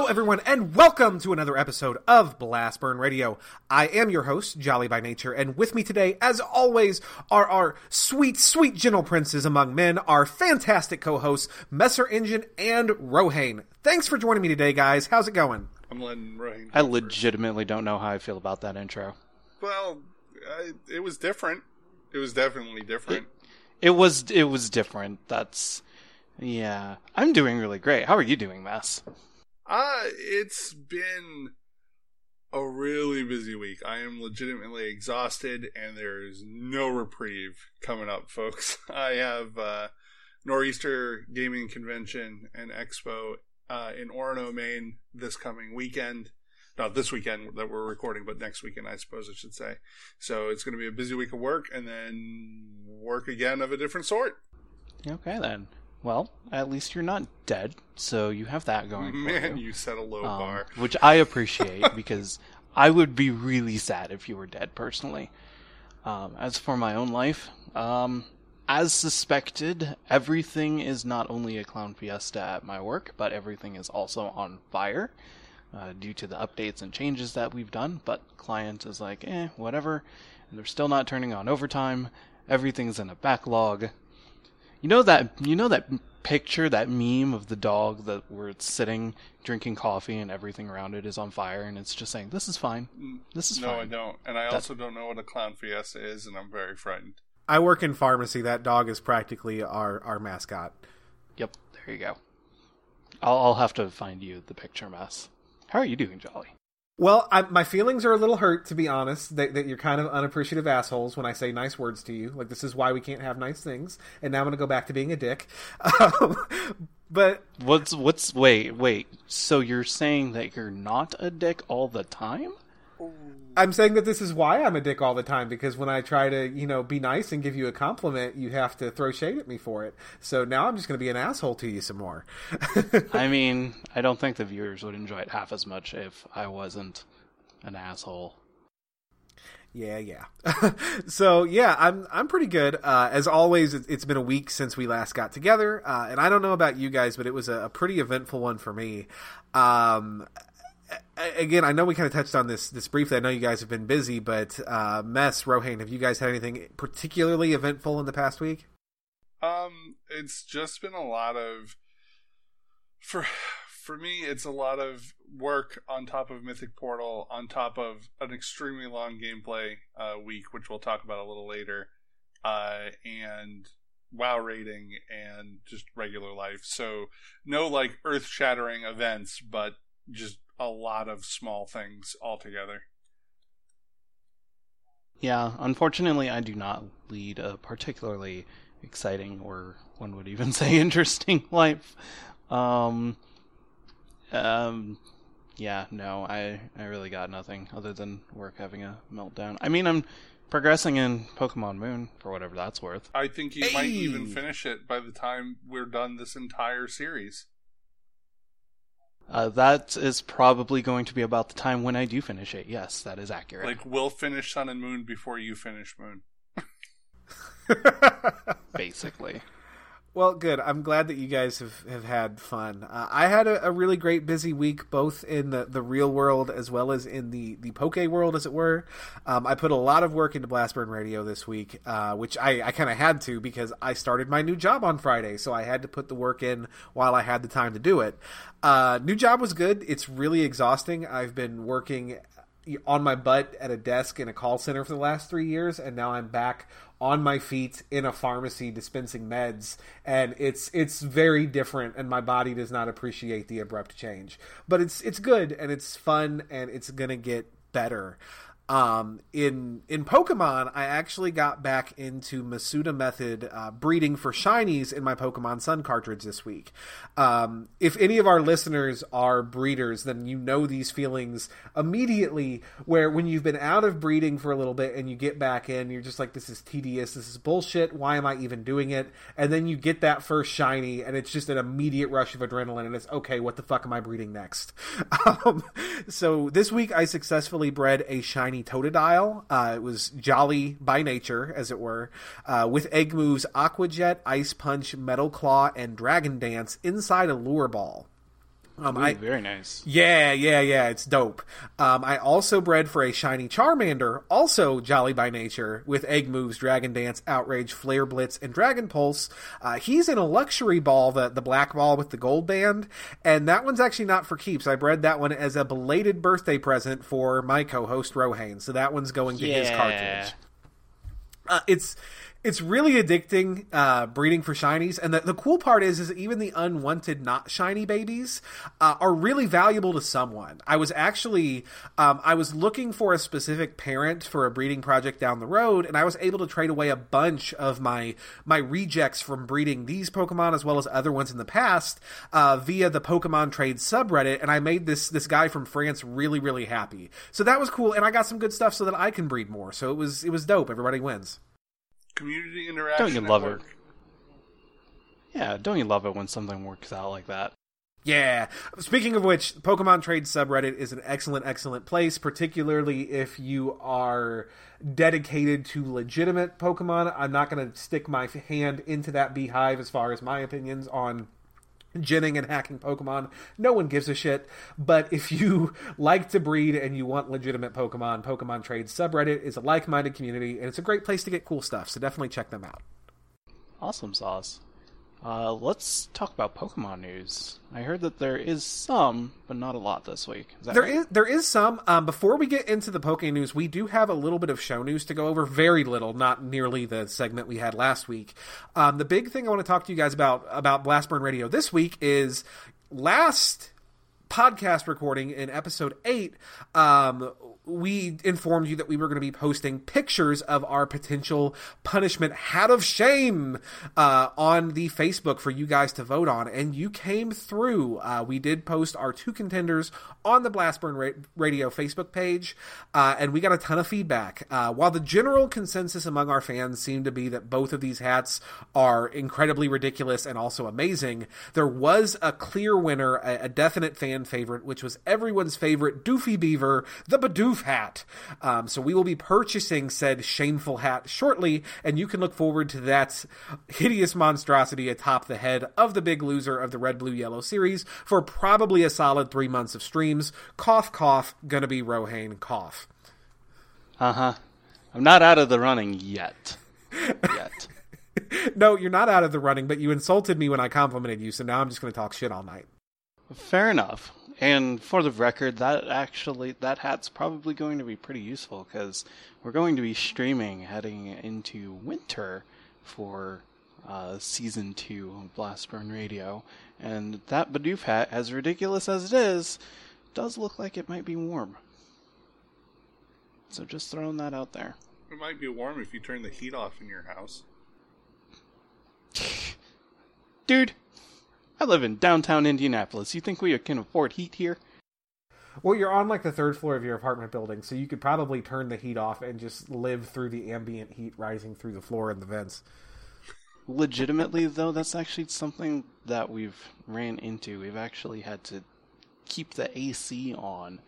Hello, everyone, and welcome to another episode of Blastburn Radio. I am your host, Jolly by Nature, and with me today, as always, are our sweet, sweet gentle princes among men, our fantastic co-hosts, Messer Engine and Rohane. Thanks for joining me today, guys. How's it going? I'm letting Rohane. I legitimately don't know how I feel about that intro. Well, I, it was different. It was definitely different. It, it was. It was different. That's. Yeah, I'm doing really great. How are you doing, Mess? Uh, it's been a really busy week. I am legitimately exhausted, and there is no reprieve coming up, folks. I have uh, Nor'easter Gaming Convention and Expo uh, in Orono, Maine this coming weekend. Not this weekend that we're recording, but next weekend, I suppose I should say. So it's going to be a busy week of work, and then work again of a different sort. Okay, then. Well, at least you're not dead, so you have that going. Man, you. you set a low um, bar. which I appreciate because I would be really sad if you were dead personally. Um, as for my own life, um, as suspected, everything is not only a clown fiesta at my work, but everything is also on fire uh, due to the updates and changes that we've done. But client is like, eh, whatever, and they're still not turning on overtime. Everything's in a backlog. You know that you know that picture, that meme of the dog that where it's sitting drinking coffee and everything around it is on fire and it's just saying, "This is fine. This is fine. no, fine." I don't. And I That- also don't know what a clown fiesta is, and I'm very frightened. I work in pharmacy. That dog is practically our, our mascot. Yep, there you go. I'll, I'll have to find you the picture mess. How are you doing, Jolly? Well, I, my feelings are a little hurt, to be honest, that, that you're kind of unappreciative assholes when I say nice words to you. Like, this is why we can't have nice things. And now I'm going to go back to being a dick. Um, but What's what's wait wait? So you're saying that you're not a dick all the time? I'm saying that this is why I'm a dick all the time because when I try to, you know, be nice and give you a compliment, you have to throw shade at me for it. So now I'm just going to be an asshole to you some more. I mean, I don't think the viewers would enjoy it half as much if I wasn't an asshole. Yeah, yeah. so yeah, I'm I'm pretty good. Uh, as always, it- it's been a week since we last got together, uh, and I don't know about you guys, but it was a, a pretty eventful one for me. Um, again, I know we kind of touched on this this briefly. I know you guys have been busy, but uh, Mess, Rohane, have you guys had anything particularly eventful in the past week? Um, it's just been a lot of for for me. It's a lot of work on top of Mythic Portal, on top of an extremely long gameplay uh, week, which we'll talk about a little later, uh, and WoW rating and just regular life. So no like earth shattering events, but just a lot of small things altogether. Yeah, unfortunately, I do not lead a particularly exciting or one would even say interesting life. Um, um, yeah, no, I I really got nothing other than work having a meltdown. I mean, I'm progressing in Pokemon Moon for whatever that's worth. I think you might even finish it by the time we're done this entire series. Uh, that is probably going to be about the time when I do finish it. Yes, that is accurate. Like we'll finish Sun and Moon before you finish Moon. basically. Well, good. I'm glad that you guys have, have had fun. Uh, I had a, a really great busy week, both in the, the real world as well as in the, the Poke world, as it were. Um, I put a lot of work into Blastburn Radio this week, uh, which I, I kind of had to because I started my new job on Friday, so I had to put the work in while I had the time to do it. Uh, new job was good. It's really exhausting. I've been working on my butt at a desk in a call center for the last three years, and now I'm back on my feet in a pharmacy dispensing meds, and it's it's very different, and my body does not appreciate the abrupt change. But it's it's good and it's fun, and it's gonna get better. Um, in in Pokemon, I actually got back into Masuda method uh, breeding for shinies in my Pokemon Sun cartridge this week. Um, if any of our listeners are breeders, then you know these feelings immediately. Where when you've been out of breeding for a little bit and you get back in, you're just like, "This is tedious. This is bullshit. Why am I even doing it?" And then you get that first shiny, and it's just an immediate rush of adrenaline, and it's okay. What the fuck am I breeding next? Um, so this week I successfully bred a shiny Totodile. Uh, it was jolly by nature, as it were, uh, with egg moves Aqua Jet, Ice Punch, Metal Claw, and Dragon Dance inside a lure ball. Um, Ooh, I, very nice. Yeah, yeah, yeah. It's dope. Um, I also bred for a shiny Charmander, also jolly by nature, with egg moves, Dragon Dance, Outrage, Flare Blitz, and Dragon Pulse. Uh, he's in a luxury ball, the the black ball with the gold band, and that one's actually not for keeps. I bred that one as a belated birthday present for my co-host Rohane, so that one's going to yeah. his cartridge. Uh, it's it's really addicting uh, breeding for shinies. And the, the cool part is is even the unwanted not shiny babies uh, are really valuable to someone. I was actually um, i was looking for a specific parent for a breeding project down the road and i was able to trade away a bunch of my my rejects from breeding these pokemon as well as other ones in the past uh, via the pokemon trade subreddit and i made this this guy from france really really happy. So that was cool and i got some good stuff so that i can breed more. So it was it was dope. Everybody wins community interaction. Don't you love it? Yeah, don't you love it when something works out like that? Yeah. Speaking of which, Pokemon Trade subreddit is an excellent, excellent place, particularly if you are dedicated to legitimate Pokemon. I'm not going to stick my hand into that beehive as far as my opinions on genning and hacking Pokemon. No one gives a shit. But if you like to breed and you want legitimate Pokemon, Pokemon Trade subreddit is a like minded community and it's a great place to get cool stuff. So definitely check them out. Awesome sauce. Uh, let's talk about Pokemon news. I heard that there is some, but not a lot this week. Is there right? is, there is some. Um, before we get into the Pokemon news, we do have a little bit of show news to go over. Very little, not nearly the segment we had last week. Um, the big thing I want to talk to you guys about about Blastburn Radio this week is last podcast recording in episode 8 um, we informed you that we were going to be posting pictures of our potential punishment hat of shame uh, on the Facebook for you guys to vote on, and you came through. Uh, we did post our two contenders on the Blastburn Ra- Radio Facebook page, uh, and we got a ton of feedback. Uh, while the general consensus among our fans seemed to be that both of these hats are incredibly ridiculous and also amazing, there was a clear winner, a, a definite fan favorite, which was everyone's favorite Doofy Beaver, the Bidoof hat. Um, so we will be purchasing said shameful hat shortly, and you can look forward to that hideous monstrosity atop the head of the big loser of the Red, Blue, Yellow series for probably a solid three months of streams. Cough, cough, gonna be Rohane, cough. Uh huh. I'm not out of the running yet. Yet. no, you're not out of the running, but you insulted me when I complimented you, so now I'm just going to talk shit all night. Fair enough. And for the record, that actually that hat's probably going to be pretty useful because we're going to be streaming heading into winter for uh, season two of Blastburn Radio, and that Bidoof hat, as ridiculous as it is, does look like it might be warm. So just throwing that out there. It might be warm if you turn the heat off in your house. Dude, I live in downtown Indianapolis. You think we can afford heat here? Well, you're on like the third floor of your apartment building, so you could probably turn the heat off and just live through the ambient heat rising through the floor and the vents. Legitimately, though, that's actually something that we've ran into. We've actually had to keep the AC on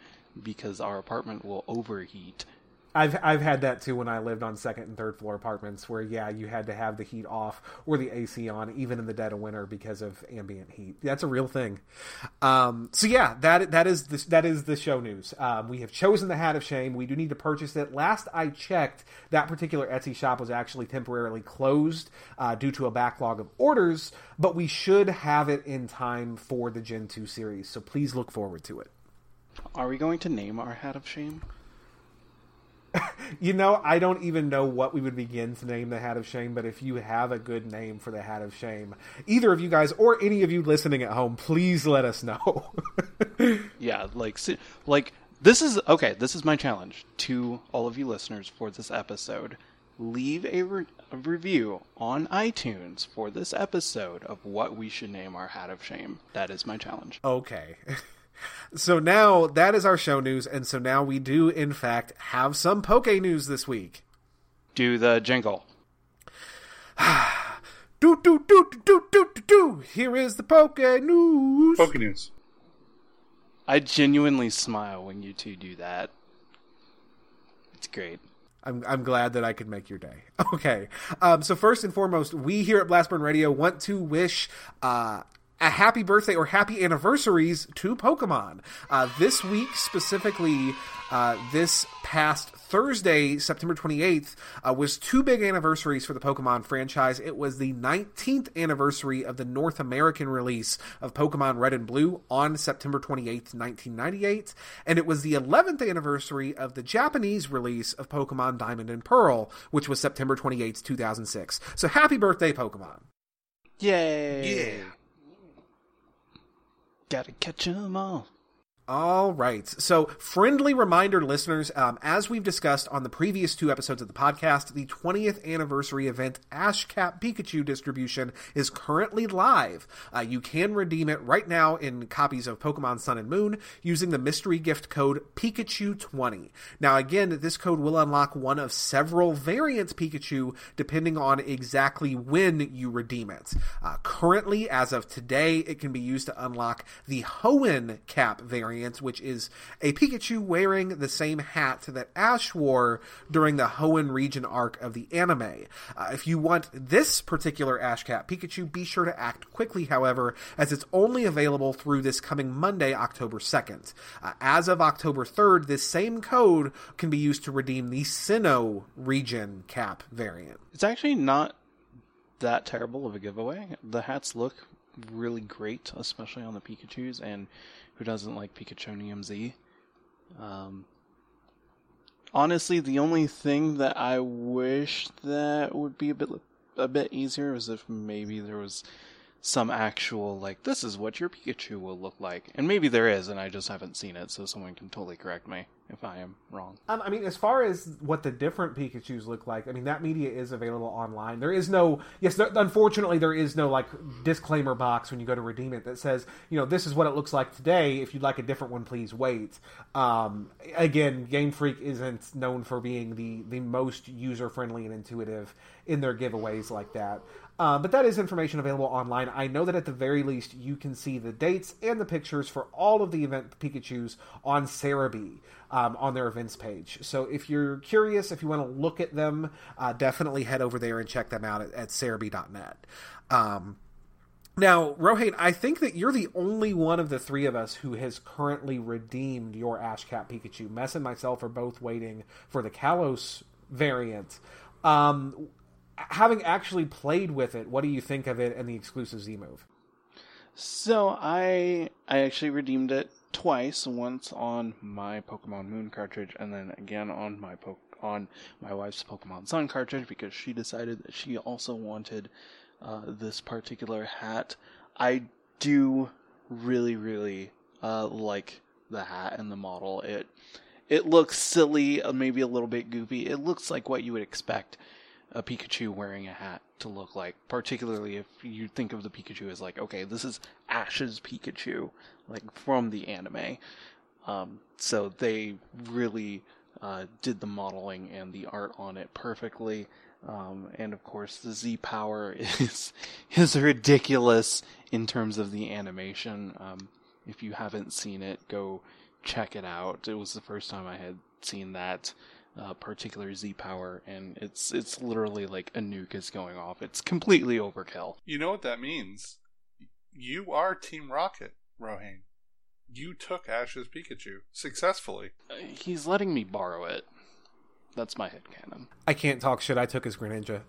because our apartment will overheat I've I've had that too when I lived on second and third floor apartments where yeah you had to have the heat off or the AC on even in the dead of winter because of ambient heat. That's a real thing. Um, so yeah, that that is the, that is the show news. Um, we have chosen the hat of shame. We do need to purchase it. Last I checked, that particular Etsy shop was actually temporarily closed uh, due to a backlog of orders, but we should have it in time for the Gen two series. So please look forward to it. Are we going to name our hat of shame? you know, I don't even know what we would begin to name the Hat of Shame, but if you have a good name for the Hat of Shame, either of you guys or any of you listening at home, please let us know. yeah, like like this is okay, this is my challenge to all of you listeners for this episode. Leave a, re- a review on iTunes for this episode of what we should name our Hat of Shame. That is my challenge. Okay. So now that is our show news, and so now we do in fact have some Poke news this week. Do the jingle. do do do do do do do. Here is the Poke news. Poke news. I genuinely smile when you two do that. It's great. I'm I'm glad that I could make your day. Okay. Um, so first and foremost, we here at Blastburn Radio want to wish uh, a happy birthday or happy anniversaries to Pokemon. Uh, this week, specifically, uh, this past Thursday, September 28th, uh, was two big anniversaries for the Pokemon franchise. It was the 19th anniversary of the North American release of Pokemon Red and Blue on September 28th, 1998, and it was the 11th anniversary of the Japanese release of Pokemon Diamond and Pearl, which was September 28th, 2006. So happy birthday, Pokemon! Yay! Yeah. Gotta catch 'em all. All right. So, friendly reminder, listeners, um, as we've discussed on the previous two episodes of the podcast, the 20th anniversary event Ash Cap Pikachu distribution is currently live. Uh, you can redeem it right now in copies of Pokemon Sun and Moon using the mystery gift code Pikachu20. Now, again, this code will unlock one of several variants Pikachu depending on exactly when you redeem it. Uh, currently, as of today, it can be used to unlock the Hoenn Cap variant which is a Pikachu wearing the same hat that Ash wore during the Hoenn region arc of the anime. Uh, if you want this particular Ash Cap Pikachu, be sure to act quickly, however, as it's only available through this coming Monday, October 2nd. Uh, as of October 3rd, this same code can be used to redeem the Sinnoh region cap variant. It's actually not that terrible of a giveaway. The hats look really great, especially on the Pikachu's, and who doesn't like Pikachonium Z? Um, honestly, the only thing that I wish that would be a bit a bit easier is if maybe there was some actual like this is what your Pikachu will look like, and maybe there is, and I just haven't seen it, so someone can totally correct me if I am wrong. Um, I mean, as far as what the different Pikachu's look like, I mean that media is available online. There is no, yes, there, unfortunately, there is no like disclaimer box when you go to redeem it that says, you know, this is what it looks like today. If you'd like a different one, please wait. Um, again, Game Freak isn't known for being the the most user friendly and intuitive in their giveaways like that. Uh, but that is information available online. I know that at the very least you can see the dates and the pictures for all of the event Pikachu's on Serebii um, on their events page. So if you're curious, if you want to look at them, uh, definitely head over there and check them out at, at. Um, now, Rohane, I think that you're the only one of the three of us who has currently redeemed your Ash Cap Pikachu. Mess and myself are both waiting for the Kalos variant. Um, having actually played with it, what do you think of it and the exclusive Z move? So I I actually redeemed it twice. Once on my Pokemon Moon cartridge, and then again on my po- on my wife's Pokemon Sun cartridge because she decided that she also wanted uh, this particular hat. I do really really uh, like the hat and the model. It it looks silly, uh, maybe a little bit goofy. It looks like what you would expect a Pikachu wearing a hat to look like, particularly if you think of the Pikachu as like, okay, this is Ash's Pikachu, like from the anime. Um, so they really uh, did the modeling and the art on it perfectly. Um, and of course, the Z power is is ridiculous in terms of the animation. Um, if you haven't seen it, go check it out. It was the first time I had seen that uh, particular Z power, and it's it's literally like a nuke is going off. It's completely overkill. You know what that means? You are Team Rocket, Rohane. You took Ash's Pikachu successfully. Uh, he's letting me borrow it. That's my head canon. I can't talk shit. I took his Greninja.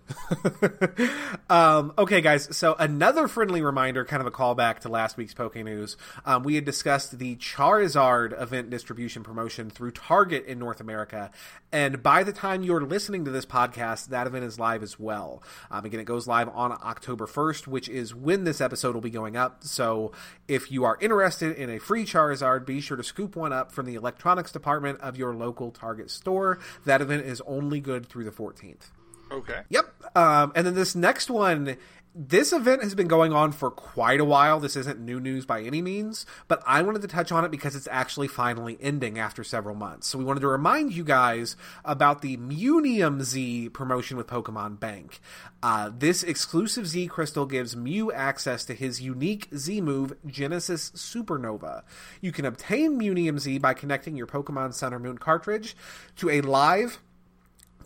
um, okay, guys. So another friendly reminder, kind of a callback to last week's Poke News. Um, we had discussed the Charizard event distribution promotion through Target in North America, and by the time you're listening to this podcast, that event is live as well. Um, again, it goes live on October 1st, which is when this episode will be going up. So if you are interested in a free Charizard, be sure to scoop one up from the electronics department of your local Target store. That event is only good through the 14th. Okay. Yep. Um, and then this next one, this event has been going on for quite a while. This isn't new news by any means, but I wanted to touch on it because it's actually finally ending after several months. So we wanted to remind you guys about the Mewnium Z promotion with Pokemon Bank. Uh, this exclusive Z crystal gives Mew access to his unique Z move, Genesis Supernova. You can obtain Mewnium Z by connecting your Pokemon Sun or Moon cartridge to a live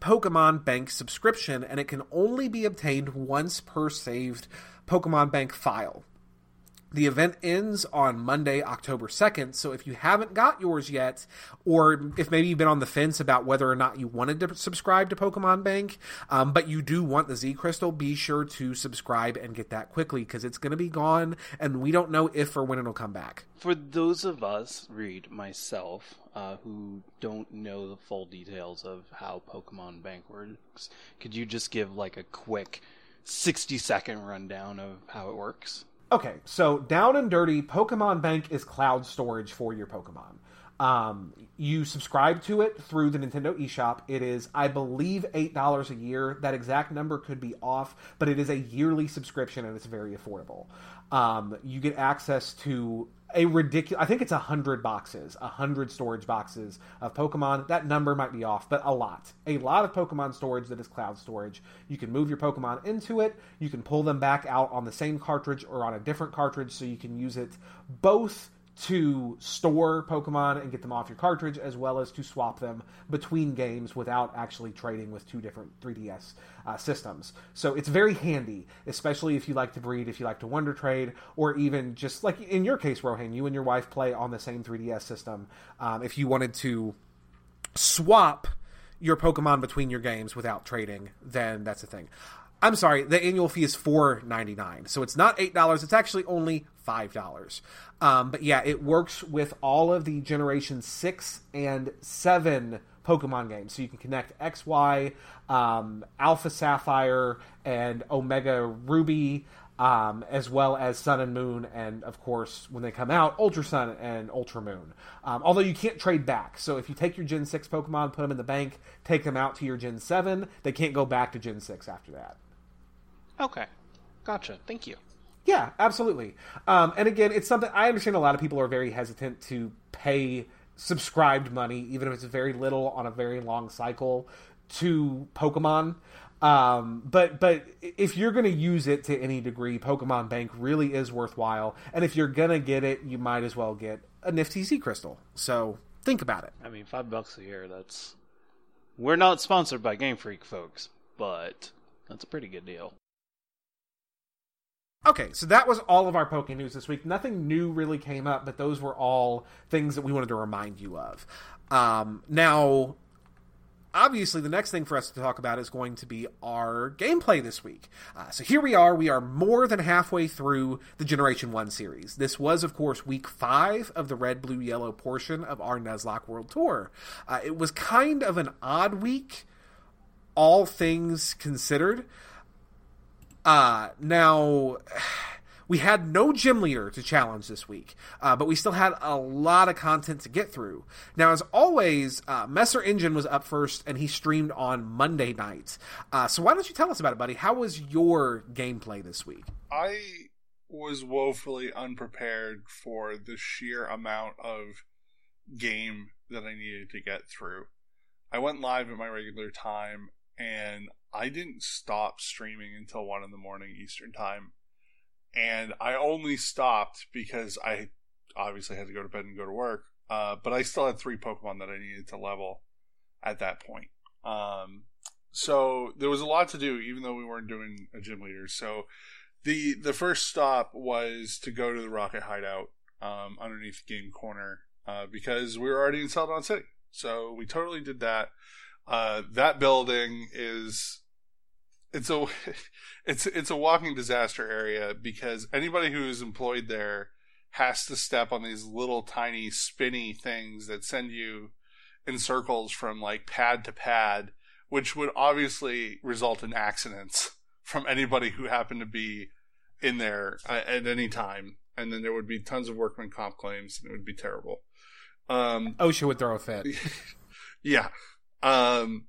Pokemon Bank subscription, and it can only be obtained once per saved Pokemon Bank file. The event ends on Monday, October 2nd. So if you haven't got yours yet, or if maybe you've been on the fence about whether or not you wanted to subscribe to Pokemon Bank, um, but you do want the Z Crystal, be sure to subscribe and get that quickly because it's going to be gone and we don't know if or when it'll come back. For those of us, Reed, myself, uh, who don't know the full details of how Pokemon Bank works, could you just give like a quick 60 second rundown of how it works? Okay, so down and dirty, Pokemon Bank is cloud storage for your Pokemon. Um, you subscribe to it through the Nintendo eShop. It is, I believe, eight dollars a year. That exact number could be off, but it is a yearly subscription and it's very affordable. Um, you get access to a ridiculous. I think it's a hundred boxes, a hundred storage boxes of Pokemon. That number might be off, but a lot, a lot of Pokemon storage that is cloud storage. You can move your Pokemon into it. You can pull them back out on the same cartridge or on a different cartridge, so you can use it both to store Pokemon and get them off your cartridge, as well as to swap them between games without actually trading with two different 3DS uh, systems. So it's very handy, especially if you like to breed, if you like to wonder trade, or even just like in your case, Rohan, you and your wife play on the same 3DS system. Um, if you wanted to swap your Pokemon between your games without trading, then that's a thing. I'm sorry, the annual fee is four ninety nine, so it's not eight dollars. It's actually only five dollars. Um, but yeah, it works with all of the Generation six and seven Pokemon games, so you can connect X, Y, um, Alpha Sapphire, and Omega Ruby. Um, as well as Sun and Moon, and of course, when they come out, Ultra Sun and Ultra Moon. Um, although you can't trade back, so if you take your Gen 6 Pokemon, put them in the bank, take them out to your Gen 7, they can't go back to Gen 6 after that. Okay. Gotcha. Thank you. Yeah, absolutely. Um, and again, it's something I understand a lot of people are very hesitant to pay subscribed money, even if it's very little on a very long cycle, to Pokemon. Um, but but if you're going to use it to any degree, Pokemon Bank really is worthwhile. And if you're going to get it, you might as well get a nifty Z Crystal. So think about it. I mean, five bucks a year. That's we're not sponsored by Game Freak, folks, but that's a pretty good deal. Okay, so that was all of our Poke News this week. Nothing new really came up, but those were all things that we wanted to remind you of. Um, now, obviously, the next thing for us to talk about is going to be our gameplay this week. Uh, so here we are. We are more than halfway through the Generation 1 series. This was, of course, week five of the red, blue, yellow portion of our Nuzlocke World Tour. Uh, it was kind of an odd week, all things considered. Uh, now, we had no gym leader to challenge this week, uh, but we still had a lot of content to get through. Now, as always, uh, Messer Engine was up first, and he streamed on Monday night. Uh, so why don't you tell us about it, buddy? How was your gameplay this week? I was woefully unprepared for the sheer amount of game that I needed to get through. I went live at my regular time, and I didn't stop streaming until one in the morning Eastern time, and I only stopped because I obviously had to go to bed and go to work. Uh, but I still had three Pokemon that I needed to level at that point. Um, so there was a lot to do, even though we weren't doing a gym leader. So the the first stop was to go to the Rocket Hideout um, underneath Game Corner uh, because we were already in Celadon City. So we totally did that. Uh, that building is it's a it's it's a walking disaster area because anybody who is employed there has to step on these little tiny spinny things that send you in circles from like pad to pad, which would obviously result in accidents from anybody who happened to be in there at any time. And then there would be tons of workman comp claims, and it would be terrible. Um, OSHA would throw a fit. yeah. Um,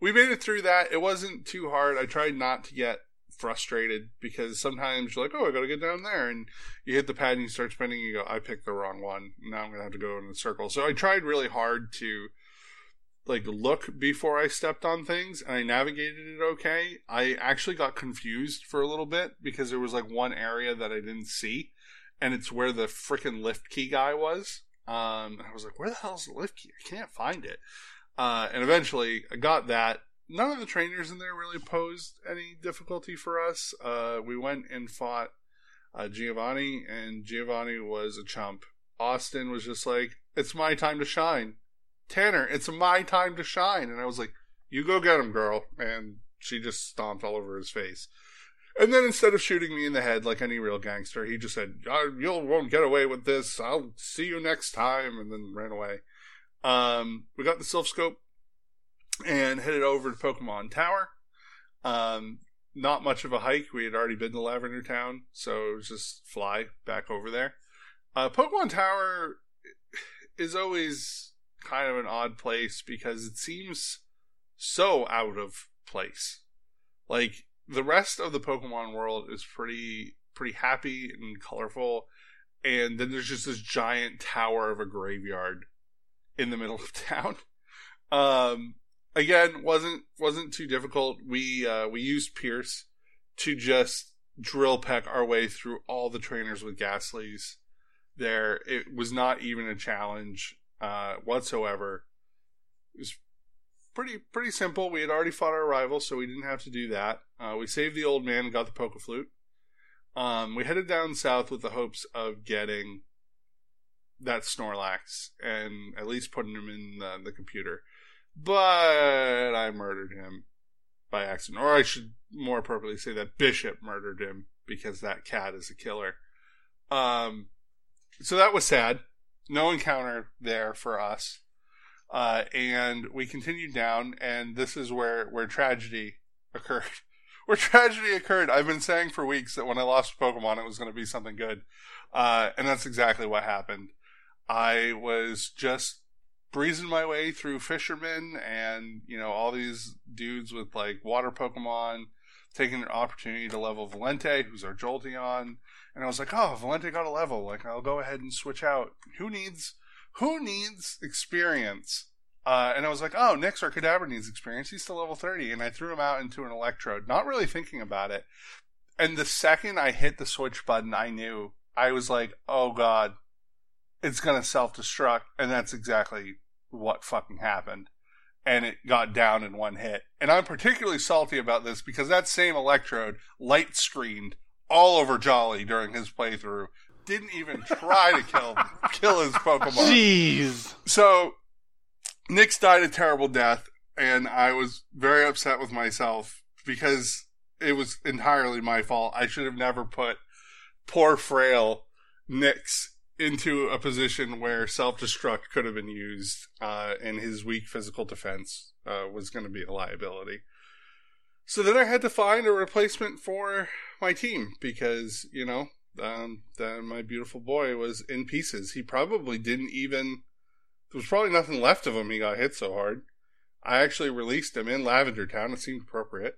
we made it through that. It wasn't too hard. I tried not to get frustrated because sometimes you're like, oh, I got to get down there, and you hit the pad and you start spinning. You go, I picked the wrong one. Now I'm gonna have to go in a circle. So I tried really hard to like look before I stepped on things, and I navigated it okay. I actually got confused for a little bit because there was like one area that I didn't see, and it's where the freaking lift key guy was. Um, I was like, where the hell's the lift key? I can't find it. Uh, and eventually I got that. None of the trainers in there really posed any difficulty for us. Uh, we went and fought uh, Giovanni, and Giovanni was a chump. Austin was just like, "It's my time to shine." Tanner, it's my time to shine, and I was like, "You go get him, girl," and she just stomped all over his face. And then instead of shooting me in the head like any real gangster, he just said, "You won't get away with this. I'll see you next time," and then ran away. Um, we got the Silph Scope and headed over to Pokemon Tower. Um, not much of a hike. We had already been to Lavender Town, so it was just fly back over there. Uh, Pokemon Tower is always kind of an odd place because it seems so out of place. Like the rest of the Pokemon world is pretty pretty happy and colorful, and then there's just this giant tower of a graveyard in the middle of town. Um, again, wasn't wasn't too difficult. We uh, we used Pierce to just drill peck our way through all the trainers with Gastlys. There, it was not even a challenge uh, whatsoever. It was pretty pretty simple. We had already fought our rival, so we didn't have to do that. Uh, we saved the old man and got the Poke Flute. Um, we headed down south with the hopes of getting that Snorlax and at least putting him in the, the computer. But I murdered him by accident. Or I should more appropriately say that Bishop murdered him because that cat is a killer. Um, so that was sad. No encounter there for us. Uh, and we continued down, and this is where, where tragedy occurred. where tragedy occurred. I've been saying for weeks that when I lost Pokemon, it was going to be something good. Uh, and that's exactly what happened. I was just breezing my way through fishermen and, you know, all these dudes with like water Pokemon, taking an opportunity to level Valente, who's our Jolteon. And I was like, oh, Valente got a level. Like, I'll go ahead and switch out. Who needs, who needs experience? Uh, and I was like, oh, Nix, our Kadabra needs experience. He's still level 30. And I threw him out into an Electrode, not really thinking about it. And the second I hit the switch button, I knew. I was like, oh, God, it's going to self destruct. And that's exactly what fucking happened. And it got down in one hit. And I'm particularly salty about this because that same Electrode light screened all over Jolly during his playthrough. Didn't even try to kill kill his Pokemon. Jeez. So Nix died a terrible death, and I was very upset with myself because it was entirely my fault. I should have never put poor frail Nix into a position where self destruct could have been used, uh, and his weak physical defense uh, was going to be a liability. So then I had to find a replacement for my team because you know um, that my beautiful boy was in pieces. He probably didn't even. There was probably nothing left of him. He got hit so hard. I actually released him in Lavender Town. It seemed appropriate,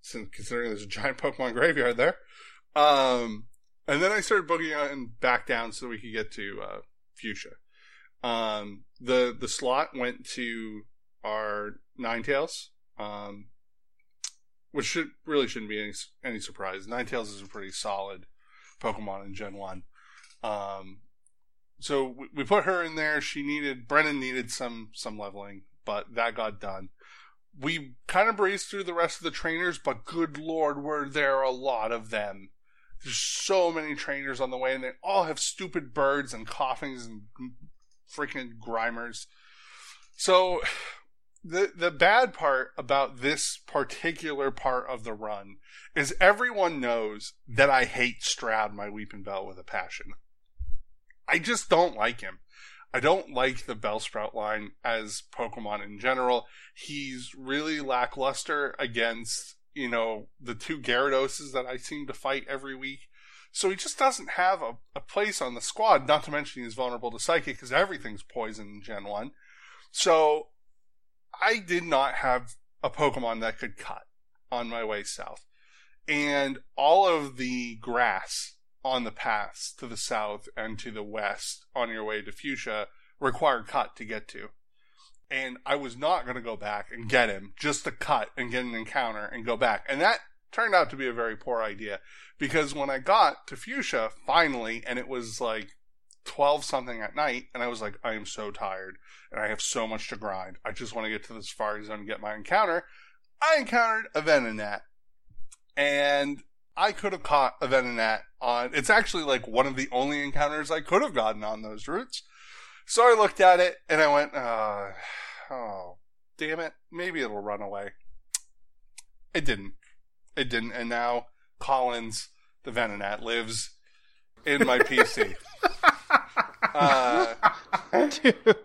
since considering there's a giant Pokemon graveyard there. Um, and then I started booking on back down so we could get to uh, Fuchsia. Um, the the slot went to our Ninetales, um, which should really shouldn't be any any surprise. Ninetales is a pretty solid Pokemon in Gen One. Um, so we, we put her in there. She needed Brennan needed some some leveling, but that got done. We kind of breezed through the rest of the trainers, but good lord, were there a lot of them there's so many trainers on the way, and they all have stupid birds and Koffings and freaking Grimers. So the the bad part about this particular part of the run is everyone knows that I hate Stroud, my Weepinbell, with a passion. I just don't like him. I don't like the Bellsprout line as Pokemon in general. He's really lackluster against you know, the two Gyaradoses that I seem to fight every week. So he just doesn't have a, a place on the squad, not to mention he's vulnerable to Psychic because everything's poison in Gen 1. So I did not have a Pokemon that could cut on my way south. And all of the grass on the paths to the south and to the west on your way to Fuchsia required cut to get to and I was not going to go back and get him just to cut and get an encounter and go back. And that turned out to be a very poor idea because when I got to Fuchsia finally, and it was like 12 something at night, and I was like, I am so tired and I have so much to grind. I just want to get to the Safari Zone and get my encounter. I encountered a Venonat. And I could have caught a Venonat on. It's actually like one of the only encounters I could have gotten on those routes. So I looked at it and I went, uh, oh, damn it. Maybe it'll run away. It didn't. It didn't. And now Collins, the Venonat, lives in my PC. uh,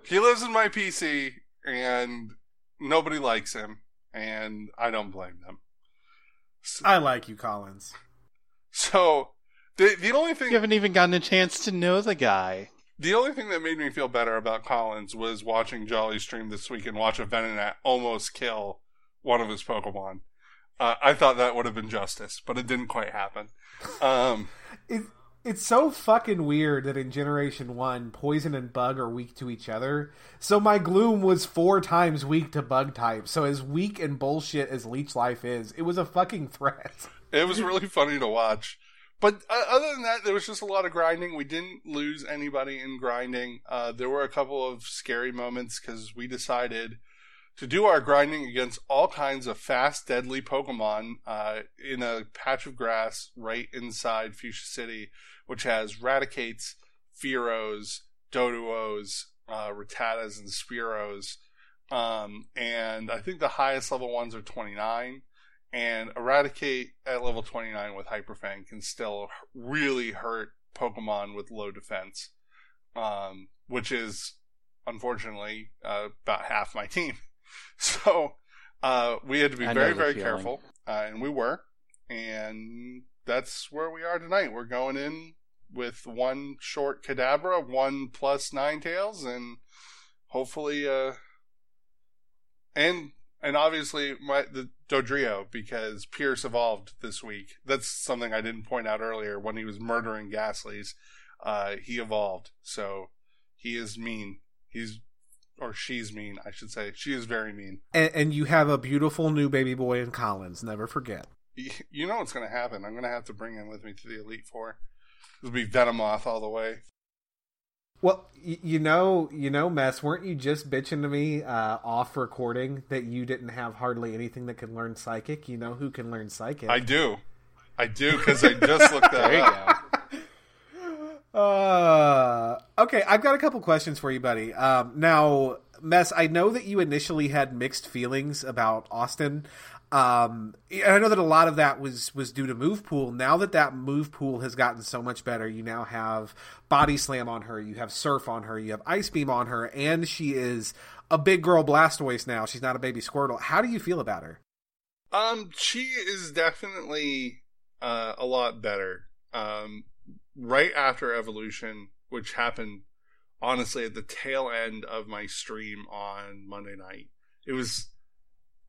he lives in my PC and nobody likes him. And I don't blame them. I like you, Collins. So the the only thing You haven't even gotten a chance to know the guy. The only thing that made me feel better about Collins was watching Jolly stream this week and watch a Venonat almost kill one of his Pokemon. Uh, I thought that would have been justice, but it didn't quite happen. Um, It, it's so fucking weird that in Generation 1, Poison and Bug are weak to each other. So my Gloom was four times weak to Bug type. So as weak and bullshit as Leech Life is, it was a fucking threat. it was really funny to watch. But uh, other than that, there was just a lot of grinding. We didn't lose anybody in grinding. Uh, there were a couple of scary moments because we decided to do our grinding against all kinds of fast, deadly Pokemon uh, in a patch of grass right inside Fuchsia City, which has Raticates, Fearows, Doduos, uh, Rattatas, and Spearows. Um, and I think the highest level ones are 29 and a Raticate at level 29 with hyperfang can still really hurt pokemon with low defense um, which is unfortunately uh, about half my team so uh, we had to be I very very feeling. careful uh, and we were and that's where we are tonight we're going in with one short Kadabra one plus Ninetales and hopefully uh and and obviously my the Dodrio because Pierce evolved this week. That's something I didn't point out earlier when he was murdering Gastlys. Uh, he evolved, so he is mean. He's or she's mean, I should say. She is very mean. And, and you have a beautiful new baby boy in Collins, never forget. You know what's going to happen. I'm going to have to bring him with me to the Elite Four. It'll be Venomoth all the way. Well, you know, you know, mess. Weren't you just bitching to me uh, off recording that you didn't have hardly anything that can learn psychic? You know who can learn psychic? I do. I do because I just looked that There you up. go. Uh, okay, I've got a couple questions for you, buddy. Um, now, Mess, I know that you initially had mixed feelings about Austin. Um, I know that a lot of that was was due to move pool. Now that that move pool has gotten so much better, you now have body slam on her, you have surf on her, you have ice beam on her, and she is a big girl Blastoise now. She's not a baby Squirtle. How do you feel about her? Um, she is definitely uh, a lot better. Um, right after evolution, which happened honestly at the tail end of my stream on Monday night. It was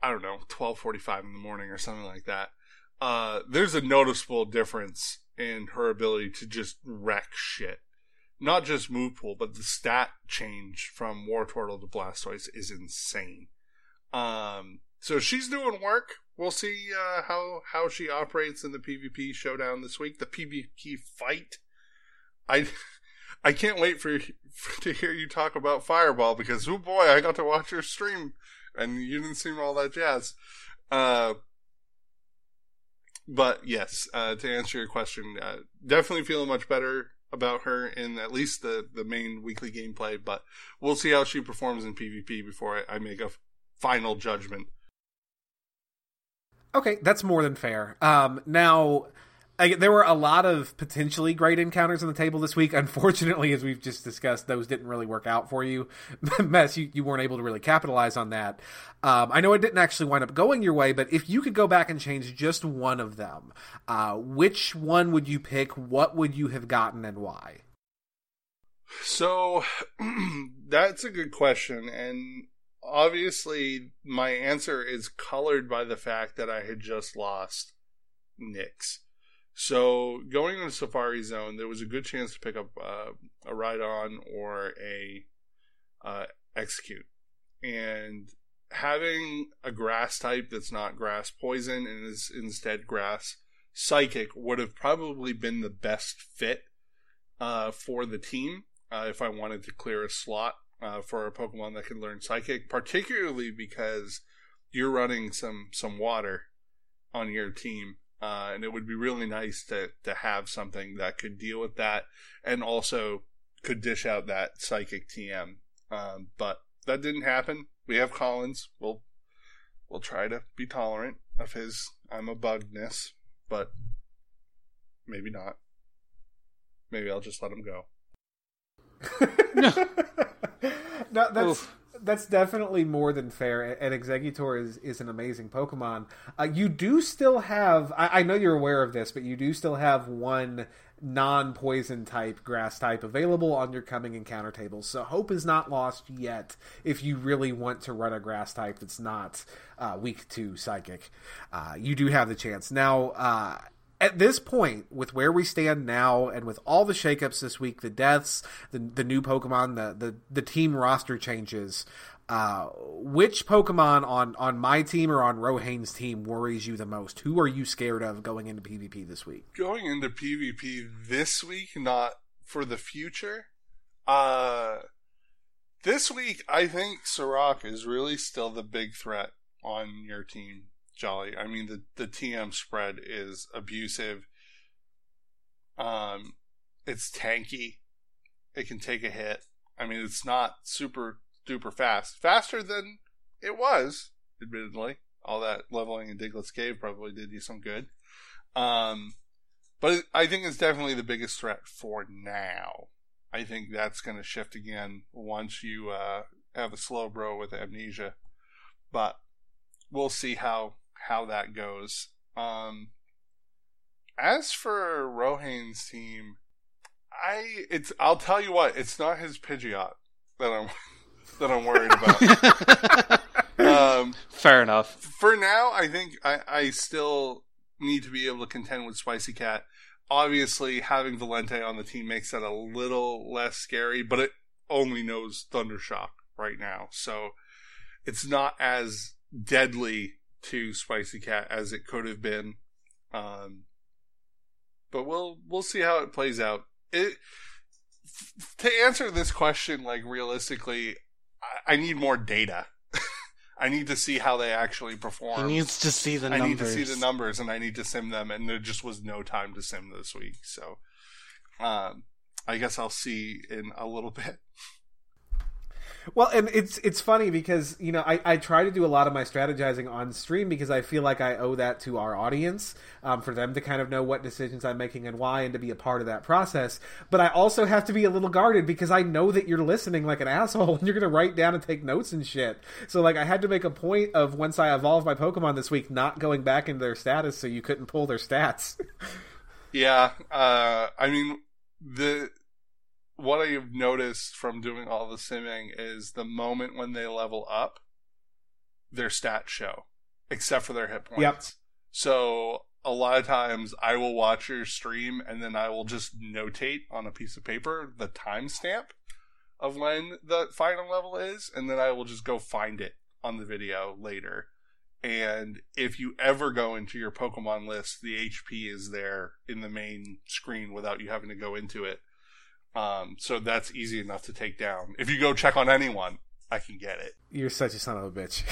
I don't know, twelve forty five in the morning or something like that. Uh, there's a noticeable difference in her ability to just wreck shit. Not just move pool, but the stat change from Wartortle to Blastoise is insane. Um, so she's doing work. We'll see uh, how how she operates in the PvP showdown this week. The PvP fight. I I can't wait for, for to hear you talk about Fireball because oh boy, I got to watch your stream and you didn't seem all that jazz. Uh, but yes, uh, to answer your question, uh, definitely feeling much better about her in at least the the main weekly gameplay. But we'll see how she performs in PvP before I, I make a final judgment. Okay, that's more than fair. Um, now, I, there were a lot of potentially great encounters on the table this week. Unfortunately, as we've just discussed, those didn't really work out for you. Mess, you, you weren't able to really capitalize on that. Um, I know it didn't actually wind up going your way, but if you could go back and change just one of them, uh, which one would you pick? What would you have gotten and why? So that's a good question, and obviously my answer is colored by the fact that I had just lost Nyx. So going to Safari Zone, there was a good chance to pick up uh, a ride on or a uh, Exeggcute, and having a grass type that's not grass poison and is instead grass psychic would have probably been the best fit uh, for the team uh, if I wanted to clear a slot uh, for a Pokemon that can learn Psychic, particularly because you're running some some water on your team, Uh, and it would be really nice to, to have something that could deal with that and also could dish out that psychic TM. Um, but that didn't happen. We have Collins. We'll we'll try to be tolerant of his I'm a bugness, but maybe not. Maybe I'll just let him go. no, that's Oof. That's definitely more than fair. And Exeggutor is is an amazing Pokemon. Uh, you do still have. I, I, know you're aware of this, but you do still have one non-poison type grass type available on your coming encounter tables. So hope is not lost yet. If you really want to run a grass type that's not uh, weak to psychic, uh, you do have the chance now uh, at this point, with where we stand now, and with all the shakeups this week, the deaths, the the new Pokemon, the the, the team roster changes, uh, which Pokemon on on my team or on Rohain's team worries you the most? Who are you scared of going into PvP this week? Going into PvP this week, not for the future. Uh, this week, I think Sirach is really still the big threat on your team jolly. I mean, the the TM spread is abusive. Um, it's tanky. It can take a hit. I mean, it's not super duper fast. Faster than it was, admittedly. All that leveling in Diglett's Cave probably did you some good. Um, but I think it's definitely the biggest threat for now. I think that's going to shift again once you uh, have a Slowbro with amnesia. But we'll see how how that goes. Um, as for Rohain's team, I it's I'll tell you what, it's not his Pidgeot that I'm that I'm worried about. um, Fair enough. For now, I think I, I still need to be able to contend with Spicy Cat. Obviously, having Valente on the team makes that a little less scary, but it only knows Thundershock right now, so it's not as deadly to Spicy Cat as it could have been. Um, but we'll we'll see how it plays out. It to answer this question like realistically, I, I need more data. I need to see how they actually perform. He needs to see the numbers. I need to see the numbers, and I need to sim them. And there just was no time to sim this week, so um, I guess I'll see in a little bit. Well, and it's it's funny because you know I, I try to do a lot of my strategizing on stream because I feel like I owe that to our audience um, for them to kind of know what decisions I'm making and why and to be a part of that process. But I also have to be a little guarded because I know that you're listening like an asshole and you're going to write down and take notes and shit. So like I had to make a point of once I evolved my Pokemon this week not going back into their status so you couldn't pull their stats. yeah, uh, I mean the what I've noticed from doing all the simming is the moment when they level up, their stats show, except for their hit points. Yep. So a lot of times I will watch your stream and then I will just notate on a piece of paper the timestamp of when the final level is, and then I will just go find it on the video later. And if you ever go into your Pokemon list, the HP is there in the main screen without you having to go into it. Um, so that's easy enough to take down. If you go check on anyone, I can get it. You're such a son of a bitch.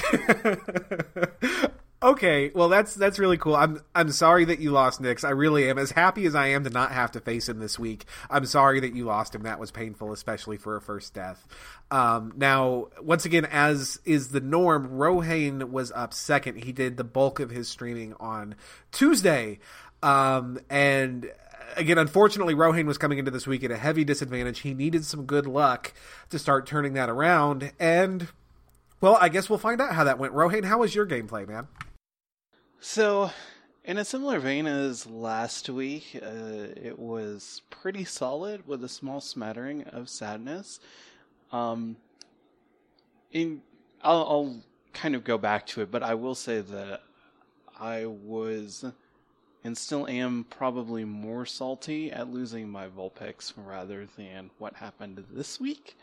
okay, well that's that's really cool. I'm I'm sorry that you lost Nix. I really am. As happy as I am to not have to face him this week, I'm sorry that you lost him. That was painful, especially for a first death. Um, now, once again, as is the norm, Rohain was up second. He did the bulk of his streaming on Tuesday. Um, and again, unfortunately, Rohan was coming into this week at a heavy disadvantage. He needed some good luck to start turning that around. And, well, I guess we'll find out how that went. Rohan, how was your gameplay, man? So, in a similar vein as last week, uh, it was pretty solid with a small smattering of sadness. Um, in, I'll, I'll kind of go back to it, but I will say that I was and still am probably more salty at losing my Vulpix rather than what happened this week.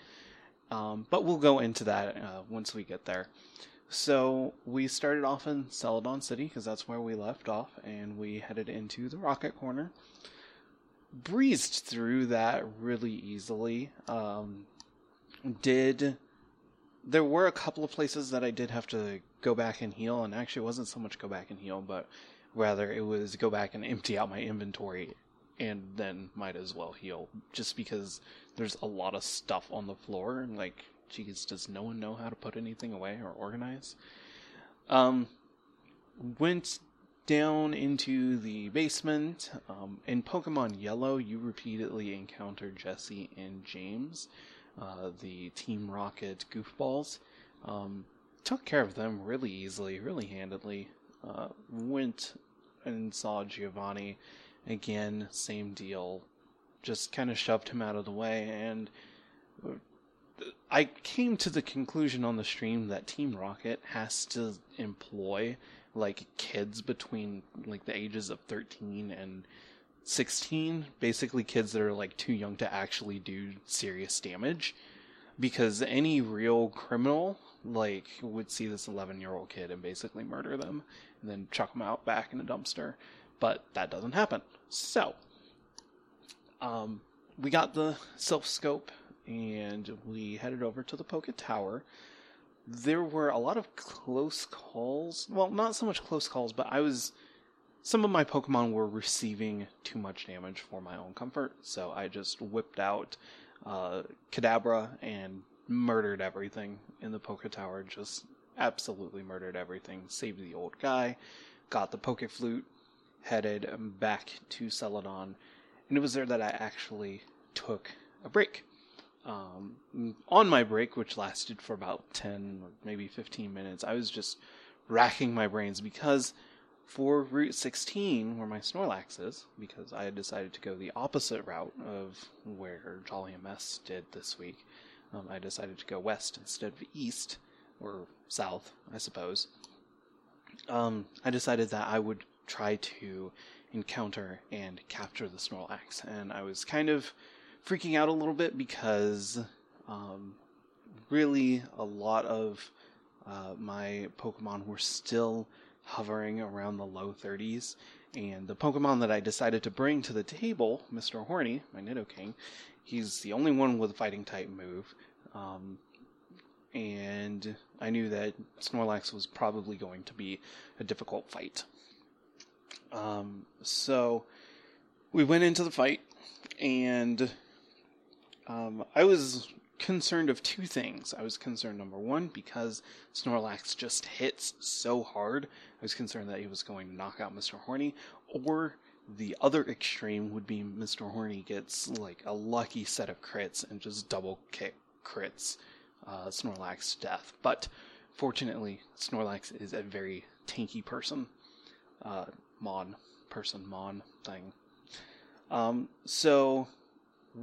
Um, but we'll go into that uh, once we get there. So we started off in Celadon City because that's where we left off, and we headed into the Rocket Corner. Breezed through that really easily. Um, did there were a couple of places that I did have to go back and heal, and actually wasn't so much go back and heal, but Rather, it was go back and empty out my inventory and then might as well heal. Just because there's a lot of stuff on the floor. and Like, geez, does no one know how to put anything away or organize? Um, went down into the basement. Um, in Pokemon Yellow, you repeatedly encounter Jessie and James, uh, the Team Rocket goofballs. Um, took care of them really easily, really handedly. Uh, went and saw Giovanni again, same deal. Just kind of shoved him out of the way, and I came to the conclusion on the stream that Team Rocket has to employ like kids between like the ages of 13 and 16 basically kids that are like too young to actually do serious damage because any real criminal like would see this 11 year old kid and basically murder them and then chuck them out back in a dumpster but that doesn't happen so um we got the Silph Scope and we headed over to the Poke Tower there were a lot of close calls. Well, not so much close calls, but I was. Some of my Pokemon were receiving too much damage for my own comfort, so I just whipped out uh, Kadabra and murdered everything in the Poke Tower. Just absolutely murdered everything. Saved the old guy, got the Poke Flute, headed back to Celadon, and it was there that I actually took a break um, on my break, which lasted for about 10 or maybe 15 minutes, I was just racking my brains because for Route 16, where my Snorlax is, because I had decided to go the opposite route of where Jolly MS did this week, um, I decided to go west instead of east, or south, I suppose. Um, I decided that I would try to encounter and capture the Snorlax, and I was kind of freaking out a little bit because um, really a lot of uh, my Pokemon were still hovering around the low 30s. And the Pokemon that I decided to bring to the table, Mr. Horny, my Nidoking, he's the only one with a fighting type move. Um, and I knew that Snorlax was probably going to be a difficult fight. Um, so we went into the fight, and um, I was concerned of two things. I was concerned, number one, because Snorlax just hits so hard. I was concerned that he was going to knock out Mr. Horny, or the other extreme would be Mr. Horny gets like a lucky set of crits and just double kick crits uh, Snorlax to death. But fortunately, Snorlax is a very tanky person, uh, Mon person, Mon thing. Um, so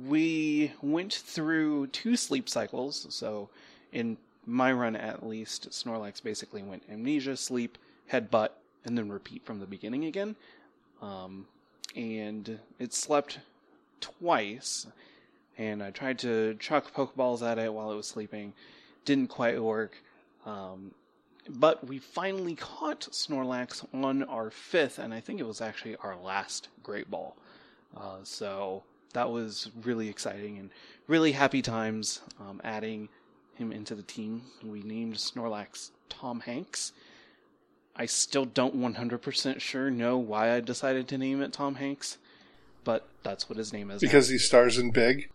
we went through two sleep cycles. So, in my run at least, Snorlax basically went amnesia, sleep, headbutt, and then repeat from the beginning again. Um, and it slept twice, and I tried to chuck Pokeballs at it while it was sleeping. Didn't quite work. Um, but we finally caught Snorlax on our fifth, and I think it was actually our last Great Ball. Uh, so that was really exciting and really happy times um, adding him into the team. We named Snorlax Tom Hanks. I still don't 100% sure know why I decided to name it Tom Hanks, but that's what his name is. Because now. he stars in Big?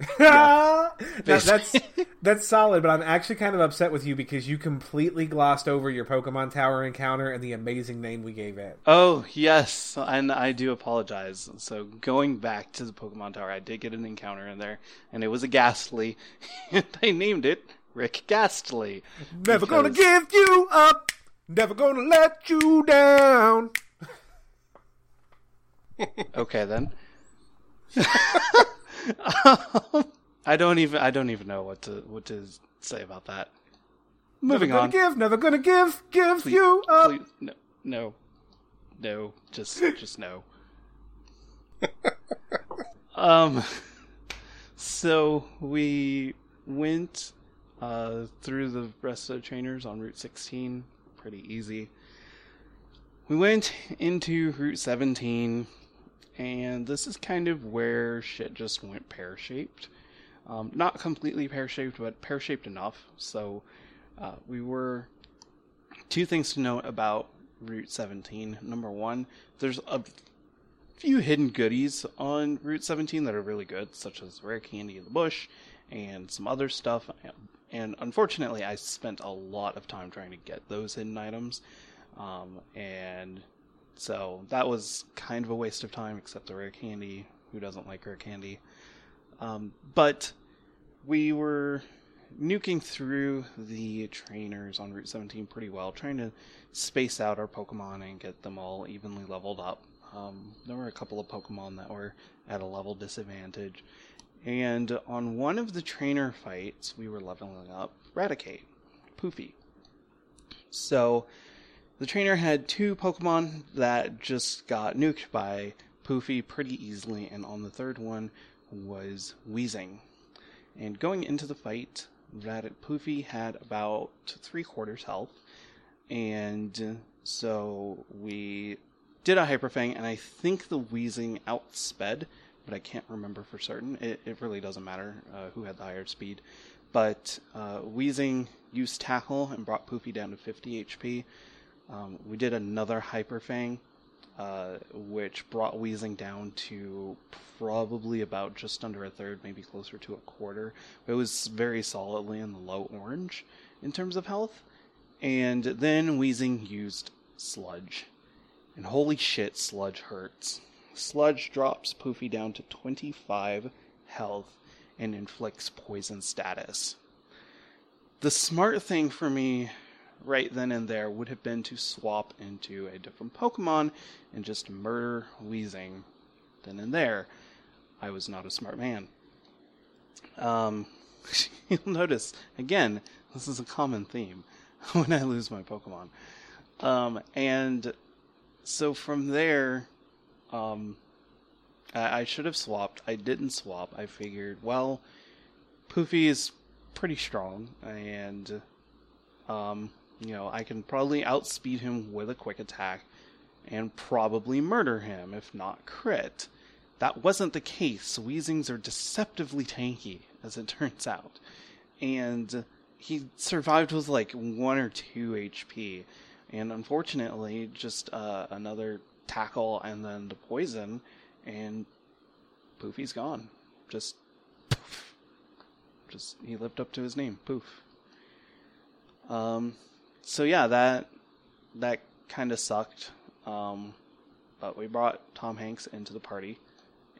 that, that's that's solid, but I'm actually kind of upset with you because you completely glossed over your Pokemon Tower encounter and the amazing name we gave it. Oh yes, and I do apologize. So going back to the Pokemon Tower, I did get an encounter in there, and it was a Gastly, and I named it Rick Gastly. Never because... gonna give you up. Never gonna let you down. okay then. I don't even I don't even know what to what to say about that. Moving never on. Give, never gonna give, give please, you up. Please, no, no, no, just just no. um, so we went uh, through the rest of the trainers on Route 16, pretty easy. We went into Route 17, and this is kind of where shit just went pear shaped. Um, not completely pear shaped, but pear shaped enough. So uh, we were two things to note about Route 17. Number one, there's a few hidden goodies on Route 17 that are really good, such as rare candy in the bush and some other stuff. And unfortunately, I spent a lot of time trying to get those hidden items. Um, and so that was kind of a waste of time, except the rare candy. Who doesn't like rare candy? Um, but we were nuking through the trainers on Route 17 pretty well, trying to space out our Pokemon and get them all evenly leveled up. Um, there were a couple of Pokemon that were at a level disadvantage. And on one of the trainer fights, we were leveling up Raticate, Poofy. So the trainer had two Pokemon that just got nuked by Poofy pretty easily, and on the third one was Weezing. And going into the fight, Radit Poofy had about three quarters health, and so we did a Hyper Fang, and I think the Weezing outsped, but I can't remember for certain. It, it really doesn't matter uh, who had the higher speed. But uh, Weezing used Tackle and brought Poofy down to 50 HP. Um, we did another Hyper Fang, uh, which brought Weezing down to probably about just under a third, maybe closer to a quarter. It was very solidly in the low orange in terms of health. And then Weezing used Sludge. And holy shit, Sludge hurts. Sludge drops Poofy down to 25 health and inflicts poison status. The smart thing for me right then and there would have been to swap into a different Pokemon and just murder Weezing then and there. I was not a smart man. Um, you'll notice, again, this is a common theme when I lose my Pokemon. Um, and so from there, um, I, I should have swapped. I didn't swap. I figured, well, Poofy is pretty strong, and um, you know I can probably outspeed him with a quick attack, and probably murder him if not crit. That wasn't the case. Weezings are deceptively tanky, as it turns out, and he survived with like one or two HP, and unfortunately, just uh, another tackle and then the poison, and Poofy's gone. Just poof. Just he lived up to his name, Poof. Um, so yeah, that that kind of sucked. Um, but we brought Tom Hanks into the party,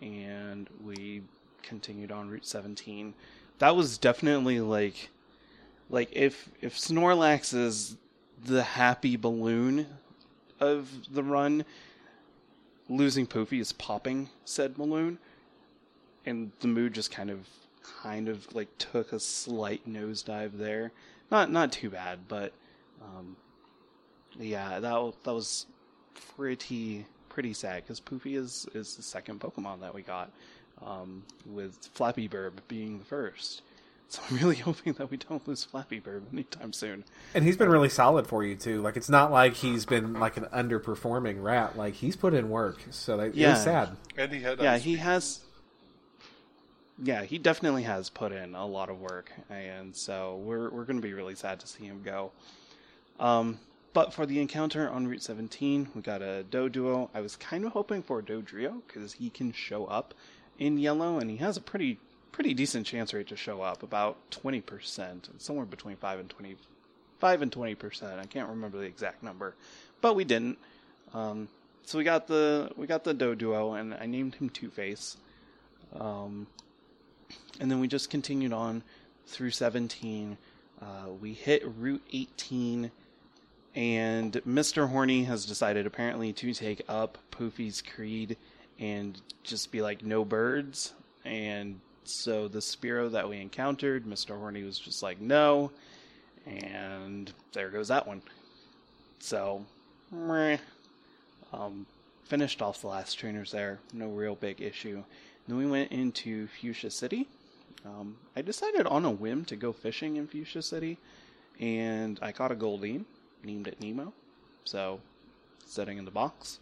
and we continued on Route 17. That was definitely like, like if if Snorlax is the happy balloon of the run, losing Poofy is popping said balloon, and the mood just kind of, kind of like took a slight nosedive there. Not not too bad, but um, yeah, that that was pretty pretty sad because Poofy is is the second Pokemon that we got, um, with Flappy Bird being the first. So I'm really hoping that we don't lose Flappy Bird anytime soon. And he's been really solid for you too. Like it's not like he's been like an underperforming rat. Like he's put in work. So that, Yeah. it's sad. And he had yeah, he cream. has. Yeah, he definitely has put in a lot of work, and so we're we're going to be really sad to see him go. Um, but for the encounter on Route 17, we got a Doduo. I was kind of hoping for a Dodrio because he can show up in yellow, and he has a pretty pretty decent chance rate to show up, about 20%, somewhere between 5 and 20, 5 and 20%. I can't remember the exact number, but we didn't. Um, so we got the we got the Doduo, and I named him Two Face. Um, and then we just continued on through 17. Uh, we hit Route 18, and Mr. Horny has decided apparently to take up Poofy's creed and just be like, no birds. And so the Spearow that we encountered, Mr. Horny was just like, no. And there goes that one. So, meh. Um, finished off the last trainers there. No real big issue. Then we went into Fuchsia City. Um, I decided on a whim to go fishing in Fuchsia City, and I caught a Goldeen, named it Nemo. So, sitting in the box.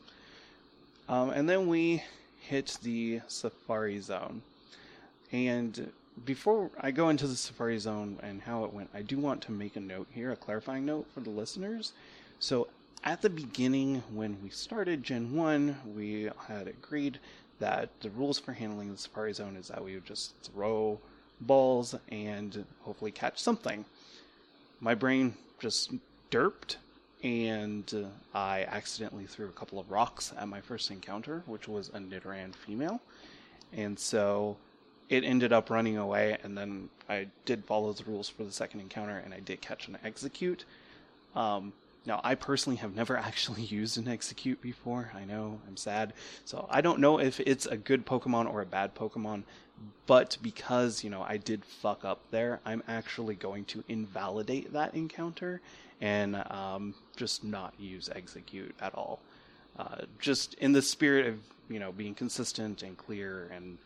Um, and then we hit the Safari Zone. And before I go into the Safari Zone and how it went, I do want to make a note here, a clarifying note for the listeners. So, at the beginning, when we started Gen 1, we had agreed that the rules for handling the Safari Zone is that we would just throw balls and hopefully catch something. My brain just derped, and uh, I accidentally threw a couple of rocks at my first encounter, which was a Nidoran female. And so it ended up running away, and then I did follow the rules for the second encounter, and I did catch an Exeggcute. Um, now, I personally have never actually used an Exeggcute before. I know, I'm sad. So I don't know if it's a good Pokemon or a bad Pokemon, but because, you know, I did fuck up there, I'm actually going to invalidate that encounter and um, just not use Exeggcute at all. Uh, just in the spirit of, you know, being consistent and clear and,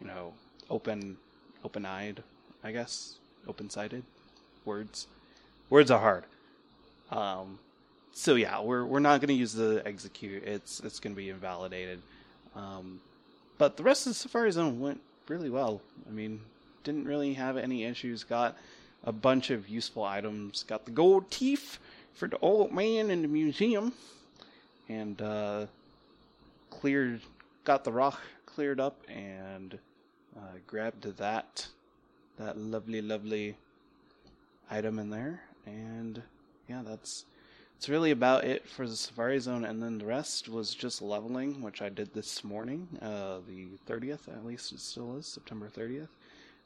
you know, open, open-eyed, I guess, open-sided. Words, words are hard. Um, so yeah, we're we're not going to use the Exeggcute. It's it's going to be invalidated. Um, but the rest of the Safari Zone went really well. I mean, didn't really have any issues. Got a bunch of useful items. Got the gold teeth for the old man in the museum, and uh, cleared. Got the rock cleared up and uh, grabbed that that lovely, lovely item in there, and yeah, that's it's really about it for the Safari Zone, and then the rest was just leveling, which I did this morning, uh, the 30th, at least it still is, September 30th.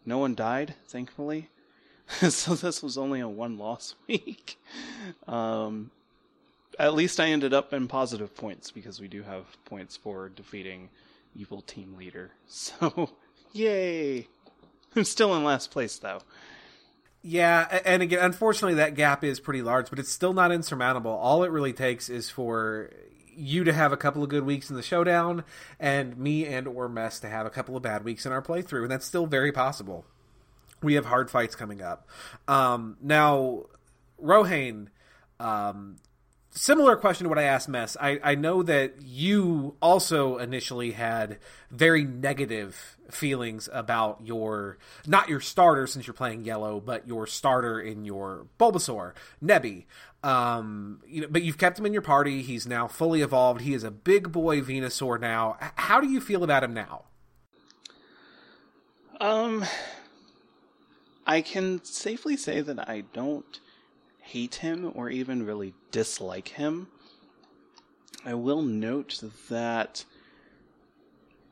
No one died, thankfully. so this was only a one loss week. Um, at least I ended up in positive points because we do have points for defeating evil team leader. So, yay! I'm still in last place though. Yeah, and again, unfortunately, that gap is pretty large, but it's still not insurmountable. All it really takes is for you to have a couple of good weeks in the showdown, and me and or Mess to have a couple of bad weeks in our playthrough, and that's still very possible. We have hard fights coming up. Um, now, Rohane, um, similar question to what I asked Mess. I, I know that you also initially had very negative feelings about your not your starter since you're playing yellow, but your starter in your Bulbasaur, Nebby. Um, you know, but you've kept him in your party. He's now fully evolved. He is a big boy Venusaur now. How do you feel about him now? Um, I can safely say that I don't hate him or even really dislike him. I will note that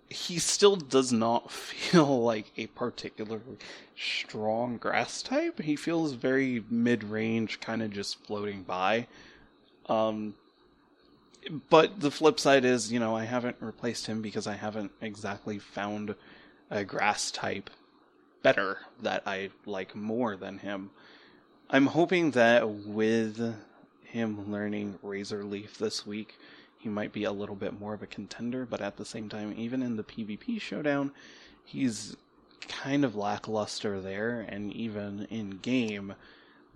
he still does not feel like a particularly strong grass type. He feels very mid range, kind of just floating by. Um, but the flip side is, you know, I haven't replaced him because I haven't exactly found a grass type better that I like more than him. I'm hoping that with him learning Razor Leaf this week, he might be a little bit more of a contender, but at the same time, even in the PvP showdown, he's kind of lackluster there, and even in game,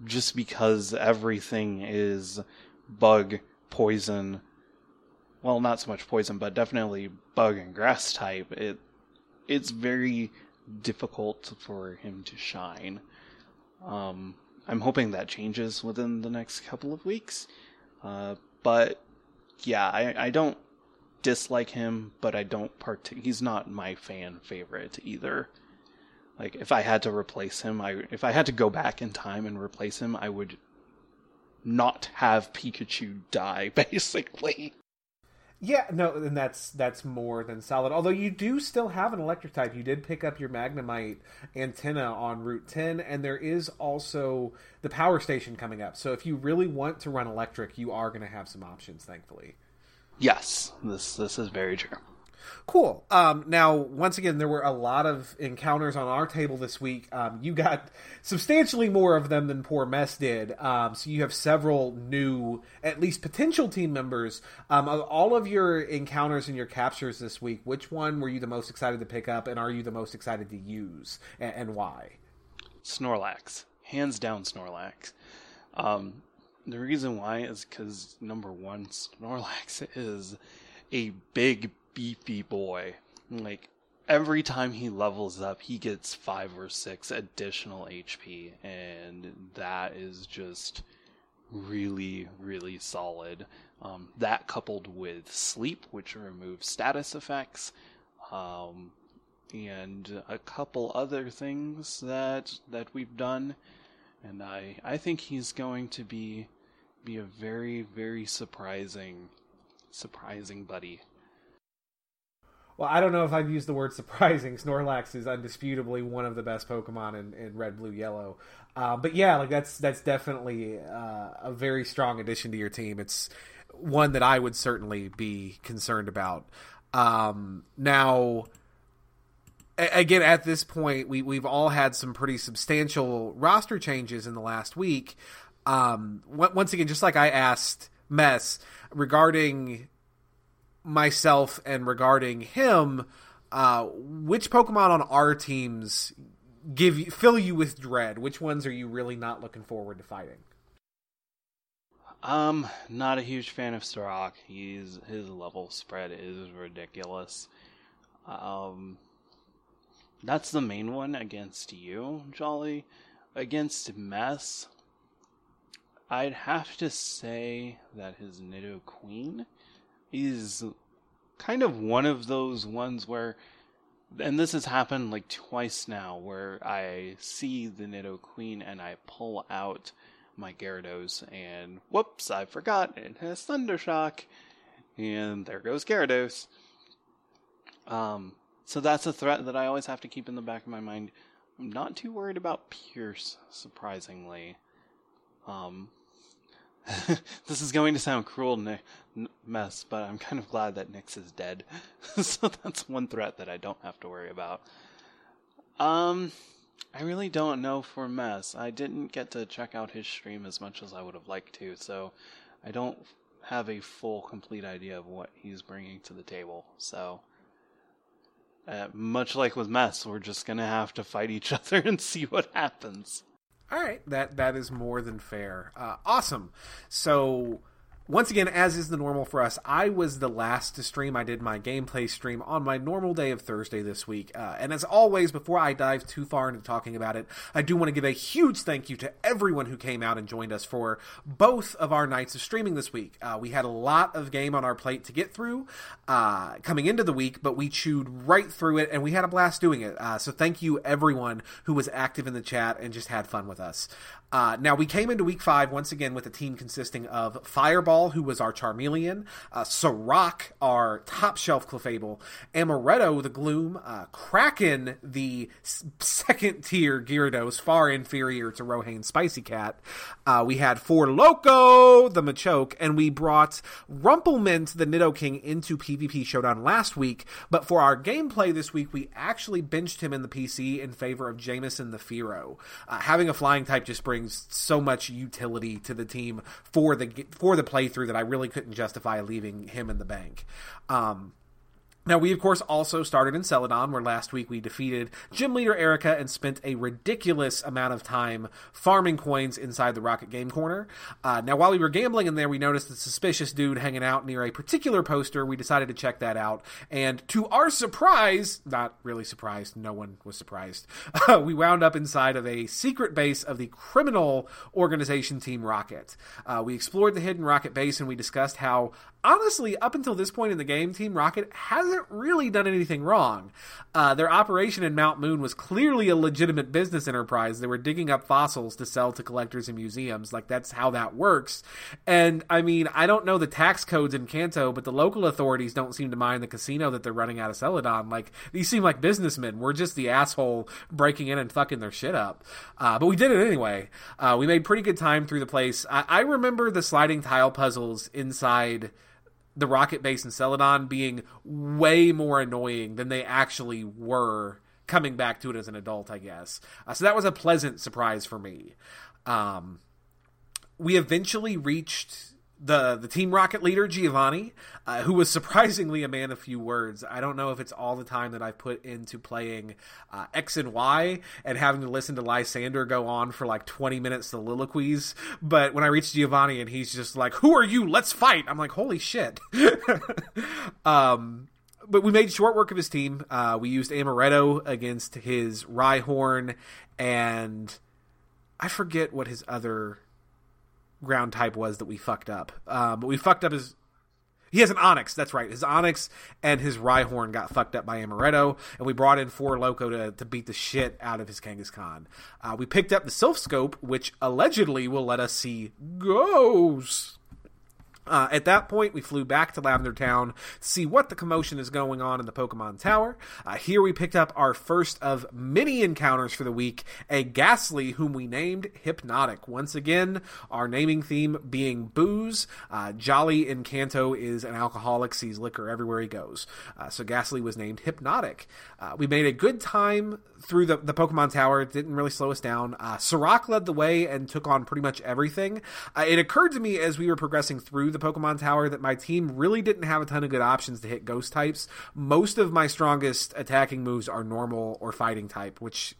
just because everything is bug, poison, well, not so much poison, but definitely bug and grass type, it it's very difficult for him to shine. Um, I'm hoping that changes within the next couple of weeks. Uh, but yeah, I, I don't dislike him, but I don't part. He's not my fan favorite either. Like if I had to replace him, I if I had to go back in time and replace him, I would not have Pikachu die, basically. Yeah, no, and that's that's more than solid. Although you do still have an electric type. You did pick up your Magnemite antenna on Route 10, and there is also the power station coming up. So if you really want to run electric, you are going to have some options, thankfully. Yes, this this is very true. Cool. Um, now, once again, there were a lot of encounters on our table this week. Um, you got substantially more of them than poor Mess did. Um, so you have several new, at least potential team members. Um, of all of your encounters and your captures this week, which one were you the most excited to pick up, and are you the most excited to use, and, and why? Snorlax, hands down, Snorlax. Um, the reason why is because number one, Snorlax is a big beefy boy. Like every time he levels up, he gets five or six additional HP, and that is just really, really solid. Um, that coupled with sleep, which removes status effects, um, and a couple other things that that we've done, and I I think he's going to be be a very very surprising surprising buddy. Well, I don't know if I've used the word surprising. Snorlax is undisputably one of the best Pokemon in, in Red, Blue, Yellow. Uh, but yeah, like that's that's definitely uh, a very strong addition to your team. It's one that I would certainly be concerned about. Um, now, again, at this point, we we've all had some pretty substantial roster changes in the last week. Um, once again, just like I asked Mess regarding myself and regarding him, uh, which Pokemon on our teams give you fill you with dread? Which ones are you really not looking forward to fighting? Um, not a huge fan of Starok. He's his level spread is ridiculous. Um, that's the main one against you, Jolly. Against Mess, I'd have to say that his Nidoqueen is kind of one of those ones where and this has happened like twice now where I see the Nidoqueen and I pull out my Gyarados and whoops, I forgot it has Thundershock and there goes Gyarados. Um, so that's a threat that I always have to keep in the back of my mind. I'm not too worried about Pierce, surprisingly. Um, this is going to sound cruel, Nick, mess, but I'm kind of glad that Nix is dead. so that's one threat that I don't have to worry about. Um, I really don't know for Mess. I didn't get to check out his stream as much as I would have liked to, so I don't have a full, complete idea of what he's bringing to the table. So, uh, much like with Mess, we're just gonna have to fight each other and see what happens. All right, that that is more than fair. Uh, awesome. So once again, as is the normal for us, I was the last to stream. I did my gameplay stream on my normal day of Thursday this week. Uh, and as always, before I dive too far into talking about it, I do want to give a huge thank you to everyone who came out and joined us for both of our nights of streaming this week. Uh, we had a lot of game on our plate to get through uh, coming into the week, but we chewed right through it and we had a blast doing it. Uh, so thank you, everyone who was active in the chat and just had fun with us. Uh, now, we came into week five once again with a team consisting of Fireball, who was our Charmeleon, uh, our top shelf Clefable, Amaretto, the Gloom, uh, Kraken, the s- second tier Gyarados, far inferior to Rohain Spicy Cat. Uh, we had Four Loco, the Machoke, and we brought Rumplemint, the Nidoking, into PvP Showdown last week. But for our gameplay this week, we actually benched him in the PC in favor of Jameson the Fearow. Uh, having a flying type just brings so much utility to the team for the for the playthrough that I really couldn't justify leaving him in the bank. Um, now, we of course also started in Celadon, where last week we defeated gym leader Erica and spent a ridiculous amount of time farming coins inside the Rocket Game Corner. Uh, now, while we were gambling in there, we noticed a suspicious dude hanging out near a particular poster. We decided to check that out, and to our surprise, not really surprised, no one was surprised, uh, we wound up inside of a secret base of the criminal organization Team Rocket. Uh, we explored the hidden Rocket base and we discussed how honestly, up until this point in the game, Team Rocket hasn't really done anything wrong. Uh, their operation in Mount Moon was clearly a legitimate business enterprise. They were digging up fossils to sell to collectors and museums. Like, that's how that works. And, I mean, I don't know the tax codes in Kanto, but the local authorities don't seem to mind the casino that they're running out of Celadon. Like, these seem like businessmen. We're just the asshole breaking in and fucking their shit up. Uh, but we did it anyway. Uh, we made pretty good time through the place. I, I remember the sliding tile puzzles inside the rocket base in Celadon being way more annoying than they actually were coming back to it as an adult, I guess. Uh, so that was a pleasant surprise for me. Um, we eventually reached the the Team Rocket leader Giovanni, uh, who was surprisingly a man of few words. I don't know if it's all the time that I've put into playing uh, X and Y and having to listen to Lysandre go on for like twenty minutes soliloquies. But when I reach Giovanni and he's just like, "Who are you? Let's fight!" I'm like, "Holy shit!" um, but we made short work of his team. Uh, we used Amaretto against his Rhyhorn, and I forget what his other ground type was that we fucked up. Um, but we fucked up his. He has an Onix. that's right. His Onix and his Rhyhorn got fucked up by Amaretto, and we brought in four Loko to, to beat the shit out of his Kangaskhan. Uh, we picked up the Silph Scope, which allegedly will let us see ghosts. Uh, at that point, we flew back to Lavender Town to see what the commotion is going on in the Pokemon Tower. Uh, here we picked up our first of many encounters for the week, a Gastly whom we named Hypnotic. Once again, our naming theme being booze. Uh, Jolly in Kanto is an alcoholic, sees liquor everywhere he goes. Uh, so Gastly was named Hypnotic. Uh, we made a good time through the, the Pokemon Tower. It didn't really slow us down. Uh, led the way and took on pretty much everything. it occurred to me as we were progressing through the Pokemon Tower that my team really didn't have a ton of good options to hit ghost types. Most of my strongest attacking moves are normal or fighting type, which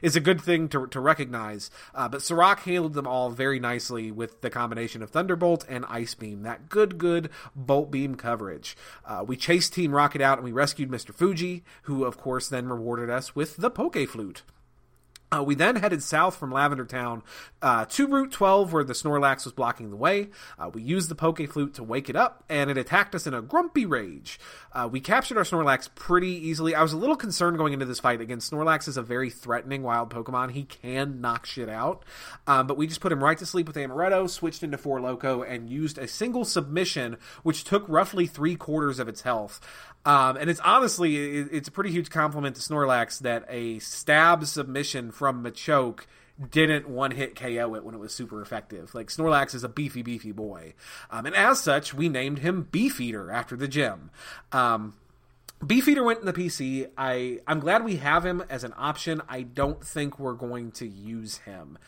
is a good thing to, to recognize. Uh, but Sirach handled them all very nicely with the combination of Thunderbolt and Ice Beam. That good, good Bolt Beam coverage. Uh, we chased Team Rocket out and we rescued Mr. Fuji, who of course then rewarded us with the Poke Flute. Uh, we then headed south from Lavender Town uh, to Route 12, where the Snorlax was blocking the way. Uh, we used the Poke Flute to wake it up, and it attacked us in a grumpy rage. Uh, we captured our Snorlax pretty easily. I was a little concerned going into this fight. Again, Snorlax is a very threatening wild Pokemon. He can knock shit out. Um, but we just put him right to sleep with Amaretto, switched into Four Loko, and used a single submission, which took roughly three quarters of its health. Um, and it's honestly, it's a pretty huge compliment to Snorlax that a stab submission from Machoke didn't one hit KO it when it was super effective. Like Snorlax is a beefy, beefy boy. Um, and as such, we named him Beefeater after the gym. Um, Beefeater went in the PC. I I'm glad we have him as an option. I don't think we're going to use him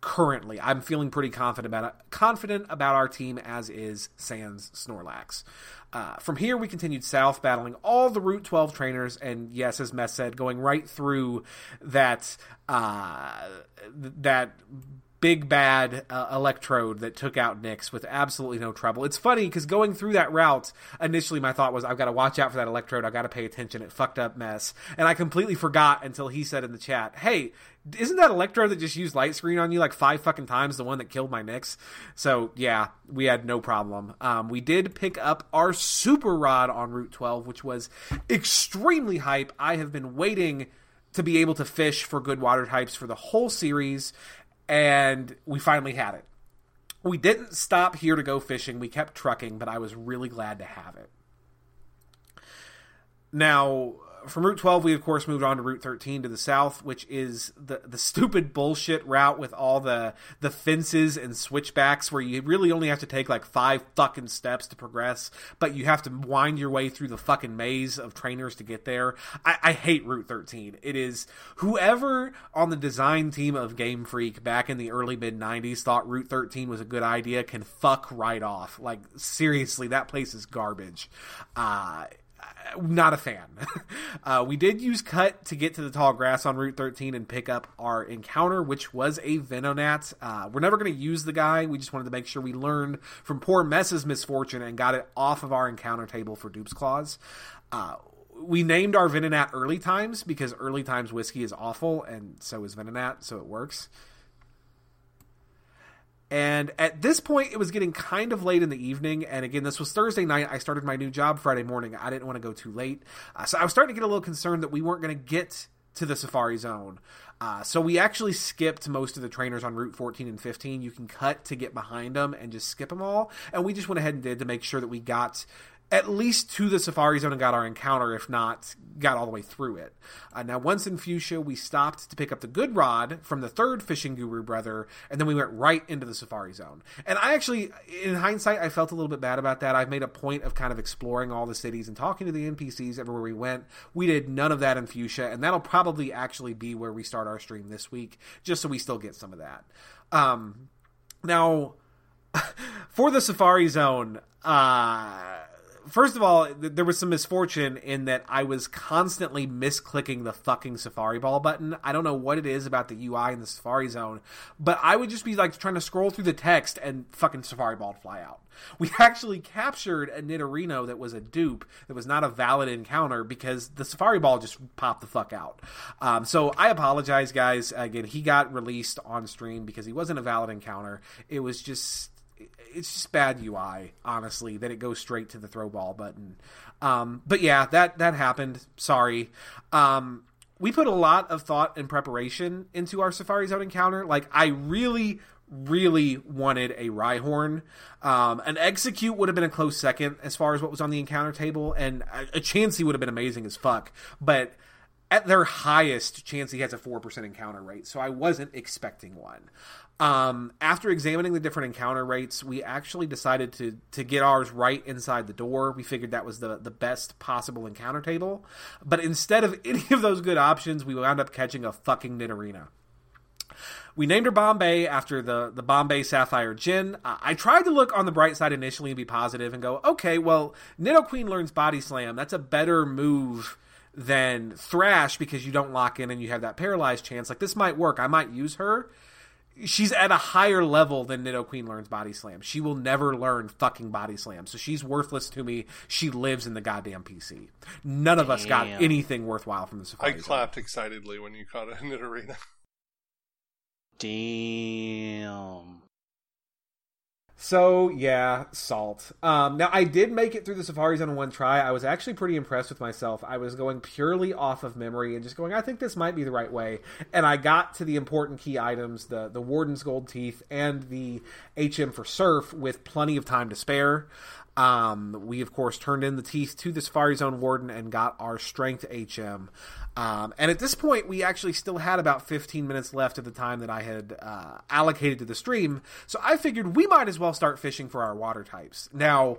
currently. I'm feeling pretty confident about it, confident about our team as is Sans Snorlax. Uh, from here, we continued south, battling all the Route 12 trainers, and yes, as Mess said, going right through that uh, that big bad uh, electrode that took out Nix with absolutely no trouble. It's funny because going through that route, initially my thought was, I've got to watch out for that electrode. I've got to pay attention. It fucked up mess. And I completely forgot until he said in the chat, hey, isn't that electrode that just used light screen on you like five fucking times the one that killed my Nix? So yeah, we had no problem. Um, we did pick up our super rod on Route 12, which was extremely hype. I have been waiting to be able to fish for good water types for the whole series and we finally had it. We didn't stop here to go fishing. We kept trucking, but I was really glad to have it. Now, from Route 12, we of course moved on to Route 13 to the south, which is the the stupid bullshit route with all the the fences and switchbacks where you really only have to take like five fucking steps to progress, but you have to wind your way through the fucking maze of trainers to get there. I, I hate Route 13. It is whoever on the design team of Game Freak back in the early mid 90s thought Route 13 was a good idea can fuck right off. Like seriously, that place is garbage. Uh not a fan. uh, we did use cut to get to the tall grass on Route 13 and pick up our encounter, which was a Venonat. Uh, we're never going to use the guy. We just wanted to make sure we learned from poor Mess's misfortune and got it off of our encounter table for Dupes Clause. Uh, we named our Venonat Early Times because Early Times whiskey is awful, and so is Venonat, so it works. And at this point, it was getting kind of late in the evening. And again, this was Thursday night. I started my new job Friday morning. I didn't want to go too late. Uh, so I was starting to get a little concerned that we weren't going to get to the Safari Zone. Uh, so we actually skipped most of the trainers on Route 14 and 15. You can cut to get behind them and just skip them all. And we just went ahead and did to make sure that we got at least to the Safari Zone and got our encounter, if not got all the way through it. Uh, now, once in Fuchsia, we stopped to pick up the good rod from the third fishing guru brother, and then we went right into the Safari Zone. And I actually, in hindsight, I felt a little bit bad about that. I've made a point of kind of exploring all the cities and talking to the NPCs everywhere we went. We did none of that in Fuchsia, and that'll probably actually be where we start our stream this week, just so we still get some of that. Um, now, for the Safari Zone, uh, first of all, th- there was some misfortune in that I was constantly misclicking the fucking Safari Ball button. I don't know what it is about the UI in the Safari Zone, but I would just be like trying to scroll through the text and fucking Safari Ball fly out. We actually captured a Nidorino that was a dupe that was not a valid encounter because the Safari Ball just popped the fuck out. Um, so I apologize, guys. Again, he got released on stream because he wasn't a valid encounter. It was just it's just bad UI, honestly, that it goes straight to the throw ball button. Um, but yeah, that that happened. Sorry. Um, we put a lot of thought and preparation into our Safari Zone encounter. Like, I really, really wanted a Rhyhorn. Um, an Exeggcute would have been a close second as far as what was on the encounter table, and a, a Chansey would have been amazing as fuck. But at their highest, Chansey has a 4% encounter rate, so I wasn't expecting one. Um, after examining the different encounter rates, we actually decided to to get ours right inside the door. We figured that was the the best possible encounter table, but instead of any of those good options, we wound up catching a fucking Nidorina. We named her Bombay after the, the Bombay Sapphire Gin. I tried to look on the bright side initially and be positive and go, okay, well, Nidoqueen learns Body Slam. That's a better move than Thrash because you don't lock in and you have that paralyzed chance. Like, this might work. I might use her she's at a higher level than Nidoqueen learns Body Slam. She will never learn fucking Body Slam, so she's worthless to me. She lives in the goddamn PC. None of Damn. us got anything worthwhile from the Safari. I clapped excitedly when you caught it in Nidorina. Damn. So yeah, salt. Um, now I did make it through the safaris on one try. I was actually pretty impressed with myself. I was going purely off of memory and just going, I think this might be the right way. And I got to the important key items, the the Warden's Gold Teeth and the HM for Surf, with plenty of time to spare. Um, we of course turned in the teeth to the Safari Zone Warden and got our Strength HM. Um, and at this point, we actually still had about 15 minutes left of the time that I had uh, allocated to the stream. So I figured we might as well start fishing for our water types. Now,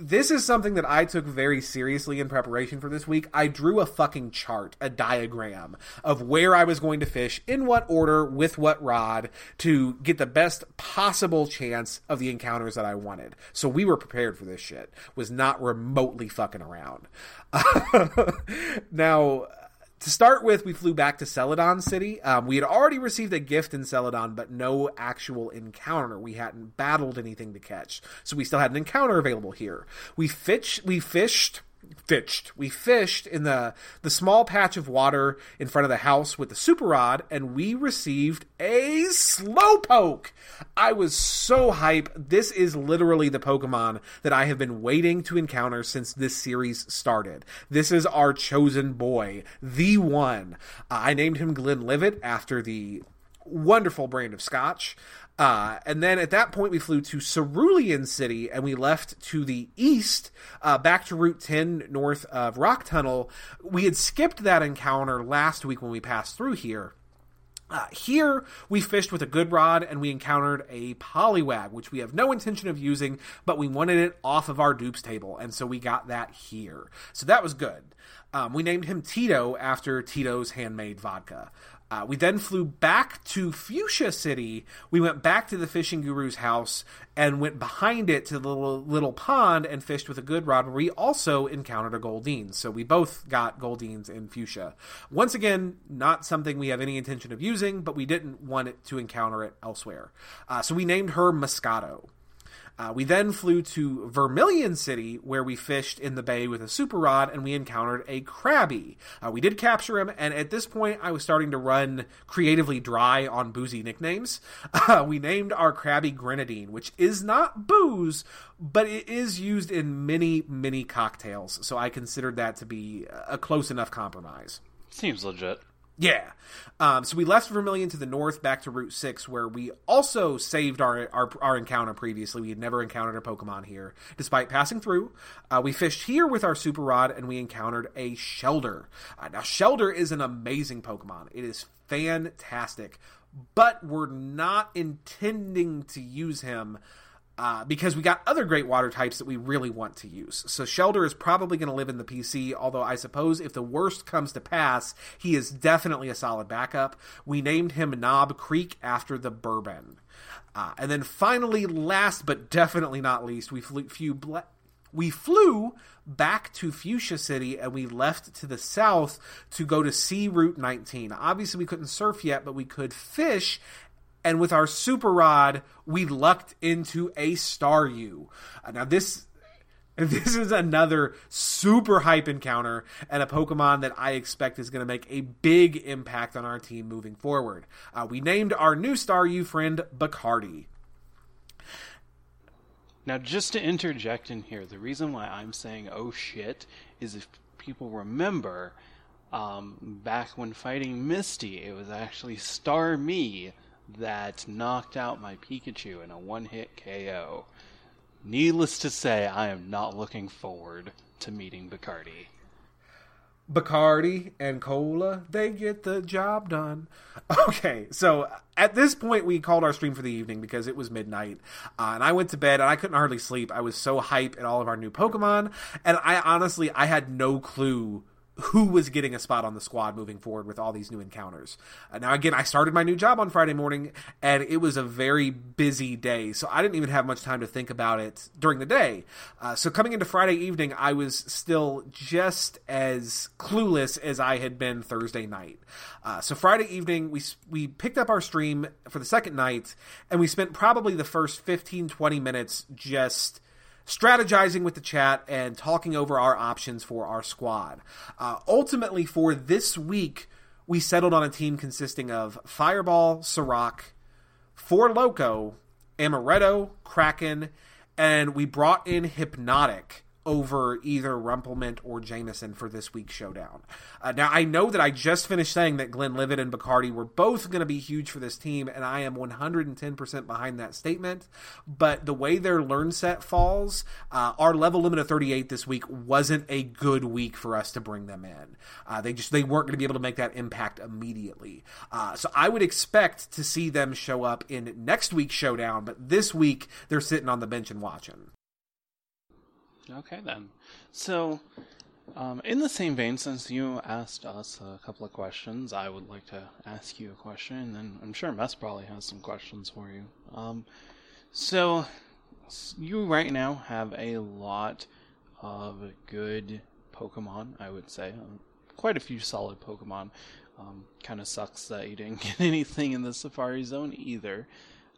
this is something that I took very seriously in preparation for this week. I drew a fucking chart, a diagram of where I was going to fish, in what order, with what rod, to get the best possible chance of the encounters that I wanted. So we were prepared for this shit. Was not remotely fucking around. now, to start with, we flew back to Celadon City. Um, we had already received a gift in Celadon, but no actual encounter. We hadn't battled anything to catch, so we still had an encounter available here. We fished. We fished fished. We fished in the the small patch of water in front of the house with the super rod, and we received a slowpoke. I was so hype. This is literally the Pokemon that I have been waiting to encounter since this series started. This is our chosen boy, the one. Uh, I named him Glenlivet after the wonderful brand of scotch. Uh, and then at that point, we flew to Cerulean City and we left to the east, uh, back to Route 10 north of Rock Tunnel. We had skipped that encounter last week when we passed through here. Uh, here, we fished with a good rod and we encountered a Poliwag, which we have no intention of using, but we wanted it off of our dupes table, and so we got that here. So that was good. Um, we named him Tito after Tito's handmade vodka. Uh, we then flew back to Fuchsia City. We went back to the fishing guru's house and went behind it to the little, little pond and fished with a good rod where we also encountered a Goldeen. So we both got Goldeens in Fuchsia. Once again, not something we have any intention of using, but we didn't want it to encounter it elsewhere. Uh, so we named her Moscato. Uh, we then flew to Vermilion City, where we fished in the bay with a super rod, and we encountered a Krabby. Uh, we did capture him, and at this point, I was starting to run creatively dry on boozy nicknames. Uh, we named our Krabby Grenadine, which is not booze, but it is used in many, many cocktails, so I considered that to be a close enough compromise. Seems legit. Yeah. Um, so we left Vermilion to the north back to Route 6, where we also saved our, our, our encounter previously. We had never encountered a Pokemon here. Despite passing through, uh, we fished here with our Super Rod and we encountered a Shellder. Uh, now, Shellder is an amazing Pokemon. It is fantastic, but we're not intending to use him uh, because we got other great water types that we really want to use. So Shellder is probably going to live in the PC, although I suppose if the worst comes to pass, he is definitely a solid backup. We named him Knob Creek after the bourbon. Uh, and then finally, last but definitely not least, we flew, flew, we flew back to Fuchsia City and we left to the south to go to Sea Route 19. Obviously, we couldn't surf yet, but we could fish. And with our super rod, we lucked into a Staryu. Uh, now, this this is another super hype encounter and a Pokemon that I expect is going to make a big impact on our team moving forward. Uh, we named our new Staryu friend Bacardi. Now, just to interject in here, the reason why I'm saying "oh shit" is if people remember, um, back when fighting Misty, it was actually Starmie that knocked out my Pikachu in a one-hit KO. Needless to say, I am not looking forward to meeting Bacardi. Bacardi and Cola, they get the job done. Okay, so at this point, we called our stream for the evening because it was midnight, uh, and I went to bed and I couldn't hardly sleep. I was so hype at all of our new Pokemon, and I honestly I had no clue who was getting a spot on the squad moving forward with all these new encounters. Uh, now, again, I started my new job on Friday morning, and it was a very busy day, so I didn't even have much time to think about it during the day. Uh, so, coming into Friday evening, I was still just as clueless as I had been Thursday night. Uh, so, Friday evening, we we picked up our stream for the second night, and we spent probably the first 15 20 minutes just strategizing with the chat and talking over our options for our squad. Uh, ultimately, for this week, we settled on a team consisting of Fireball, Sirach, Four Loco, Amaretto, Kraken, and we brought in Hypnotic over either Rumple Minze or Jameson for this week's showdown. Uh, now, I know that I just finished saying that Glenlivet and Bacardi were both going to be huge for this team, and I am 110% behind that statement. But the way their learn set falls, uh, our level limit of 38 this week wasn't a good week for us to bring them in. Uh, they just they weren't going to be able to make that impact immediately. Uh, so I would expect to see them show up in next week's showdown, but this week they're sitting on the bench and watching. Okay, then. So, um, in the same vein, since you asked us a couple of questions, I would like to ask you a question, and then I'm sure Mess probably has some questions for you. Um, so, you right now have a lot of good Pokemon, I would say. Um, quite a few solid Pokemon. Um, kind of sucks that you didn't get anything in the Safari Zone either.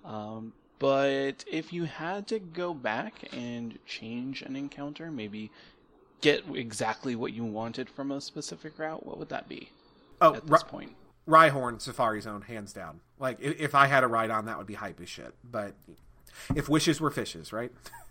Um, but if you had to go back and change an encounter, maybe get exactly what you wanted from a specific route, what would that be? Oh, at this point, Rhyhorn Safari Zone, hands down. Like if I had a ride on, that would be hype as shit. But if wishes were fishes, right?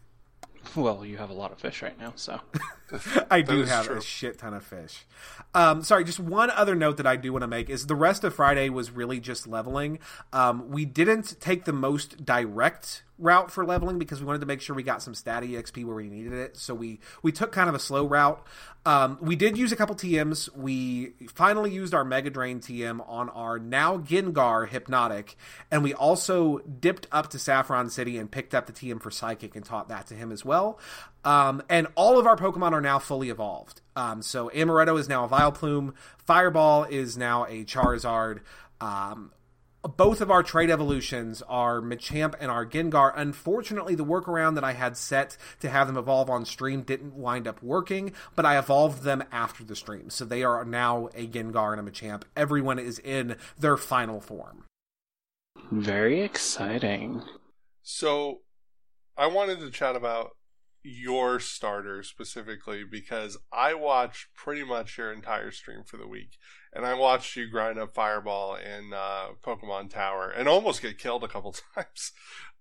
Well, you have a lot of fish right now, so I do have true. a shit ton of fish. Um, sorry, just one other note that I do want to make is the rest of Friday was really just leveling. Um, we didn't take the most direct route for leveling because we wanted to make sure we got some stat exp where we needed it. So we we took kind of a slow route. Um, we did use a couple TMs. We finally used our Mega Drain TM on our now Gengar Hypnotic, and we also dipped up to Saffron City and picked up the TM for Psychic and taught that to him as well. Um, and all of our Pokemon are now fully evolved. Um, so Amaretto is now a Vileplume, Fireball is now a Charizard. Um, both of our trade evolutions are Machamp and our Gengar. Unfortunately, the workaround that I had set to have them evolve on stream didn't wind up working, but I evolved them after the stream. So they are now a Gengar and a Machamp. Everyone is in their final form. Very exciting. So I wanted to chat about your starter specifically because I watched pretty much your entire stream for the week, and I watched you grind up Fireball in uh, Pokemon Tower and almost get killed a couple times.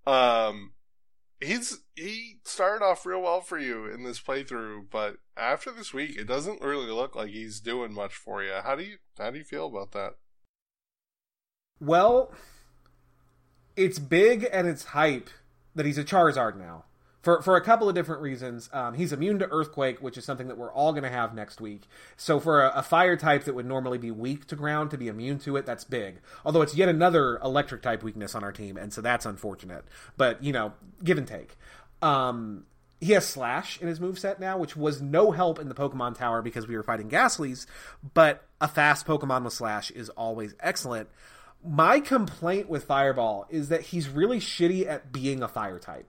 Um, he's he started off real well for you in this playthrough, but after this week, it doesn't really look like he's doing much for you. How do you how do you feel about that? Well, it's big and it's hype that he's a Charizard now for for a couple of different reasons. Um, he's immune to earthquake, which is something that we're all going to have next week. So for a, a, fire type that would normally be weak to ground to be immune to it, that's big. Although it's yet another electric type weakness on our team, and so that's unfortunate. But you know, give and take. Um, he has slash in his move set now, which was no help in the Pokemon Tower because we were fighting Gastly's. But a fast Pokemon with slash is always excellent. My complaint with Fireball is that he's really shitty at being a fire type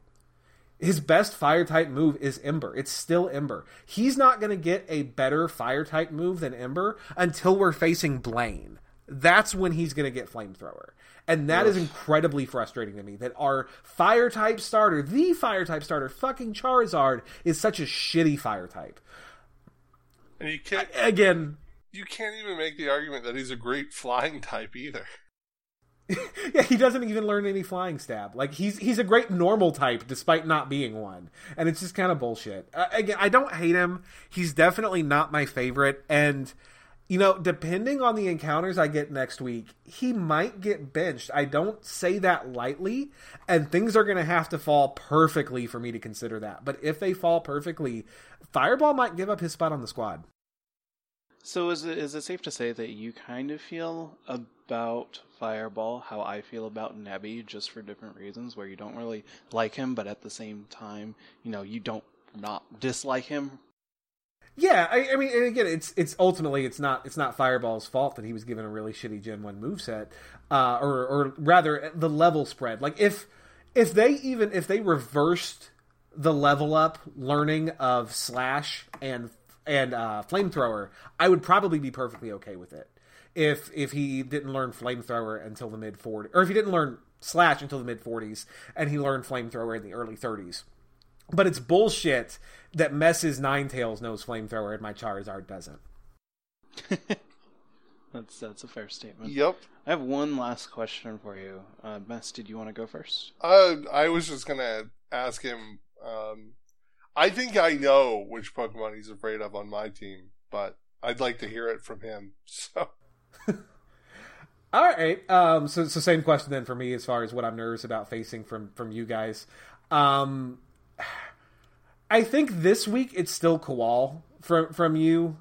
his best fire type move is Ember. It's still Ember. He's not going to get a better fire type move than Ember until we're facing Blaine. That's when he's going to get Flamethrower. And that Oof. is incredibly frustrating to me that our fire type starter, the fire type starter, fucking Charizard, is such a shitty fire type. And you can't. I, again. You can't even make the argument that he's a great flying type either. yeah, he doesn't even learn any flying stab. Like he's he's a great normal type despite not being one, and it's just kind of bullshit. Uh, again, I don't hate him. He's definitely not my favorite, and you know, depending on the encounters I get next week, he might get benched. I don't say that lightly, and things are going to have to fall perfectly for me to consider that. But if they fall perfectly, Fireball might give up his spot on the squad. So is it is it safe to say that you kind of feel about Fireball how I feel about Nebby, just for different reasons, where you don't really like him, but at the same time, you know, you don't not dislike him yeah, I, I, mean, and again, it's it's ultimately it's not it's not Fireball's fault that he was given a really shitty Gen One moveset, uh, or or rather the level spread. Like if if they even if they reversed the level up learning of Slash and and uh, Flamethrower, I would probably be perfectly okay with it. If if he didn't learn Flamethrower until the mid 40s, or if he didn't learn Slash until the mid 40s, and he learned Flamethrower in the early 30s. But it's bullshit that Mess's Ninetales knows flamethrower and my Charizard doesn't. that's that's a fair statement. Yep. I have one last question for you. Uh, Mess, did you want to go first? Uh, I was just gonna ask him. Um, I think I know which Pokemon he's afraid of on my team, but I'd like to hear it from him. So. All right. Um, so, so same question then for me as far as what I'm nervous about facing from from you guys. Um, I think this week it's still Kawal from from you,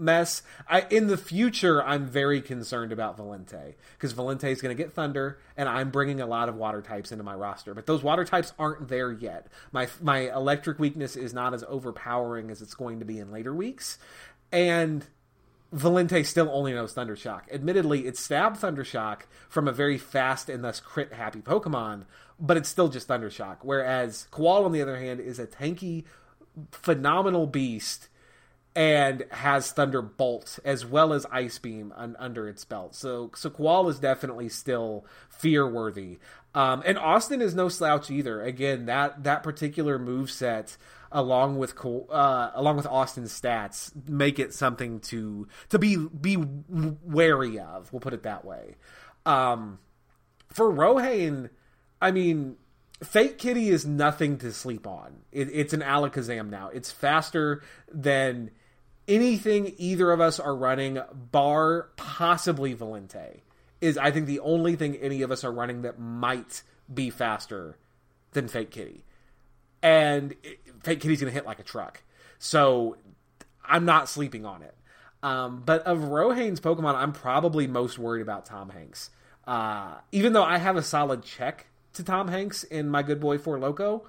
mess. I in the future I'm very concerned about Valente because Valente is going to get Thunder, and I'm bringing a lot of Water types into my roster. But those Water types aren't there yet. My my Electric weakness is not as overpowering as it's going to be in later weeks, and Valente still only knows Thundershock. Admittedly, it stabbed Thundershock from a very fast and thus crit happy Pokemon, but it's still just Thundershock. Whereas Qual, on the other hand, is a tanky, phenomenal beast and has Thunderbolt as well as Ice Beam un- under its belt. So so Qual is definitely still fear worthy. Um, and Austin is no slouch either. Again, that that particular move set along with uh, along with Austin's stats make it something to to be be wary of. We'll put it that way. Um, for Rohain, I mean, Fake Kitty is nothing to sleep on. It, it's an Alakazam now. It's faster than anything either of us are running, bar possibly Valente. Is I think the only thing any of us are running that might be faster than Fake Kitty and Fake Kitty's going to hit like a truck. So I'm not sleeping on it. Um, but of Rohain's Pokemon, I'm probably most worried about Tom Hanks. Uh, even though I have a solid check to Tom Hanks in my good boy Four Loco,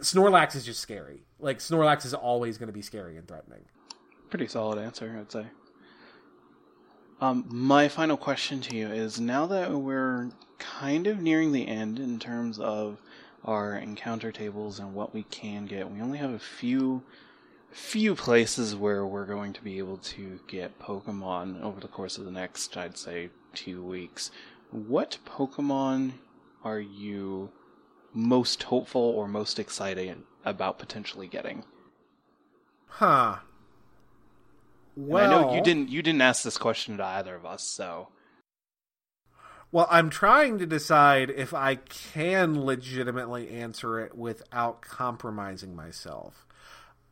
Snorlax is just scary. Like Snorlax is always going to be scary and threatening. Pretty solid answer, I'd say. Um, my final question to you is: Now that we're kind of nearing the end in terms of our encounter tables and what we can get. We only have a few few places where we're going to be able to get Pokemon over the course of the next, I'd say, two weeks. What Pokemon are you most hopeful or most excited about potentially getting? Huh. Well, and I know you didn't you didn't ask this question to either of us, so well, I'm trying to decide if I can legitimately answer it without compromising myself.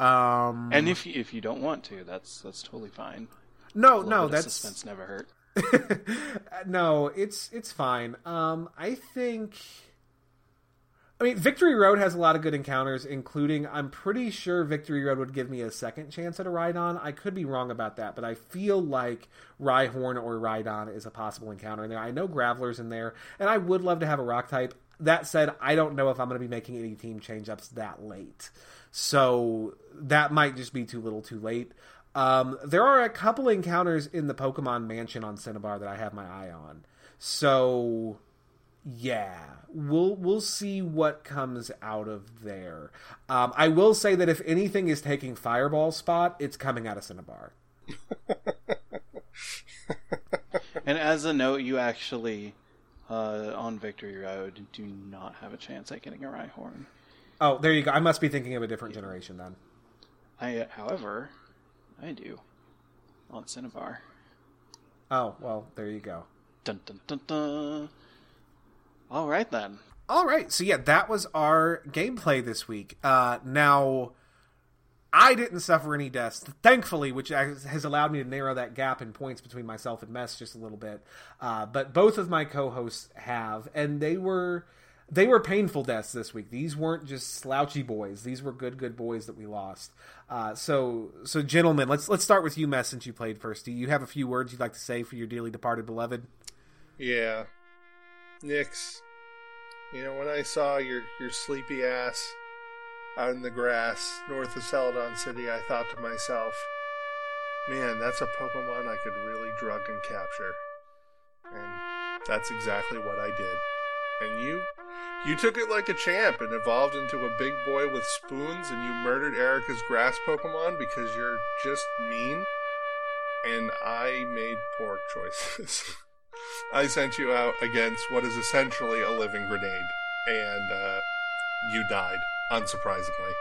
Um, and if you, if you don't want to, that's that's totally fine. No, no, that's suspense never hurt. no, it's it's fine. Um, I think I mean, Victory Road has a lot of good encounters, including I'm pretty sure Victory Road would give me a second chance at a Rhydon. I could be wrong about that, but I feel like Rhyhorn or Rhydon is a possible encounter in there. I know Graveler's in there, and I would love to have a Rock type. That said, I don't know if I'm going to be making any team change ups that late. So that might just be too little too late. Um, there are a couple encounters in the Pokemon Mansion on Cinnabar that I have my eye on. So Yeah, we'll we'll see what comes out of there. Um, I will say that if anything is taking Fireball spot, it's coming out of Cinnabar. and as a note, you actually uh, on Victory Road do not have a chance at getting a Rhyhorn. Oh, there you go. I must be thinking of a different generation then. I, however, I do on Cinnabar. Oh well, there you go. Dun dun dun dun. All right then. All right. So yeah, that was our gameplay this week. Uh, now, I didn't suffer any deaths, thankfully, which has allowed me to narrow that gap in points between myself and Mess just a little bit. Uh, but both of my co-hosts have, and they were they were painful deaths this week. These weren't just slouchy boys. These were good, good boys that we lost. Uh, so, so gentlemen, let's let's start with you, Mess, since you played first. Do you have a few words you'd like to say for your dearly departed beloved? Yeah, Nix. You know when I saw your your sleepy ass out in the grass north of Celadon City, I thought to myself, "Man, that's a Pokemon I could really drug and capture." And that's exactly what I did. And you you took it like a champ and evolved into a big boy with spoons, and you murdered Erika's grass Pokemon because you're just mean. And I made poor choices. I sent you out against what is essentially a living grenade, and uh, you died, unsurprisingly.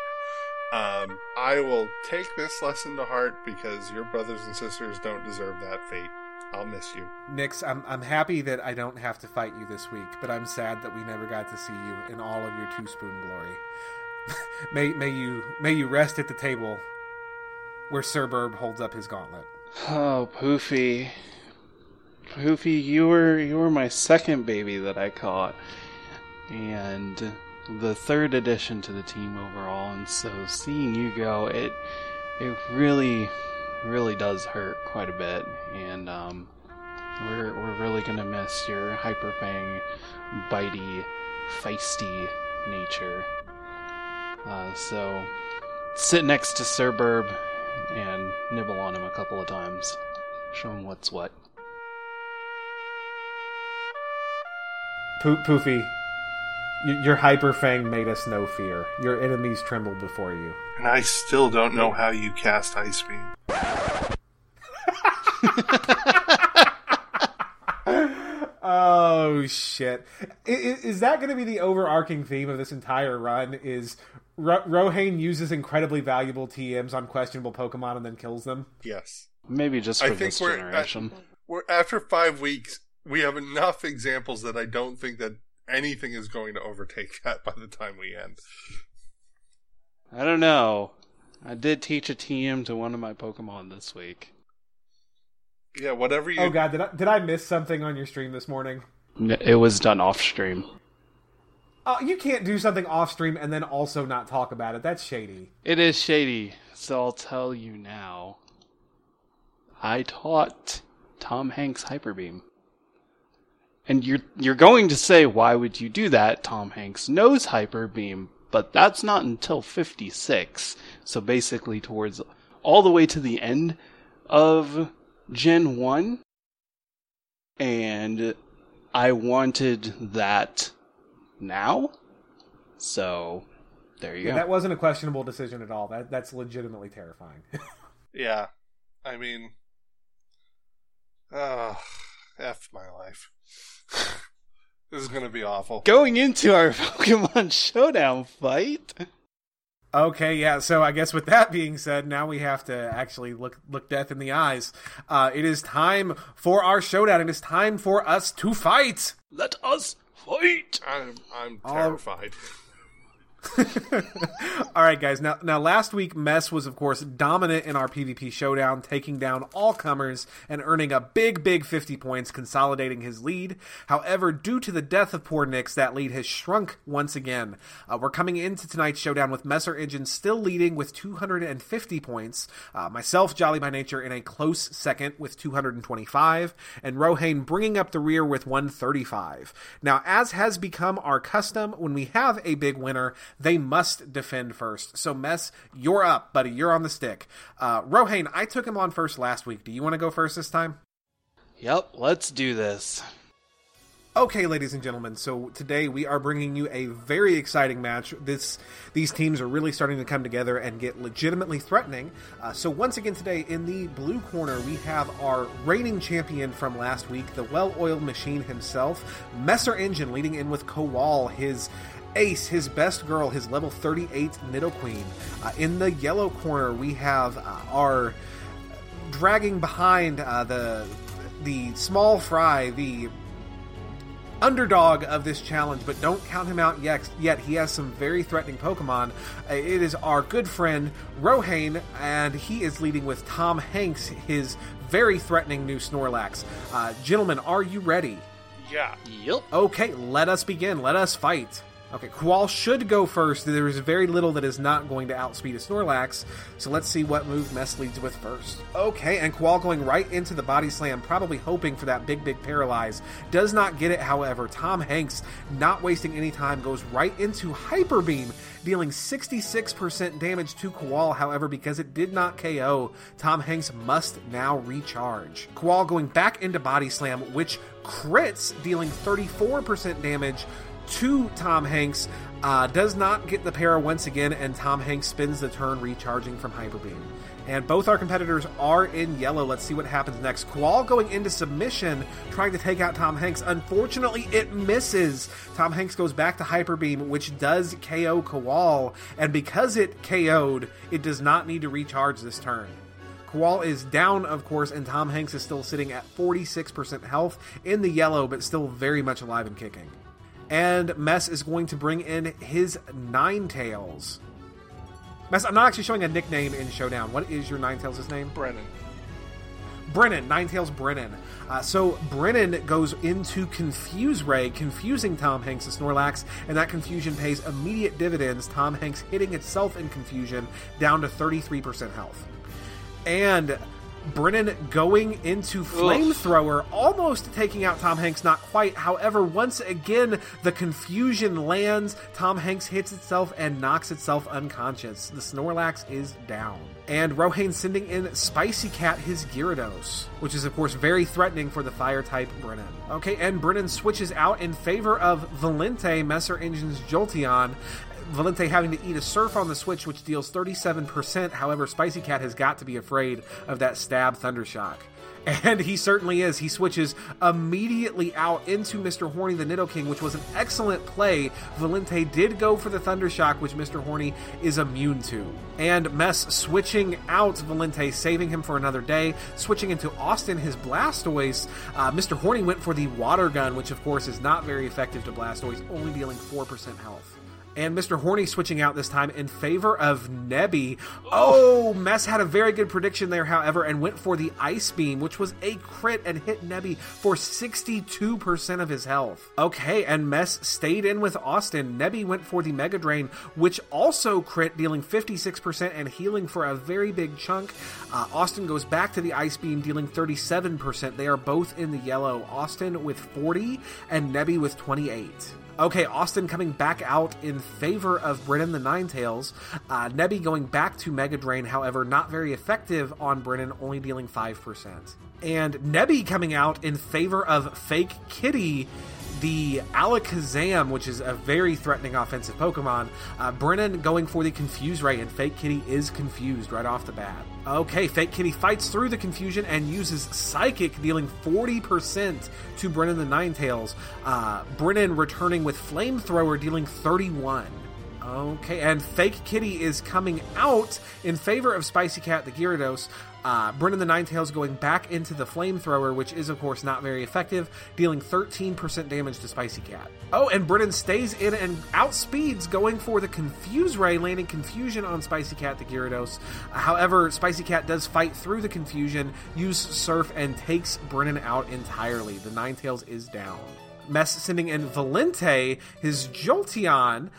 Um, I will take this lesson to heart because your brothers and sisters don't deserve that fate. I'll miss you. Nix, I'm I'm happy that I don't have to fight you this week, but I'm sad that we never got to see you in all of your two spoon glory. may may you may you rest at the table where Sir Burb holds up his gauntlet. Oh, Poofy. Poofy, you were you were my second baby that I caught. And the third addition to the team overall, and so seeing you go, it it really really does hurt quite a bit, and um, we're we're really gonna miss your hyper fang, bitey, feisty nature. Uh, so sit next to Sir Burb and nibble on him a couple of times. Show him what's what. Po- Poofy, your hyper fang made us no fear. Your enemies trembled before you. And I still don't know how you cast Ice Beam. oh shit! Is, is that going to be the overarching theme of this entire run? Is Ro- Rohain uses incredibly valuable TMs on questionable Pokemon and then kills them? Yes. Maybe just for I this think generation. We're, we're after five weeks. We have enough examples that I don't think that anything is going to overtake that by the time we end. I don't know. I did teach a TM to one of my Pokemon this week. Yeah, whatever you. Oh god, did I did I miss something on your stream this morning? It was done off stream. Oh, you can't do something off stream and then also not talk about it. That's shady. It is shady. So I'll tell you now. I taught Tom Hanks Hyper Beam. And you're you're going to say, why would you do that? Tom Hanks knows hyperbeam, but that's not until 56. So basically, towards all the way to the end of Gen 1, and I wanted that now. So there you yeah, go. That wasn't a questionable decision at all. That that's legitimately terrifying. yeah. I mean oh, F my life. this is gonna be awful. Going into our Pokemon Showdown fight. Okay, yeah. So I guess with that being said, now we have to actually look look death in the eyes. Uh, it is time for our showdown. It is time for us to fight. Let us fight. I'm I'm terrified. all right, guys. Now, now, last week, Mess was, of course, dominant in our PvP showdown, taking down all comers and earning a big, big 50 points, consolidating his lead. However, due to the death of poor Nix, that lead has shrunk once again. Uh, we're coming into tonight's showdown with Messer Engine still leading with 250 points, uh, myself, Jolly by Nature, in a close second with 225, and Rohain bringing up the rear with 135. Now, as has become our custom, when we have a big winner, they must defend first. So, Mess, you're up, buddy. You're on the stick. Uh, Rohain, I took him on first last week. Do you want to go first this time? Yep, let's do this. Okay, ladies and gentlemen, so today we are bringing you a very exciting match. This these teams are really starting to come together and get legitimately threatening. Uh, so once again today in the blue corner we have our reigning champion from last week, the well-oiled machine himself, Messer Engine, leading in with Kowal, his ace, his best girl, his level 38 Nidoqueen. Uh, in the yellow corner we have uh, our dragging behind uh, the the small fry, the underdog of this challenge, but don't count him out yet. Yet he has some very threatening Pokemon. Uh, it is our good friend Rohain, and he is leading with Tom Hanks, his very threatening new Snorlax. Uh, gentlemen, are you ready? Yeah. Yep. Okay, let us begin. Let us fight. Okay, Qual should go first. There is very little that is not going to outspeed a Snorlax, so let's see what move Mess leads with first. Okay, and Qual going right into the body slam, probably hoping for that big, big paralyze. Does not get it, however. Tom Hanks, not wasting any time, goes right into Hyper Beam, dealing 66% damage to Qual. However, because it did not KO, Tom Hanks must now recharge. Qual going back into body slam, which crits, dealing 34% damage to Tom Hanks. Uh, does not get the para once again, and Tom Hanks spins the turn recharging from Hyper Beam. And both our competitors are in yellow. Let's see what happens next. Qual going into submission, trying to take out Tom Hanks. Unfortunately, it misses. Tom Hanks goes back to Hyper Beam, which does KO Qual. And because it KO'd, it does not need to recharge this turn. Qual is down, of course, and Tom Hanks is still sitting at 46% health in the yellow, but still very much alive and kicking and Mess is going to bring in his Ninetales. Mess, I'm not actually showing a nickname in Showdown. What is your Ninetales' name? Brennan. Brennan, Ninetales Brennan. Uh, so Brennan goes into Confuse Ray, confusing Tom Hanks' and Snorlax, and that confusion pays immediate dividends. Tom Hanks hitting itself in confusion down to 33% health. And Brennan going into flamethrower, almost taking out Tom Hanks, not quite. However, once again, the confusion lands. Tom Hanks hits itself and knocks itself unconscious. The Snorlax is down. And Rohain sending in Spicy Cat his Gyarados, which is, of course, very threatening for the fire type Brennan. Okay, and Brennan switches out in favor of Valente, Messer Engine's Jolteon, Valente having to eat a surf on the switch, which deals 37%. However, Spicy Cat has got to be afraid of that stab Thundershock. And he certainly is. He switches immediately out into Mr. Horny the Nidoking, which was an excellent play. Valente did go for the Thundershock, which Mr. Horny is immune to. And Mess switching out Valente, saving him for another day. Switching into Austin, his Blastoise. Uh, Mr. Horny went for the Water Gun, which of course is not very effective to Blastoise, only dealing 4% health and Mr. Horny switching out this time in favor of Nebby. Oh, Mess had a very good prediction there, however, and went for the Ice Beam, which was a crit and hit Nebby for 62% of his health. Okay, and Mess stayed in with Austin. Nebby went for the Mega Drain, which also crit, dealing 56% and healing for a very big chunk. Uh, Austin goes back to the Ice Beam, dealing 37%. They are both in the yellow. Austin with 40 and Nebby with 28. Okay, Austin coming back out in favor of Brennan the Ninetales. Uh, Nebby going back to Mega Drain, however, not very effective on Brennan, only dealing 5%. And Nebby coming out in favor of Fake Kitty the Alakazam, which is a very threatening offensive Pokemon. Uh, Brennan going for the Confuse Ray, and Fake Kitty is confused right off the bat. Okay, Fake Kitty fights through the confusion and uses Psychic, dealing 40% to Brennan the Ninetales. Uh, Brennan returning with Flamethrower, dealing 31. Okay, and Fake Kitty is coming out in favor of Spicy Cat the Gyarados. Uh, Brennan the Ninetales going back into the Flamethrower, which is, of course, not very effective, dealing 13% damage to Spicy Cat. Oh, and Brennan stays in and outspeeds, going for the Confuse Ray, landing Confusion on Spicy Cat the Gyarados. However, Spicy Cat does fight through the confusion, use Surf, and takes Brennan out entirely. The Ninetales is down. Mess sending in Valente, his Jolteon,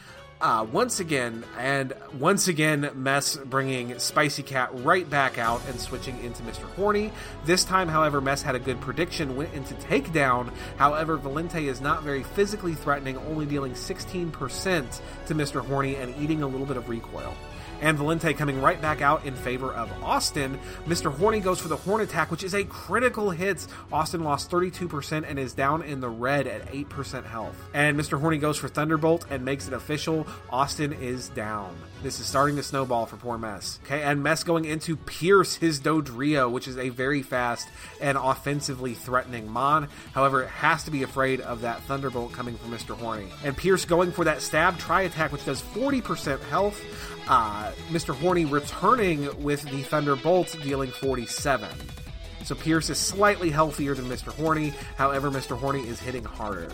uh, once again, and once again, Mess bringing Spicy Cat right back out and switching into Mr. Horny. This time, however, Mess had a good prediction, went into Takedown. However, Valente is not very physically threatening, only dealing 16% to Mr. Horny and eating a little bit of recoil. And Valente coming right back out in favor of Austin. Mr. Horny goes for the Horn attack, which is a critical hit. Austin lost 32% and is down in the red at 8% health. And Mr. Horny goes for Thunderbolt and makes it official. Austin is down. This is starting to snowball for poor Mess. Okay, and Mess going into Pierce his Dodrio, which is a very fast and offensively threatening Mon. However, it has to be afraid of that Thunderbolt coming from Mr. Horny. And Pierce going for that stab Tri Attack, which does 40% health. Uh, Mr. Horny returning with the Thunderbolt, dealing 47. So Pierce is slightly healthier than Mr. Horny. However, Mr. Horny is hitting harder.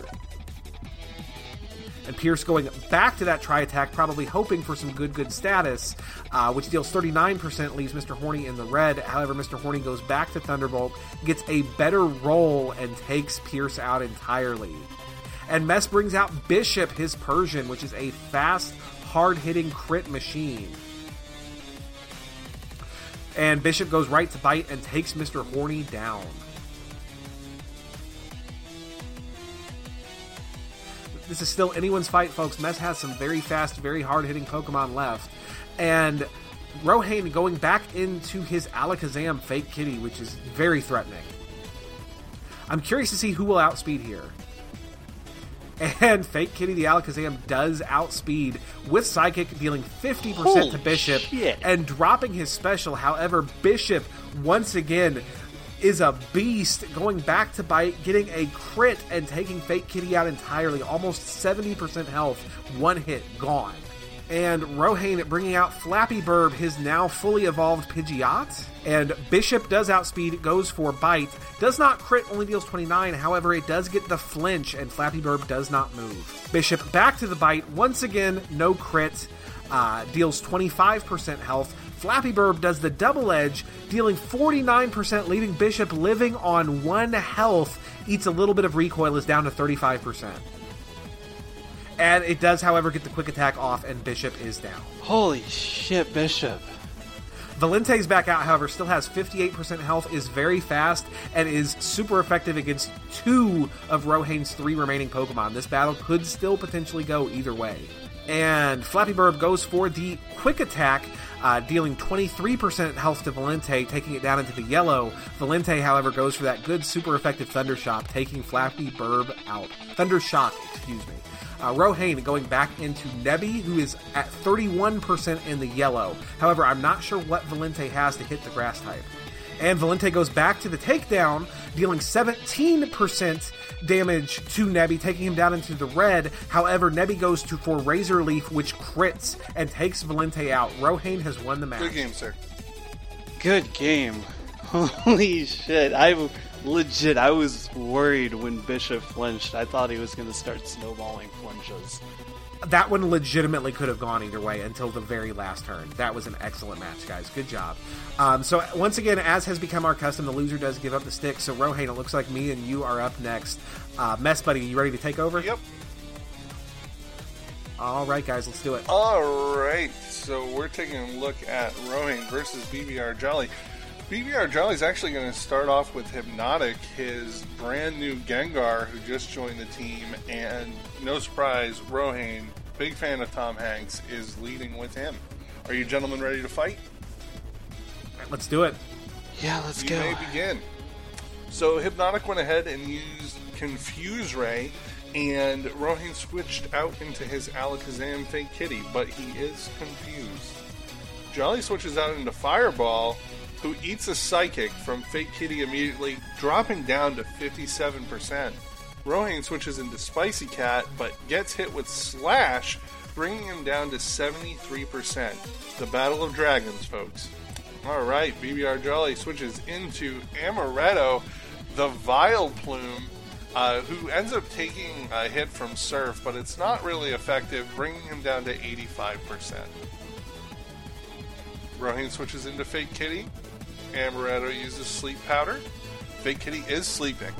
And Pierce going back to that Tri Attack, probably hoping for some good, good status, uh, which deals 39%, leaves Mr. Horny in the red. However, Mr. Horny goes back to Thunderbolt, gets a better roll, and takes Pierce out entirely. And Mess brings out Bishop, his Persian, which is a fast, hard hitting crit machine. And Bishop goes right to bite and takes Mr. Horny down. This is still anyone's fight, folks. Mess has some very fast, very hard hitting Pokemon left. And Rohain going back into his Alakazam Fake Kitty, which is very threatening. I'm curious to see who will outspeed here. And Fake Kitty the Alakazam does outspeed with Psychic, dealing 50% Holy to Bishop shit. and dropping his special. However, Bishop once again is a beast, going back to bite, getting a crit, and taking Fake Kitty out entirely. Almost 70% health, one hit, gone. And Rohain bringing out Flappy Burb, his now fully evolved Pidgeot. And Bishop does outspeed, goes for Bite. Does not crit, only deals 29. However, it does get the flinch, and Flappy Burb does not move. Bishop back to the Bite. Once again, no crit. Uh, deals 25% health. Flappy Burb does the double edge, dealing 49%, leaving Bishop living on one health. Eats a little bit of recoil, is down to 35%. And it does, however, get the quick attack off, and Bishop is down. Holy shit, Bishop. Valente's back out, however, still has 58% health, is very fast, and is super effective against two of Rohain's three remaining Pokemon. This battle could still potentially go either way. And Flappy Burb goes for the quick attack, uh, dealing 23% health to Valente, taking it down into the yellow. Valente, however, goes for that good, super effective Thunder Shock, taking Flappy Burb out. Thunder Shock, excuse me. Uh, Rohain going back into Nebby, who is at 31% in the yellow. However, I'm not sure what Valente has to hit the grass type. And Valente goes back to the takedown, dealing 17% damage to Nebby, taking him down into the red. However, Nebby goes to for Razor Leaf, which crits and takes Valente out. Rohain has won the match. Good game, sir. Good game. Holy shit. I legit, I was worried when Bishop flinched. I thought he was going to start snowballing flinches. That one legitimately could have gone either way until the very last turn. That was an excellent match, guys. Good job. Um, so, once again, as has become our custom, the loser does give up the stick. So, Rohain, it looks like me and you are up next. Uh, Mess Buddy, you ready to take over? Yep. All right, guys, let's do it. All right. So we're taking a look at Rohan versus BBR Jolly. BBR Jolly is actually going to start off with Hypnotic, his brand new Gengar who just joined the team, and no surprise, Rohan, big fan of Tom Hanks, is leading with him. Are you gentlemen ready to fight? Let's do it. Yeah, let's you go. may begin. So Hypnotic went ahead and used Confuse Ray, and Rohan switched out into his Alakazam Fake Kitty, but he is confused. Jolly switches out into Fireball, who eats a Psychic from Fake Kitty immediately, dropping down to 57%. Rohan switches into Spicy Cat, but gets hit with Slash, bringing him down to 73%. The Battle of Dragons, folks. All right, BBR Jolly switches into Amaretto, the Vileplume, uh, who ends up taking a hit from Surf, but it's not really effective, bringing him down to 85%. Rohan switches into Fake Kitty. Amaretto uses Sleep Powder. Fake Kitty is sleeping,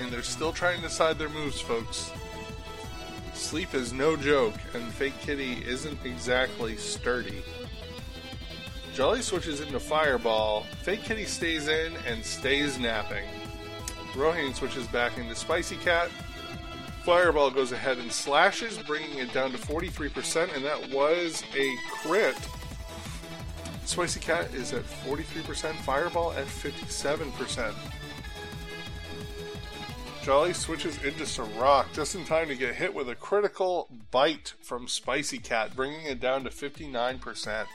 and they're still trying to decide their moves, folks. Sleep is no joke, and Fake Kitty isn't exactly sturdy. Jolly switches into Fireball. Fake Kitty stays in and stays napping. Rohan switches back into Spicy Cat. Fireball goes ahead and slashes, bringing it down to 43%, and that was a crit Spicy Cat is at 43%, Fireball at 57%. Jolly switches into Sirach just in time to get hit with a critical bite from Spicy Cat, bringing it down to 59%.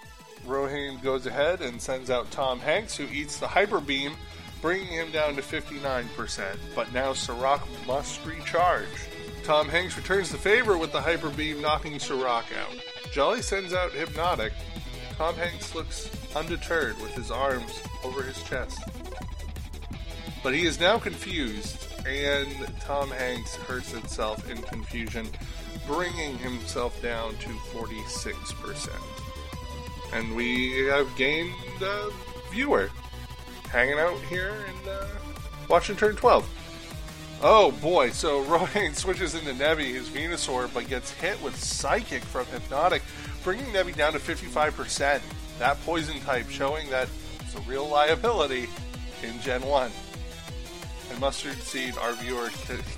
Rohan goes ahead and sends out Tom Hanks, who eats the Hyper Beam, bringing him down to 59%. But now Sirach must recharge. Tom Hanks returns the favor with the Hyper Beam, knocking Sirach out. Jolly sends out Hypnotic. Tom Hanks looks undeterred with his arms over his chest. But he is now confused, and Tom Hanks hurts itself in confusion, bringing himself down to 46%. And we have gained a viewer hanging out here and uh, watching turn 12. Oh boy, so Rohan switches into Nebby, his Venusaur, but gets hit with Psychic from Hypnotic, bringing Nebby down to 55%. That poison type showing that it's a real liability in Gen 1 and Mustard Seed, our viewer,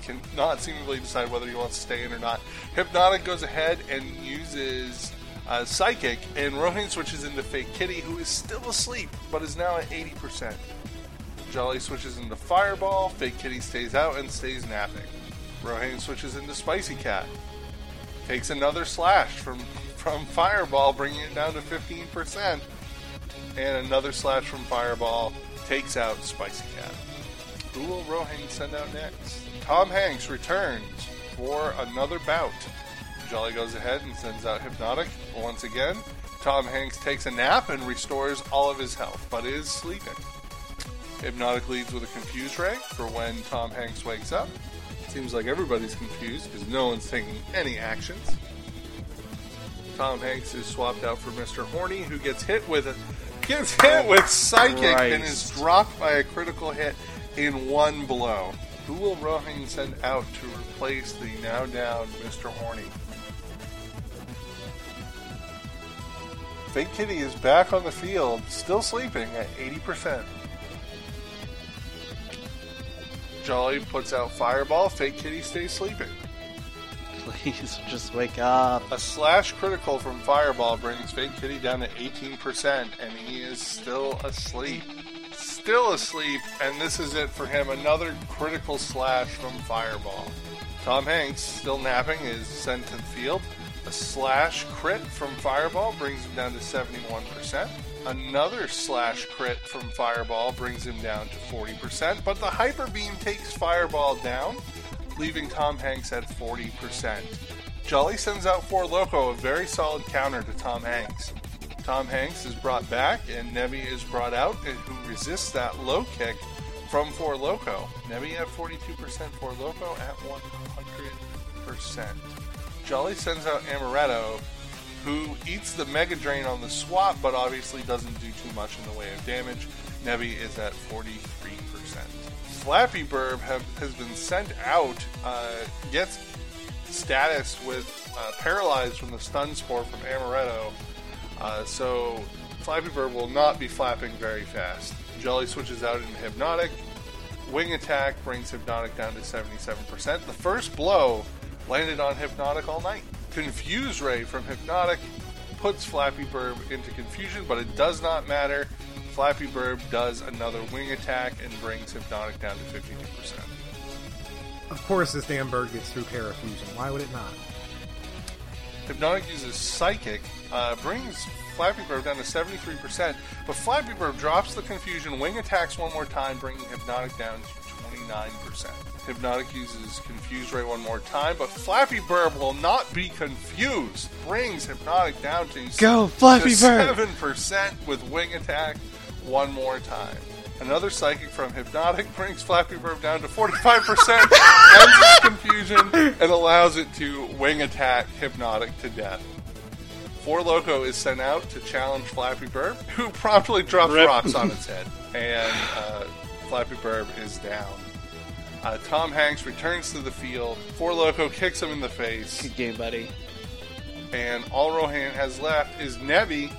cannot seemingly decide whether he wants to stay in or not. Hypnotic goes ahead and uses uh, Psychic, and Rohan switches into Fake Kitty, who is still asleep, but is now at 80%. Jolly switches into Fireball, Fake Kitty stays out and stays napping. Rohan switches into Spicy Cat. Takes another slash from, from Fireball, bringing it down to 15%. And another slash from Fireball takes out Spicy Cat. Who will Rohan send out next? Tom Hanks returns for another bout. Jolly goes ahead and sends out Hypnotic once again. Tom Hanks takes a nap and restores all of his health, but is sleeping. Hypnotic leads with a Confuse Ray for when Tom Hanks wakes up. Seems like everybody's confused because no one's taking any actions. Tom Hanks is swapped out for Mr. Horny, who gets hit with a gets hit oh, with Psychic and is dropped by a critical hit in one blow. Who will Rohan send out to replace the now down Mr. Horny? Fake Kitty is back on the field, still sleeping at 80%. Jolly puts out Fireball, Fake Kitty stays sleeping. Please, just wake up. A slash critical from Fireball brings Fake Kitty down to 18%, and he is still asleep. Still asleep, and this is it for him. Another critical slash from Fireball. Tom Hanks, still napping, is sent to the field. A slash crit from Fireball brings him down to 71%. Another slash crit from Fireball brings him down to 40%, but the Hyper Beam takes Fireball down, leaving Tom Hanks at 40%. Jolly sends out Four Loco, a very solid counter to Tom Hanks. Tom Hanks is brought back, and Nebby is brought out, who resists that low kick from Four Loco. Nebby at 42%, Four Loco at 100%. Jolly sends out Amaretto, who eats the Mega Drain on the swap, but obviously doesn't do too much in the way of damage. Nebby is at 43%. Flappy Bird have, has been sent out, uh, gets status with uh, paralyzed from the stun spore from Amaretto, uh, so Flappy Bird will not be flapping very fast. Jolly switches out into Hypnotic. Wing attack brings Hypnotic down to 77%. The first blow landed on Hypnotic all night. Confuse Ray from Hypnotic puts Flappy Burb into confusion, but it does not matter. Flappy Bird does another wing attack and brings Hypnotic down to 52%. Of course, this damn bird gets through Parafusion. Why would it not? Hypnotic uses Psychic, uh, brings Flappy Bird down to 73%, but Flappy Bird drops the confusion, wing attacks one more time, bringing Hypnotic down to 29%. Hypnotic uses Confuse Ray one more time, but Flappy Bird will not be confused. Brings Hypnotic down to Go, Flappy to Burb! 7% with Wing Attack one more time. Another Psychic from Hypnotic brings Flappy Bird down to 45%, ends its confusion, and allows it to Wing Attack Hypnotic to death. Four Loco is sent out to challenge Flappy Bird, who promptly drops Rip. rocks on its head, and uh, Flappy Bird is down. Uh, Tom Hanks returns to the field. Four Loco kicks him in the face, Good game, buddy. and all Rohan has left is Nebby,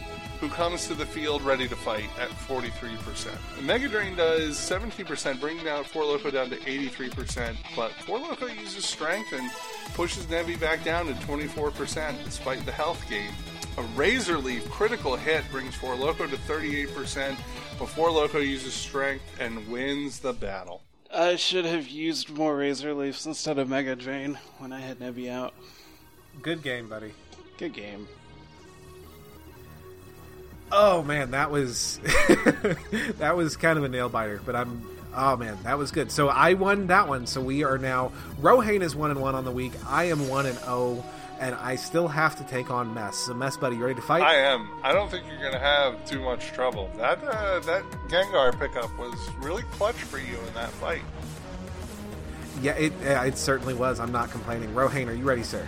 who comes to the field ready to fight at 43%. Mega Drain does 17%, bringing down Four Loco down to 83%, but Four Loco uses strength and pushes Nebby back down to 24% despite the health gain. A Razor Leaf critical hit brings Four Loco to 38% before Loco uses strength and wins the battle. I should have used more Razor Leafs instead of Mega Drain when I had Nebby out. Good game, buddy. Good game. Oh man, that was that was kind of a nail biter, but I'm oh man, that was good. So I won that one. So we are now Rohain is one and one on the week. I am one and oh, and I still have to take on Mess. So Mess, buddy, you ready to fight? I am. I don't think you're gonna have too much trouble. That uh, that Gengar pickup was really clutch for you in that fight. Yeah, it it certainly was. I'm not complaining. Rohain, are you ready, sir?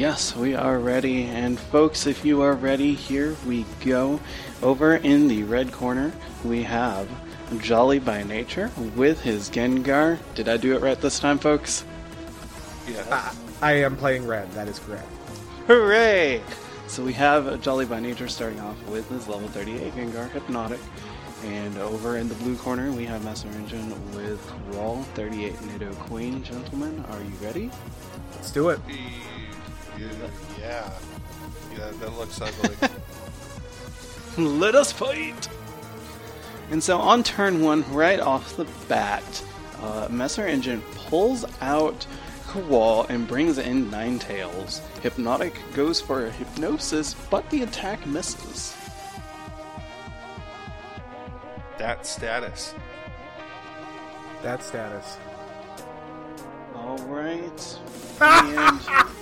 Yes, we are ready. And folks, if you are ready, here we go. Over in the red corner, we have Jolly by Nature with his Gengar. Did I do it right this time, folks? Yeah. I, I am playing red. That is correct. Hooray! So we have Jolly by Nature starting off with his level 38 Gengar Hypnotic. And over in the blue corner, we have Messer Engine with Wall 38 Nidoqueen. Gentlemen, are you ready? Let's do it. Yeah. Yeah, that looks ugly. Let us fight! And so on turn one, right off the bat, uh, Messer Engine pulls out Kowal and brings in Ninetales. Hypnotic goes for a Hypnosis, but the attack misses. that status. That status. Alright.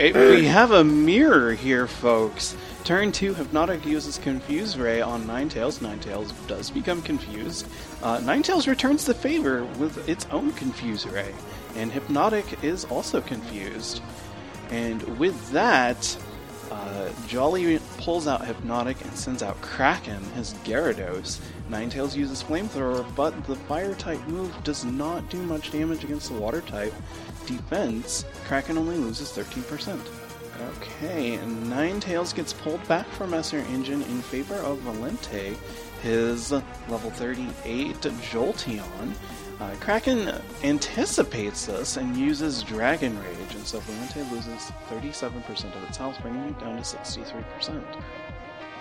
And eh, we have a mirror here, folks. Turn 2, Hypnotic uses Confuse Ray on Ninetales. Ninetales does become confused. Uh, Ninetales returns the favor with its own Confuse Ray, and Hypnotic is also confused. And with that, uh, Jolly pulls out Hypnotic and sends out Kraken, his Gyarados. Ninetales uses Flamethrower, but the Fire type move does not do much damage against the Water type defense. Kraken only loses 13%. Okay, and Ninetales gets pulled back from Messer Engine in favor of Valente, his level 38 Jolteon. Uh, Kraken anticipates this and uses Dragon Rage, and so Valente loses 37% of its health, bringing it down to 63%.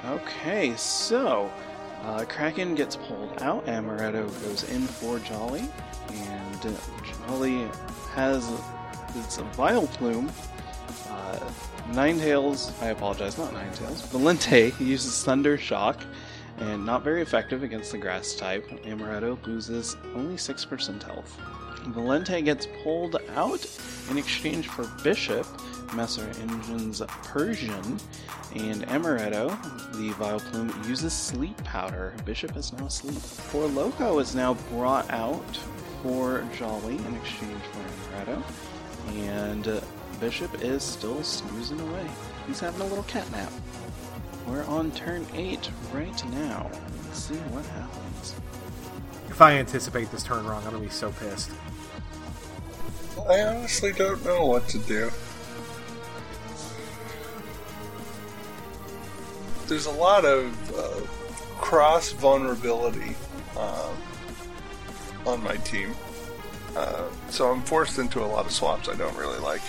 Okay, so uh, Kraken gets pulled out, Amaretto goes in for Jolly, and Jolly has its a Vileplume. Uh, Ninetales, I apologize, not Ninetales. Valente uses Thunder Shock, and not very effective against the grass type. Amaretto loses only 6% health. Valente gets pulled out in exchange for Bishop, Messer Engine's Persian, and Amaretto, the Vileplume, uses Sleep Powder. Bishop is now asleep. Four Loco is now brought out for Jolly in exchange for Amaretto, and uh, Bishop is still snoozing away. He's having a little cat nap. We're on turn 8 right now. Let's see what happens. If I anticipate this turn wrong, I'm gonna be so pissed. I honestly don't know what to do. There's a lot of uh, cross vulnerability um, on my team. Uh, so I'm forced into a lot of swaps I don't really like.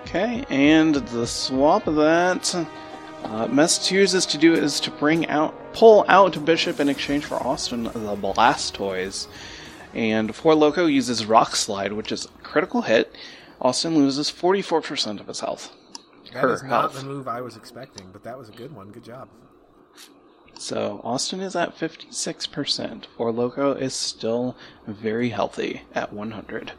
Okay, and the swap that uh, Mess chooses to do is to bring out, pull out Bishop in exchange for Austin the Blastoise. And Four Loco uses Rock Slide, which is a critical hit. Austin loses 44% of his health. That Her is not health. the move I was expecting, but that was a good one. Good job. So Austin is at 56%. Four Loco is still very healthy at 100.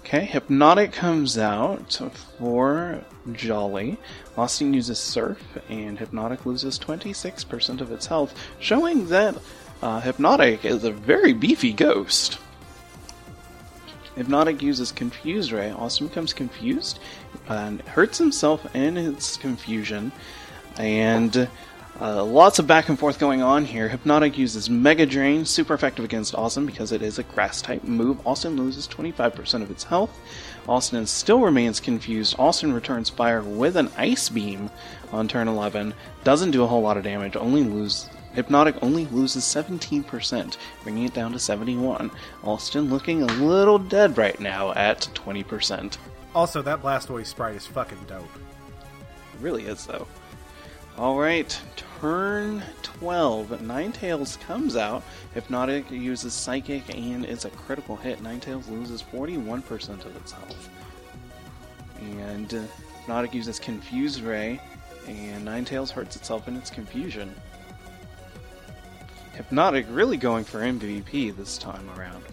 Okay, Hypnotic comes out for Jolly. Austin uses Surf, and Hypnotic loses 26% of its health, showing that uh, Hypnotic is a very beefy ghost. Hypnotic uses Confused Ray. Austin becomes confused and hurts himself in his confusion. And uh, lots of back and forth going on here. Hypnotic uses Mega Drain, super effective against Austin because it is a grass type move. Austin loses 25% of its health. Austin still remains confused. Austin returns fire with an Ice Beam on turn 11. Doesn't do a whole lot of damage, only lose. Hypnotic only loses 17%, bringing it down to 71. Austin looking a little dead right now at 20%. Also, that Blastoise sprite is fucking dope. It really is, though. Alright, turn 12. Ninetales comes out. Hypnotic uses Psychic and it's a critical hit. Ninetales loses 41% of its health. And uh, Hypnotic uses Confuse Ray, and Ninetales hurts itself in its confusion. Hypnotic really going for MVP this time around.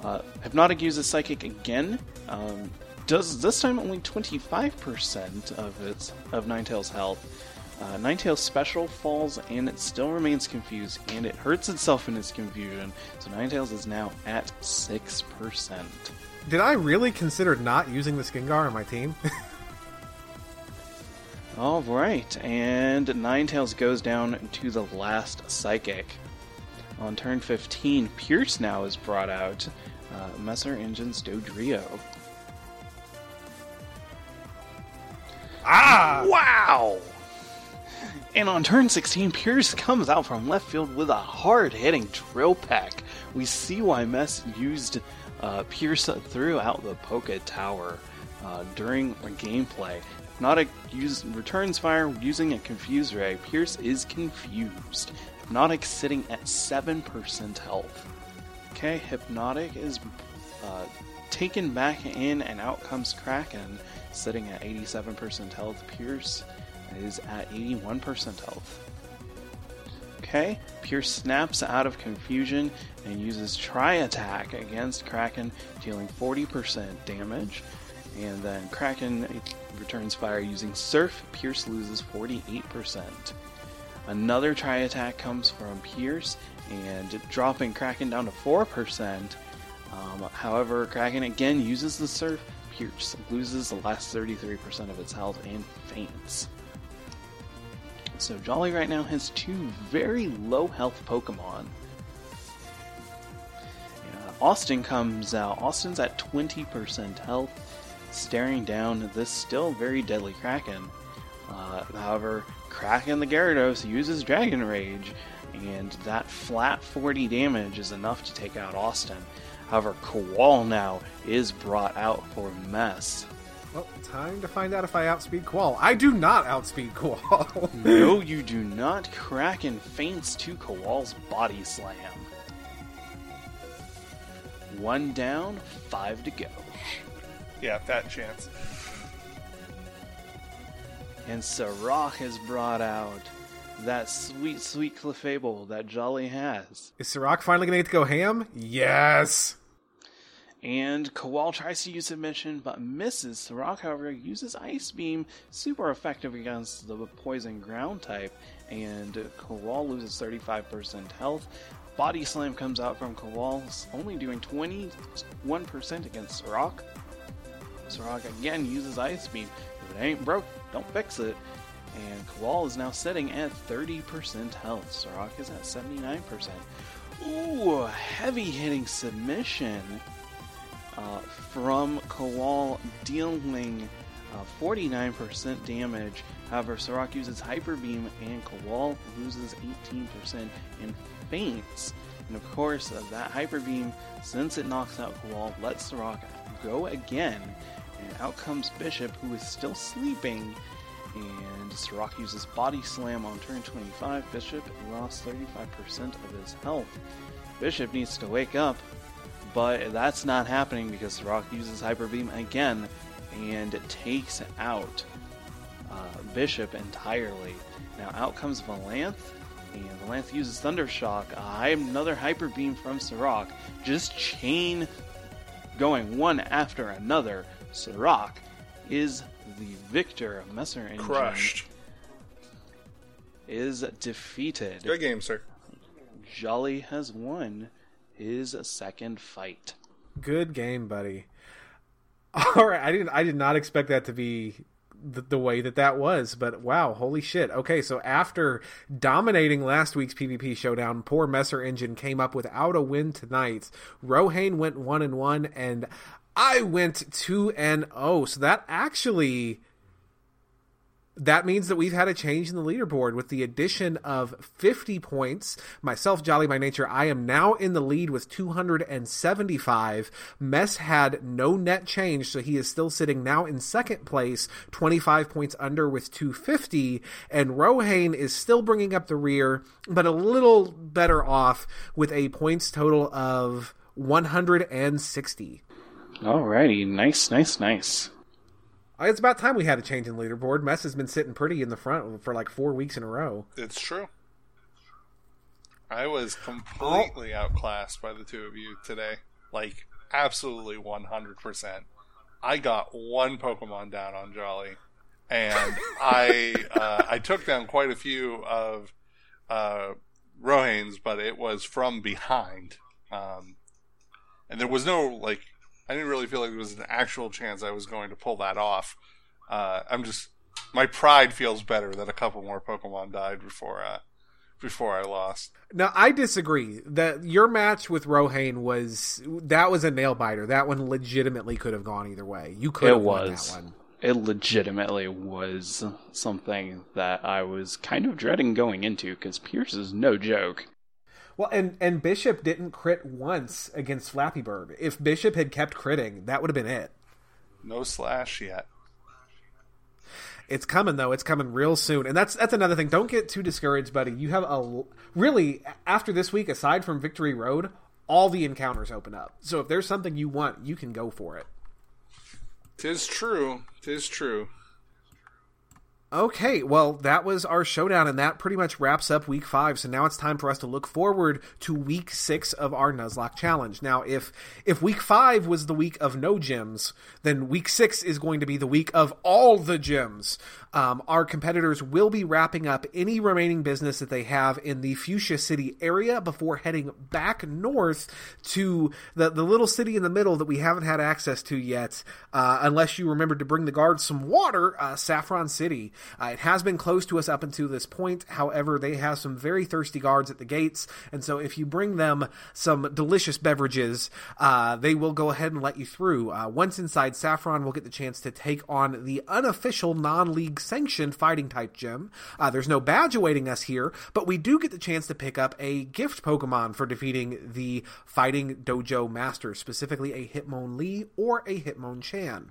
Uh, Hypnotic uses Psychic again. Um, does this time only 25% of its of Ninetales' health. Uh, Ninetales special falls and it still remains confused and it hurts itself in its confusion. So Ninetales is now at 6%. Did I really consider not using the Skingar on my team? Alright, and Ninetales goes down to the last Psychic. On turn 15, Pierce now is brought out. Uh, Messer Engine's Dodrio. ah! Wow! And on turn 16, Pierce comes out from left field with a hard hitting Drill Peck. We see why Mess used uh, Pierce throughout the Poké Tower uh, during gameplay. Hypnotic use, returns fire using a Confuse Ray. Pierce is confused. Hypnotic sitting at 7% health. Okay, Hypnotic is uh, taken back in, and out comes Kraken, sitting at 87% health. Pierce is at 81% health. Okay, Pierce snaps out of confusion and uses Tri Attack against Kraken, dealing 40% damage. And then Kraken returns fire using Surf. Pierce loses 48%. Another Tri Attack comes from Pierce and dropping Kraken down to 4%. Um, however, Kraken again uses the Surf. Pierce loses the last 33% of its health and faints. So Jolly right now has two very low health Pokemon. Austin comes out. Austin's at 20% health, staring down this still very deadly Kraken. Uh, however, Kraken the Gyarados uses Dragon Rage, and that flat 40 damage is enough to take out Austin. However, Koal now is brought out for Mess. Well, time to find out if I outspeed Qual. I do not outspeed Qual. no, you do not. Kraken faints to Koal's body slam. One down, five to go. Yeah, fat chance. And Sirach has brought out. That sweet, sweet Clefable that Jolly has. Is Sirach finally going to get to go ham? Yes! And Koal tries to use submission but misses. Sirach, however, uses Ice Beam, super effective against the poison ground type, and Koal loses 35% health. Body Slam comes out from Koal, only doing 21% against Sirach. Sirach again uses Ice Beam. If it ain't broke, don't fix it. And Koal is now sitting at 30% health. Sirach is at 79%. Ooh, heavy hitting submission uh, from Koal, dealing uh, 49% damage. However, Sirach uses Hyper Beam and Koal loses 18% and faints. And of course, uh, that Hyper Beam, since it knocks out Koal, lets Sirach go again. And out comes Bishop, who is still sleeping. And Sirach uses Body Slam on turn 25. Bishop lost 35% of his health. Bishop needs to wake up, but that's not happening because Sirach uses Hyper Beam again and takes out uh, Bishop entirely. Now out comes Valanth, and Valanth uses Thundershock. Uh, another Hyper Beam from Sirach. Just chain going one after another. Sirach is the victor. Messer Engine Crushed. is defeated. Good game, sir. Jolly has won his second fight. Good game, buddy. All right, I didn't. I did not expect that to be the, the, way that that was, but wow, holy shit. Okay, so after dominating last week's PvP showdown, poor Messer Engine came up without a win tonight. Rohane went one and one, and I went two and oh. So that actually that means that we've had a change in the leaderboard with the addition of 50 points. Myself, Jolly by Nature, I am now in the lead with 275. Mess had no net change, so he is still sitting now in second place, 25 points under with 250. And Rohane is still bringing up the rear, but a little better off with a points total of 160. Alrighty, nice, nice, nice. It's about time we had a change in leaderboard. Mess has been sitting pretty in the front for like four weeks in a row. It's true. I was completely outclassed by the two of you today. Like, absolutely 100%. I got one Pokemon down on Jolly, and I uh, I took down quite a few of uh, Rohane's, but it was from behind. Um, and there was no, like, I didn't really feel like there was an actual chance I was going to pull that off. Uh, I'm just my pride feels better that a couple more Pokemon died before uh, before I lost. Now I disagree. That your match with Rohane was that was a nail biter. That one legitimately could have gone either way. You could it have won was. that one. It legitimately was something that I was kind of dreading going into because Pierce is no joke. Well, and and Bishop didn't crit once against Flappy Bird. If Bishop had kept critting, that would have been it. No slash yet. It's coming though. It's coming real soon, and that's that's another thing. Don't get too discouraged, buddy. You have a really after this week, aside from Victory Road, all the encounters open up. So if there's something you want, you can go for it. Tis true. Tis true. Okay, well, that was our showdown, and that pretty much wraps up week five. So now it's time for us to look forward to week six of our Nuzlocke challenge. Now, if if week five was the week of no gyms, then week six is going to be the week of all the gyms. Um, our competitors will be wrapping up any remaining business that they have in the Fuchsia City area before heading back north to the, the little city in the middle that we haven't had access to yet, uh, unless you remembered to bring the guards some water, uh, Saffron City. Uh, it has been closed to us up until this point. However, they have some very thirsty guards at the gates, and so if you bring them some delicious beverages, uh, they will go ahead and let you through. Uh, once inside Saffron, we'll get the chance to take on the unofficial non-league sanctioned fighting type gym. Uh, there's no badge awaiting us here, but we do get the chance to pick up a gift Pokemon for defeating the fighting dojo master, specifically a Hitmonlee or a Hitmonchan.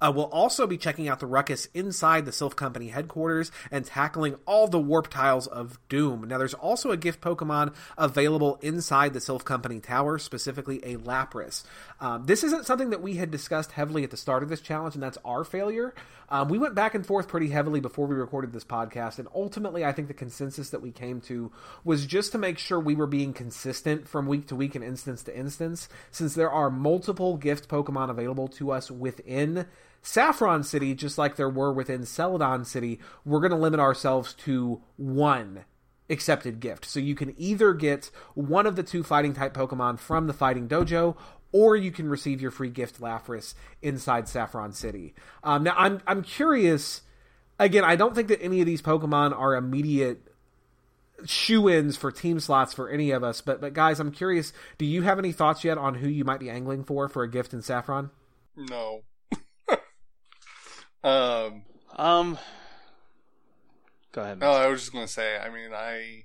Uh, we'll also be checking out the ruckus inside the Silph Company headquarters and tackling all the warp tiles of Doom. Now, there's also a gift Pokemon available inside the Silph Company tower, specifically a Lapras. Um, this isn't something that we had discussed heavily at the start of this challenge, and that's our failure. Um, we went back and forth pretty heavily before we recorded this podcast, and ultimately, I think the consensus that we came to was just to make sure we were being consistent from week to week and instance to instance, since there are multiple gift Pokemon available to us within Saffron City, just like there were within Celadon City, we're going to limit ourselves to one accepted gift. So you can either get one of the two fighting type Pokemon from the Fighting Dojo, or you can receive your free gift Lapras inside Saffron City. Um, now, I'm I'm curious. Again, I don't think that any of these Pokemon are immediate shoe-ins for team slots for any of us. But but guys, I'm curious. Do you have any thoughts yet on who you might be angling for for a gift in Saffron? No. Um. Um. Go ahead. No, I was just gonna say. I mean, I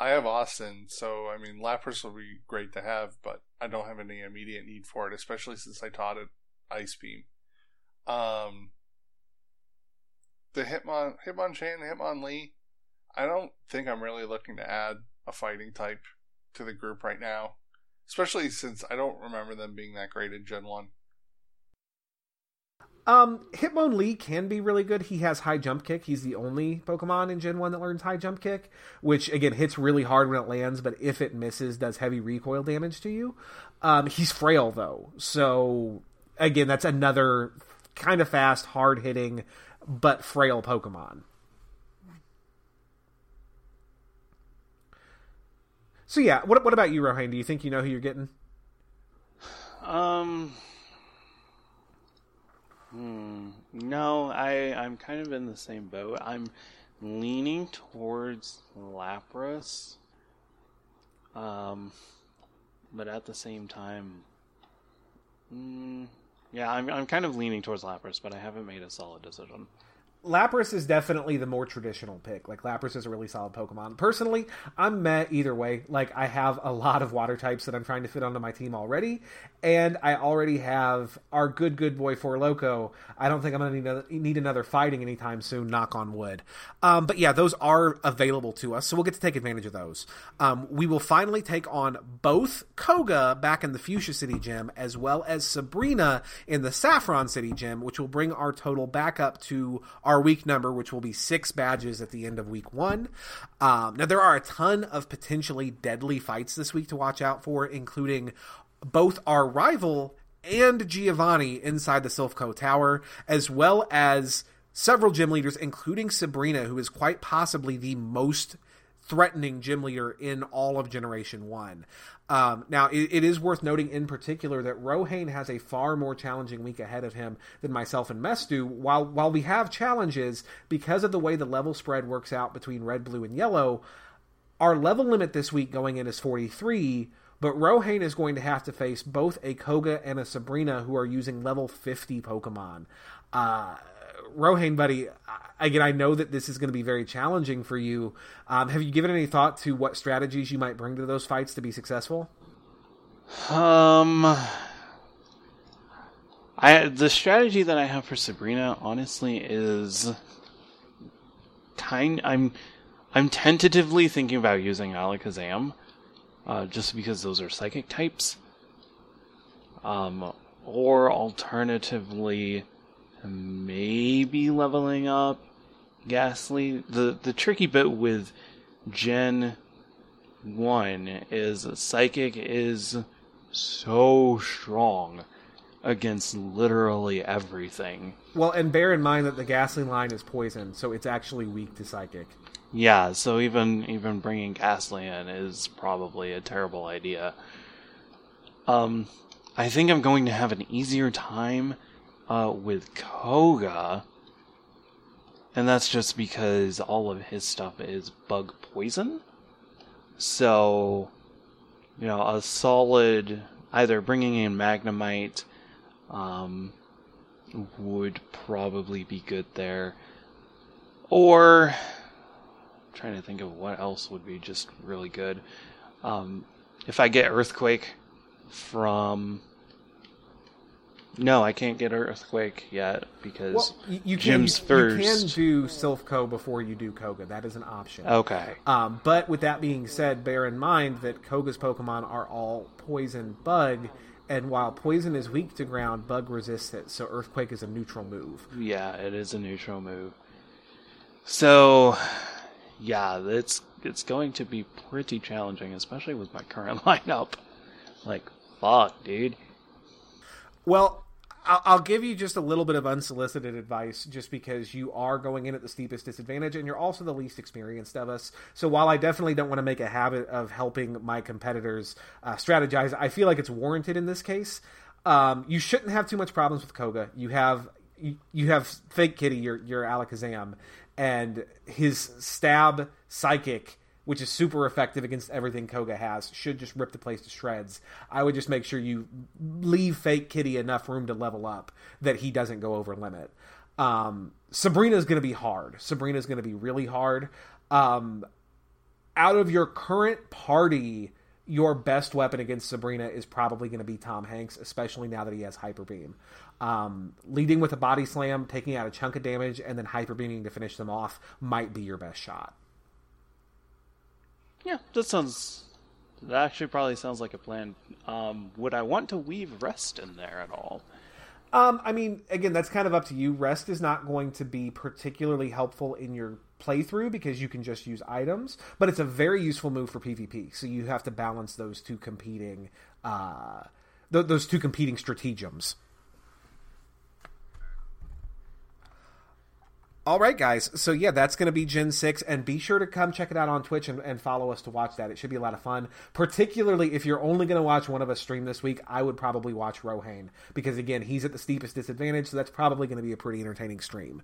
I have Austin, so I mean, Lapras will be great to have, but I don't have any immediate need for it, especially since I taught it Ice Beam. Um, the Hitmon, Hitmonchan, Hitmonlee. I don't think I'm really looking to add a fighting type to the group right now, especially since I don't remember them being that great in Gen One. Um, Hitmonlee can be really good. He has high jump kick. He's the only Pokemon in Gen 1 that learns high jump kick, which again hits really hard when it lands, but if it misses, does heavy recoil damage to you. Um, he's frail though. So again, that's another kind of fast, hard hitting, but frail Pokemon. So yeah, what what about you, Rohan? Do you think you know who you're getting? Um. Hmm. No, I I'm kind of in the same boat. I'm leaning towards Lapras. Um, but at the same time, mm, yeah, I'm I'm kind of leaning towards Lapras, but I haven't made a solid decision. Lapras is definitely the more traditional pick. Like Lapras is a really solid Pokemon. Personally, I'm met either way. Like I have a lot of water types that I'm trying to fit onto my team already, and I already have our good good boy Four Loco. I don't think I'm gonna need another, need another fighting anytime soon. Knock on wood. Um, but yeah, those are available to us, so we'll get to take advantage of those. Um, we will finally take on both Koga back in the Fuchsia City Gym as well as Sabrina in the Saffron City Gym, which will bring our total back up to our week number, which will be six badges at the end of week one. Um, now, there are a ton of potentially deadly fights this week to watch out for, including both our rival and Giovanni inside the Silph Co Tower, as well as several gym leaders, including Sabrina, who is quite possibly the most threatening gym leader in all of Generation 1. Um, now, it, it is worth noting in particular that Rohain has a far more challenging week ahead of him than myself and Mess do. While, while we have challenges, because of the way the level spread works out between red, blue, and yellow, our level limit this week going in is 43, but Rohain is going to have to face both a Koga and a Sabrina who are using level 50 Pokemon. Uh, Rohain, buddy, again, I know that this is going to be very challenging for you. Um, have you given any thought to what strategies you might bring to those fights to be successful? Um, I the strategy that I have for Sabrina, honestly, is kind. I'm I'm tentatively thinking about using Alakazam, uh, just because those are psychic types. Um, or alternatively maybe leveling up Gastly. The the tricky bit with Gen one is Psychic is so strong against literally everything. Well, and bear in mind that the Gastly line is poison, so it's actually weak to Psychic. Yeah, so even even bringing Gastly in is probably a terrible idea. Um, I think I'm going to have an easier time uh, with Koga, and that's just because all of his stuff is bug poison. So, you know, a solid either bringing in Magnemite um, would probably be good there, or I'm trying to think of what else would be just really good. Um, if I get Earthquake from no, I can't get Earthquake yet because well, you, you can, Gym's you, first. You can do Silph Co before you do Koga. That is an option. Okay. Um, but with that being said, bear in mind that Koga's Pokemon are all Poison Bug, and while Poison is weak to ground, Bug resists it. So Earthquake is a neutral move. Yeah, it is a neutral move. So, yeah, it's it's going to be pretty challenging, especially with my current lineup. Like, fuck, dude. Well, I'll give you just a little bit of unsolicited advice just because you are going in at the steepest disadvantage and you're also the least experienced of us. So while I definitely don't want to make a habit of helping my competitors uh, strategize, I feel like it's warranted in this case. Um, you shouldn't have too much problems with Koga. You have you, you have fake kitty, your your Alakazam, and his stab psychic which is super effective against everything Koga has, should just rip the place to shreds. I would just make sure you leave Fake Kitty enough room to level up that he doesn't go over limit. Um, Sabrina's going to be hard. Sabrina's going to be really hard. Um, out of your current party, your best weapon against Sabrina is probably going to be Tom Hanks, especially now that he has Hyper Beam. Um, leading with a body slam, taking out a chunk of damage, and then hyper beaming to finish them off might be your best shot. Yeah, that sounds. That actually probably sounds like a plan. Um, would I want to weave rest in there at all? Um, I mean, again, that's kind of up to you. Rest is not going to be particularly helpful in your playthrough because you can just use items, but it's a very useful move for PvP. So you have to balance those two competing, uh, th- those two competing stratagems. All right, guys. So yeah, that's going to be Gen Six, and be sure to come check it out on Twitch and, and, follow us to watch that. It should be a lot of fun. Particularly if you're only going to watch one of us stream this week, I would probably watch Rohain because again, he's at the steepest disadvantage, so that's probably going to be a pretty entertaining stream.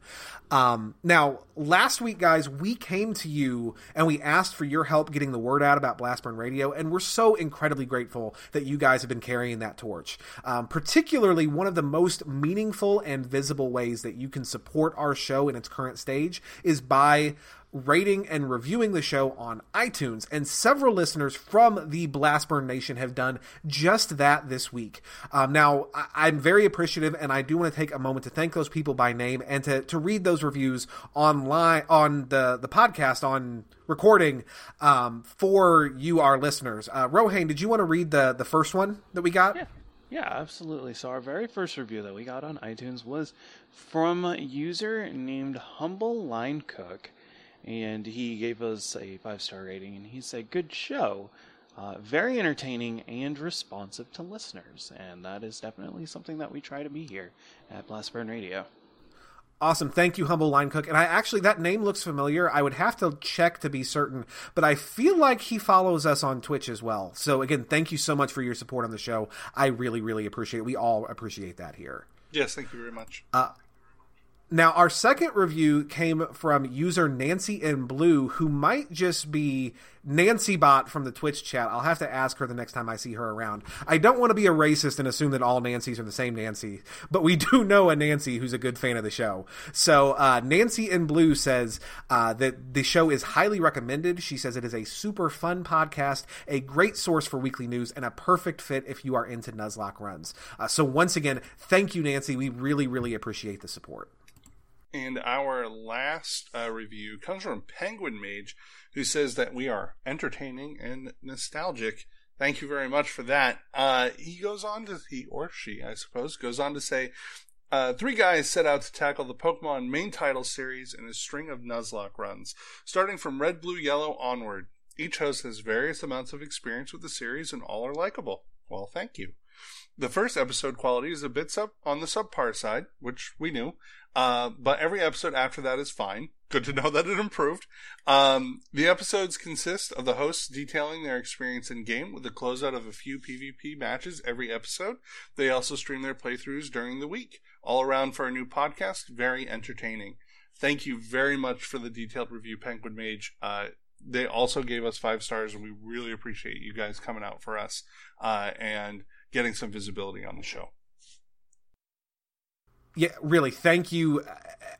Um, now, last week, guys, we came to you and we asked for your help getting the word out about Blastburn Radio, and we're so incredibly grateful that you guys have been carrying that torch. Um, particularly, one of the most meaningful and visible ways that you can support our show in its current stage is by rating and reviewing the show on iTunes. And several listeners from the Blastburn Nation have done just that this week. Um, now, I- am very appreciative, and I do want to take a moment to thank those people by name and to, to read those reviews online on the, the podcast on recording um, for you, our listeners. Uh, Rohan, did you want to read the, the first one that we got? Yeah. Yeah, absolutely. So our very first review that we got on iTunes was from a user named Humble Line Cook and he gave us a five star rating, and he said, "Good show." Uh, very entertaining and responsive to listeners, and that is definitely something that we try to be here at Blastburn Radio. Awesome. Thank you, Humble Line Cook. And I actually, that name looks familiar. I would have to check to be certain, but I feel like he follows us on Twitch as well. So, again, thank you so much for your support on the show. I really, really appreciate it. We all appreciate that here. Yes, thank you very much. Uh, now, our second review came from user Nancy in Blue, who might just be Nancy Bot from the Twitch chat. I'll have to ask her the next time I see her around. I don't want to be a racist and assume that all Nancys are the same Nancy, but we do know a Nancy who's a good fan of the show. So, uh, Nancy in Blue says uh, that the show is highly recommended. She says it is a super fun podcast, a great source for weekly news, and a perfect fit if you are into Nuzlocke runs. Uh, so, once again, thank you, Nancy. We really, really appreciate the support. And our last uh, review comes from Penguin Mage, who says that we are entertaining and nostalgic. Thank you very much for that. Uh, he goes on to, he or she, I suppose, goes on to say, uh, three guys set out to tackle the Pokemon main title series in a string of Nuzlocke runs, starting from Red, Blue, Yellow onward. Each host has various amounts of experience with the series and all are likable. Well, thank you. The first episode quality is a bit sub on the subpar side, which we knew, uh, but every episode after that is fine. Good to know that it improved. Um, the episodes consist of the hosts detailing their experience in game with the closeout of a few PvP matches every episode. They also stream their playthroughs during the week. All around for a new podcast, very entertaining. Thank you very much for the detailed review, Penguin Mage. Uh, they also gave us five stars, and we really appreciate you guys coming out for us uh, and getting some visibility on the show yeah, really, thank you,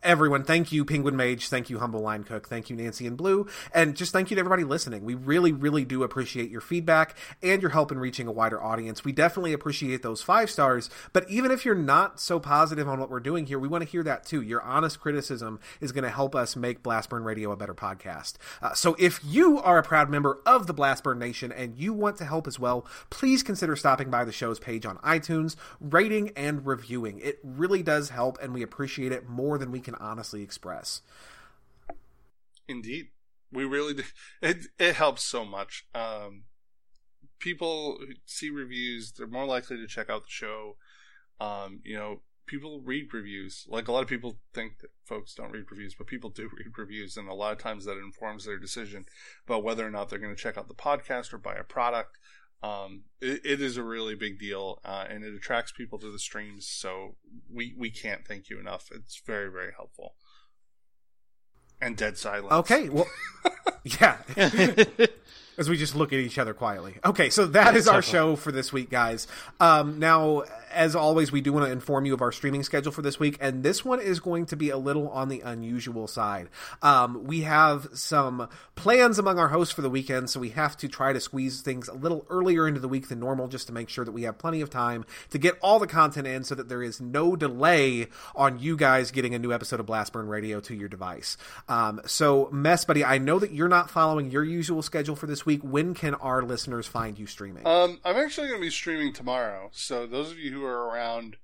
everyone. Thank you, Penguin Mage. Thank you, Humble Line Cook. Thank you, Nancy and Blue. And just thank you to everybody listening. We really, really do appreciate your feedback and your help in reaching a wider audience. We definitely appreciate those five stars. But even if you're not so positive on what we're doing here, we want to hear that too. Your honest criticism is going to help us make Blastburn Radio a better podcast. Uh, so if you are a proud member of the Blastburn Nation and you want to help as well, please consider stopping by the show's page on iTunes, rating, and reviewing. It really does does help, and we appreciate it more than we can honestly express. Indeed, we really do. It it helps so much. Um, people see reviews; they're more likely to check out the show. Um, you know, people read reviews. Like a lot of people think that folks don't read reviews, but people do read reviews, and a lot of times that informs their decision about whether or not they're going to check out the podcast or buy a product. Um, it, it is a really big deal, uh, and it attracts people to the streams. So we we can't thank you enough. It's very very helpful. And dead silence. Okay, well, yeah. As we just look at each other quietly. Okay, so that is our show for this week, guys. Um, now, as always, we do want to inform you of our streaming schedule for this week, and this one is going to be a little on the unusual side. Um, we have some plans among our hosts for the weekend, so we have to try to squeeze things a little earlier into the week than normal just to make sure that we have plenty of time to get all the content in so that there is no delay on you guys getting a new episode of Blastburn Radio to your device. Um, so, Mess Buddy, I know that you're not following your usual schedule for this week. When can our listeners find you streaming? Um, I'm actually going to be streaming tomorrow, so those of you who are around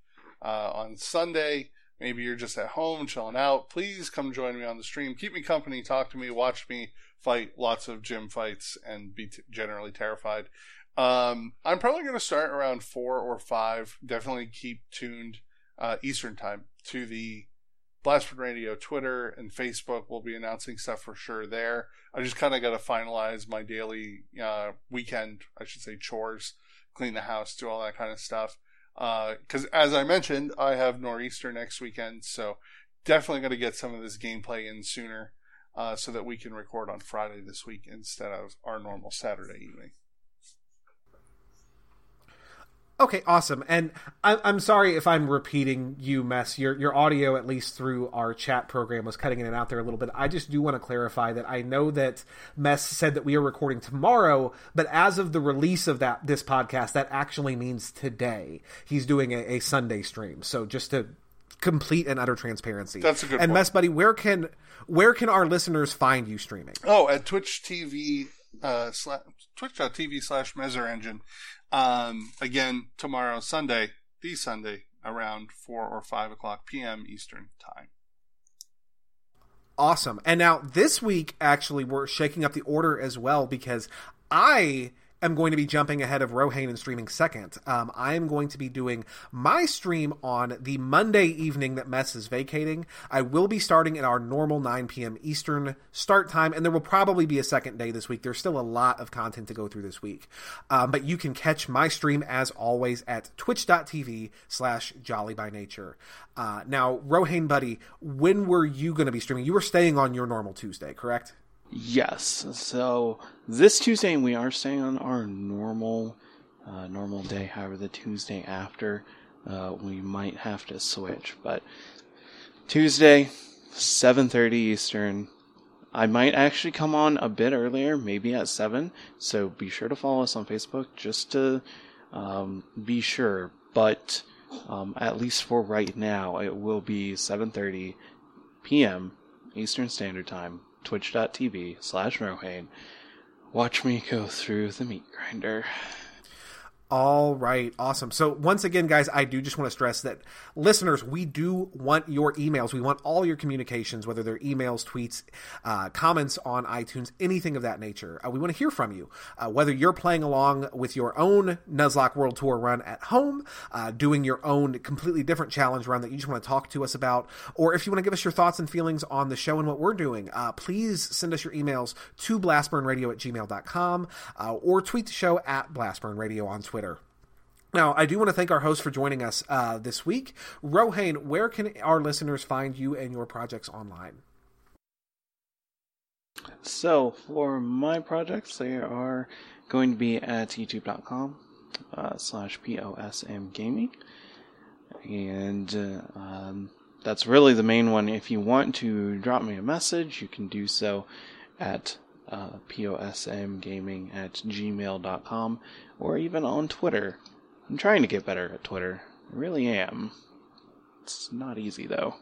uh, on Sunday, maybe you're just at home chilling out, please come join me on the stream. Keep me company, talk to me, watch me fight lots of gym fights, and be t- generally terrified. Um, I'm probably going to start around four or five. Definitely keep tuned uh, Eastern time to the Blastburn Radio Twitter and Facebook. We'll be announcing stuff for sure there. I just kind of got to finalize my daily uh, weekend, I should say, chores, clean the house, do all that kind of stuff because uh, as I mentioned, I have Nor'easter next weekend, so definitely going to get some of this gameplay in sooner, uh, so that we can record on Friday this week instead of our normal Saturday evening. Okay, awesome. And I, I'm sorry if I'm repeating you, Mess. Your your audio, at least through our chat program, was cutting in and out there a little bit. I just do want to clarify that I know that Mess said that we are recording tomorrow, but as of the release of that this podcast, that actually means today. He's doing a, a Sunday stream. So just to complete and utter transparency. That's a good And point. Mess Buddy, where can where can our listeners find you streaming? Oh, at Twitch TV, uh, sla- twitch.tv slash Messer Engine. Um, again, tomorrow, Sunday, the Sunday, around 4 or 5 o'clock p.m. Eastern Time. Awesome. And now this week, actually, we're shaking up the order as well because I am going to be jumping ahead of Rohane and streaming second. Um, I am going to be doing my stream on the Monday evening that Mess is vacating. I will be starting at our normal 9 p.m. Eastern start time, and there will probably be a second day this week. There's still a lot of content to go through this week. Um, but you can catch my stream as always at twitch.tv slash jolly by nature. Uh, now, Rohane Buddy, when were you going to be streaming? You were staying on your normal Tuesday, correct? Yes. So this Tuesday we are staying on our normal uh, normal day. However, the Tuesday after uh, we might have to switch. But Tuesday, seven thirty Eastern. I might actually come on a bit earlier, maybe at seven. So be sure to follow us on Facebook just to um, be sure. But um, at least for right now, it will be seven thirty p.m. Eastern Standard Time twitch.tv slash Rohane. Watch me go through the meat grinder. All right, awesome. So once again, guys, I do just want to stress that listeners, we do want your emails. We want all your communications, whether they're emails, tweets, uh, comments on iTunes, anything of that nature. Uh, we want to hear from you. Uh, whether you're playing along with your own Nuzlocke World Tour run at home, uh, doing your own completely different challenge run that you just want to talk to us about, or if you want to give us your thoughts and feelings on the show and what we're doing, uh, please send us your emails to blastburnradio at gmail.com uh, or tweet the show at blastburnradio on Twitter. Now, I do want to thank our host for joining us uh, this week. Rohane, where can our listeners find you and your projects online? So, for my projects, they are going to be at youtube.com uh, slash POSM Gaming. And uh, um, that's really the main one. If you want to drop me a message, you can do so at uh, posmgaming at gmail.com or even on Twitter. I'm trying to get better at Twitter. I really am. It's not easy, though.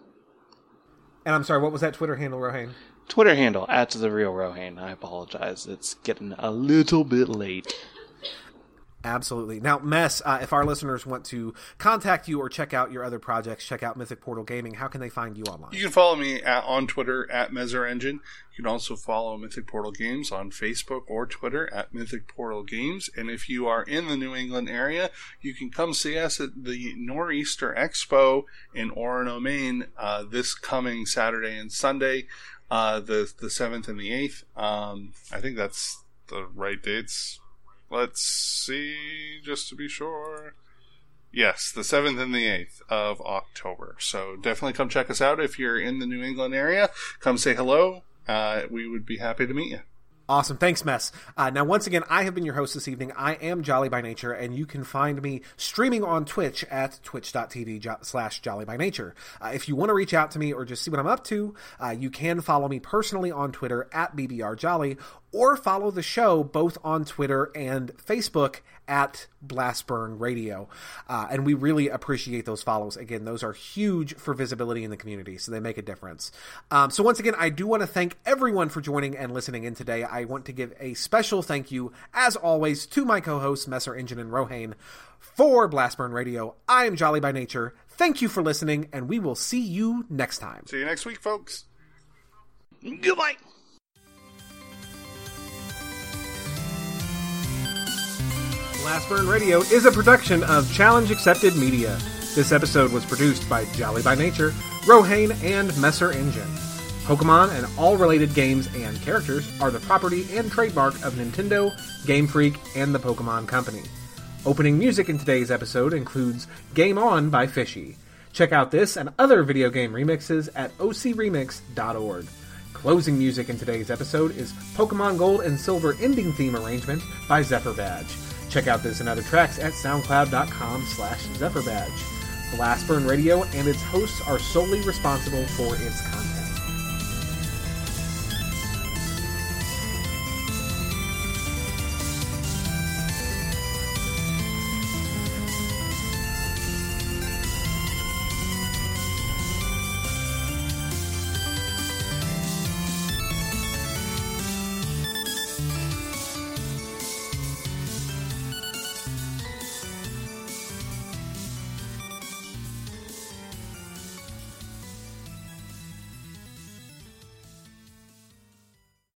And I'm sorry, what was that Twitter handle, Rohane? Twitter handle at the real Rohane. I apologize. It's getting a little bit late. Absolutely. Now, Mess, uh, if our listeners want to contact you or check out your other projects, check out Mythic Portal Gaming, how can they find you online? You can follow me at, on Twitter at Messer Engine. You can also follow Mythic Portal Games on Facebook or Twitter at Mythic Portal Games. And if you are in the New England area, you can come see us at the Nor'easter Expo in Orono, Maine, uh, this coming Saturday and Sunday, uh, the the seventh and the eighth. Um, I think that's the right dates. Let's see, just to be sure. Yes, the 7th and the 8th of October. So definitely come check us out if you're in the New England area. Come say hello. Uh, we would be happy to meet you. Awesome. Thanks, Mess. Uh, now, once again, I have been your host this evening. I am Jolly by Nature, and you can find me streaming on Twitch at twitch.tv jo- slash Jolly by Nature. Uh, if you want to reach out to me or just see what I'm up to, uh, you can follow me personally on Twitter at BBRJolly or follow the show both on Twitter and Facebook at Blastburn Radio. Uh, and we really appreciate those follows. Again, those are huge for visibility in the community, so they make a difference. Um, so, once again, I do want to thank everyone for joining and listening in today. I want to give a special thank you, as always, to my co hosts, Messer Engine and Rohane. For Blastburn Radio, I am Jolly by Nature. Thank you for listening, and we will see you next time. See you next week, folks. Goodbye. Blastburn Radio is a production of Challenge Accepted Media. This episode was produced by Jolly by Nature, Rohane, and Messer Engine. Pokemon and all related games and characters are the property and trademark of Nintendo, Game Freak, and the Pokemon Company. Opening music in today's episode includes Game On by Fishy. Check out this and other video game remixes at ocremix.org. Closing music in today's episode is Pokemon Gold and Silver ending theme arrangement by Zephyr Badge. Check out this and other tracks at soundcloud.com slash zephyrbadge. Blastburn Radio and its hosts are solely responsible for its content.